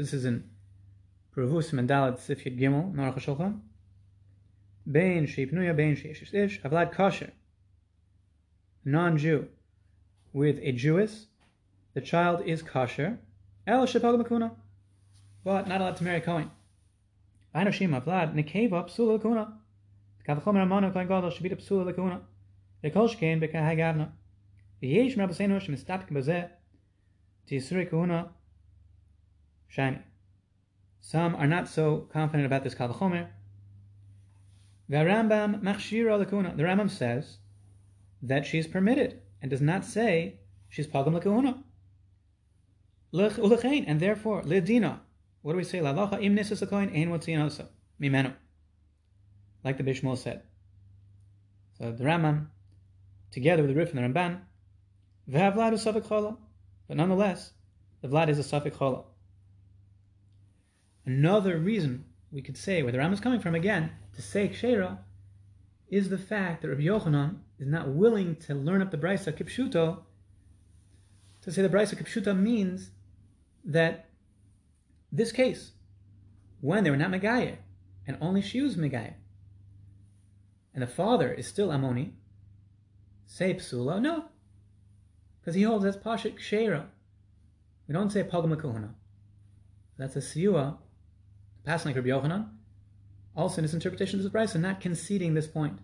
This is in Provus Mendalet Sifyat Gimel, Aruch HaShulchan. Bein Sheipnuya, Bein Sheishish Ish, Avlad Kosher. Non-Jew with a Jewess, the child is kosher. El Shepag Makuna, but not allowed to marry Cohen. Aino Shima Vlad Nekeva Psula Lakuna. Kavachomer Amano Kohen Gadol Shabita Psula Lakuna. Lekol Shkein Beka Hagavna. Yesh Rabbi Seinu Shem Stapik Bazeh. Tisuri Kuna. Shiny. Some are not so confident about this Kavachomer. The Rambam Machshira Lakuna. The Rambam says that she is permitted and does not say she's Pagam Lakuna. And therefore, Lidina, what do we say? Lavacha im mimenu. Like the Beis Shmuel said. So the Rambam, together with the Rif and the Ramban, v'havlad is chola. But nonetheless, the vlad is a safik chola. Another reason we could say where the Rambam is coming from again to say kshera is the fact that Rabbi Yochanan is not willing to learn up the Brisa Kipshuto to say the Brisa Kipshuta means that this case, when they were not Megaya, and only she was Megaya, and the father is still Amoni, say Psula? No. Because he holds that's Pashik Kshera. We don't say Pagam That's a Siyua, like Rabbi Yochanan, also in his interpretation of the this Brisa, not conceding this point.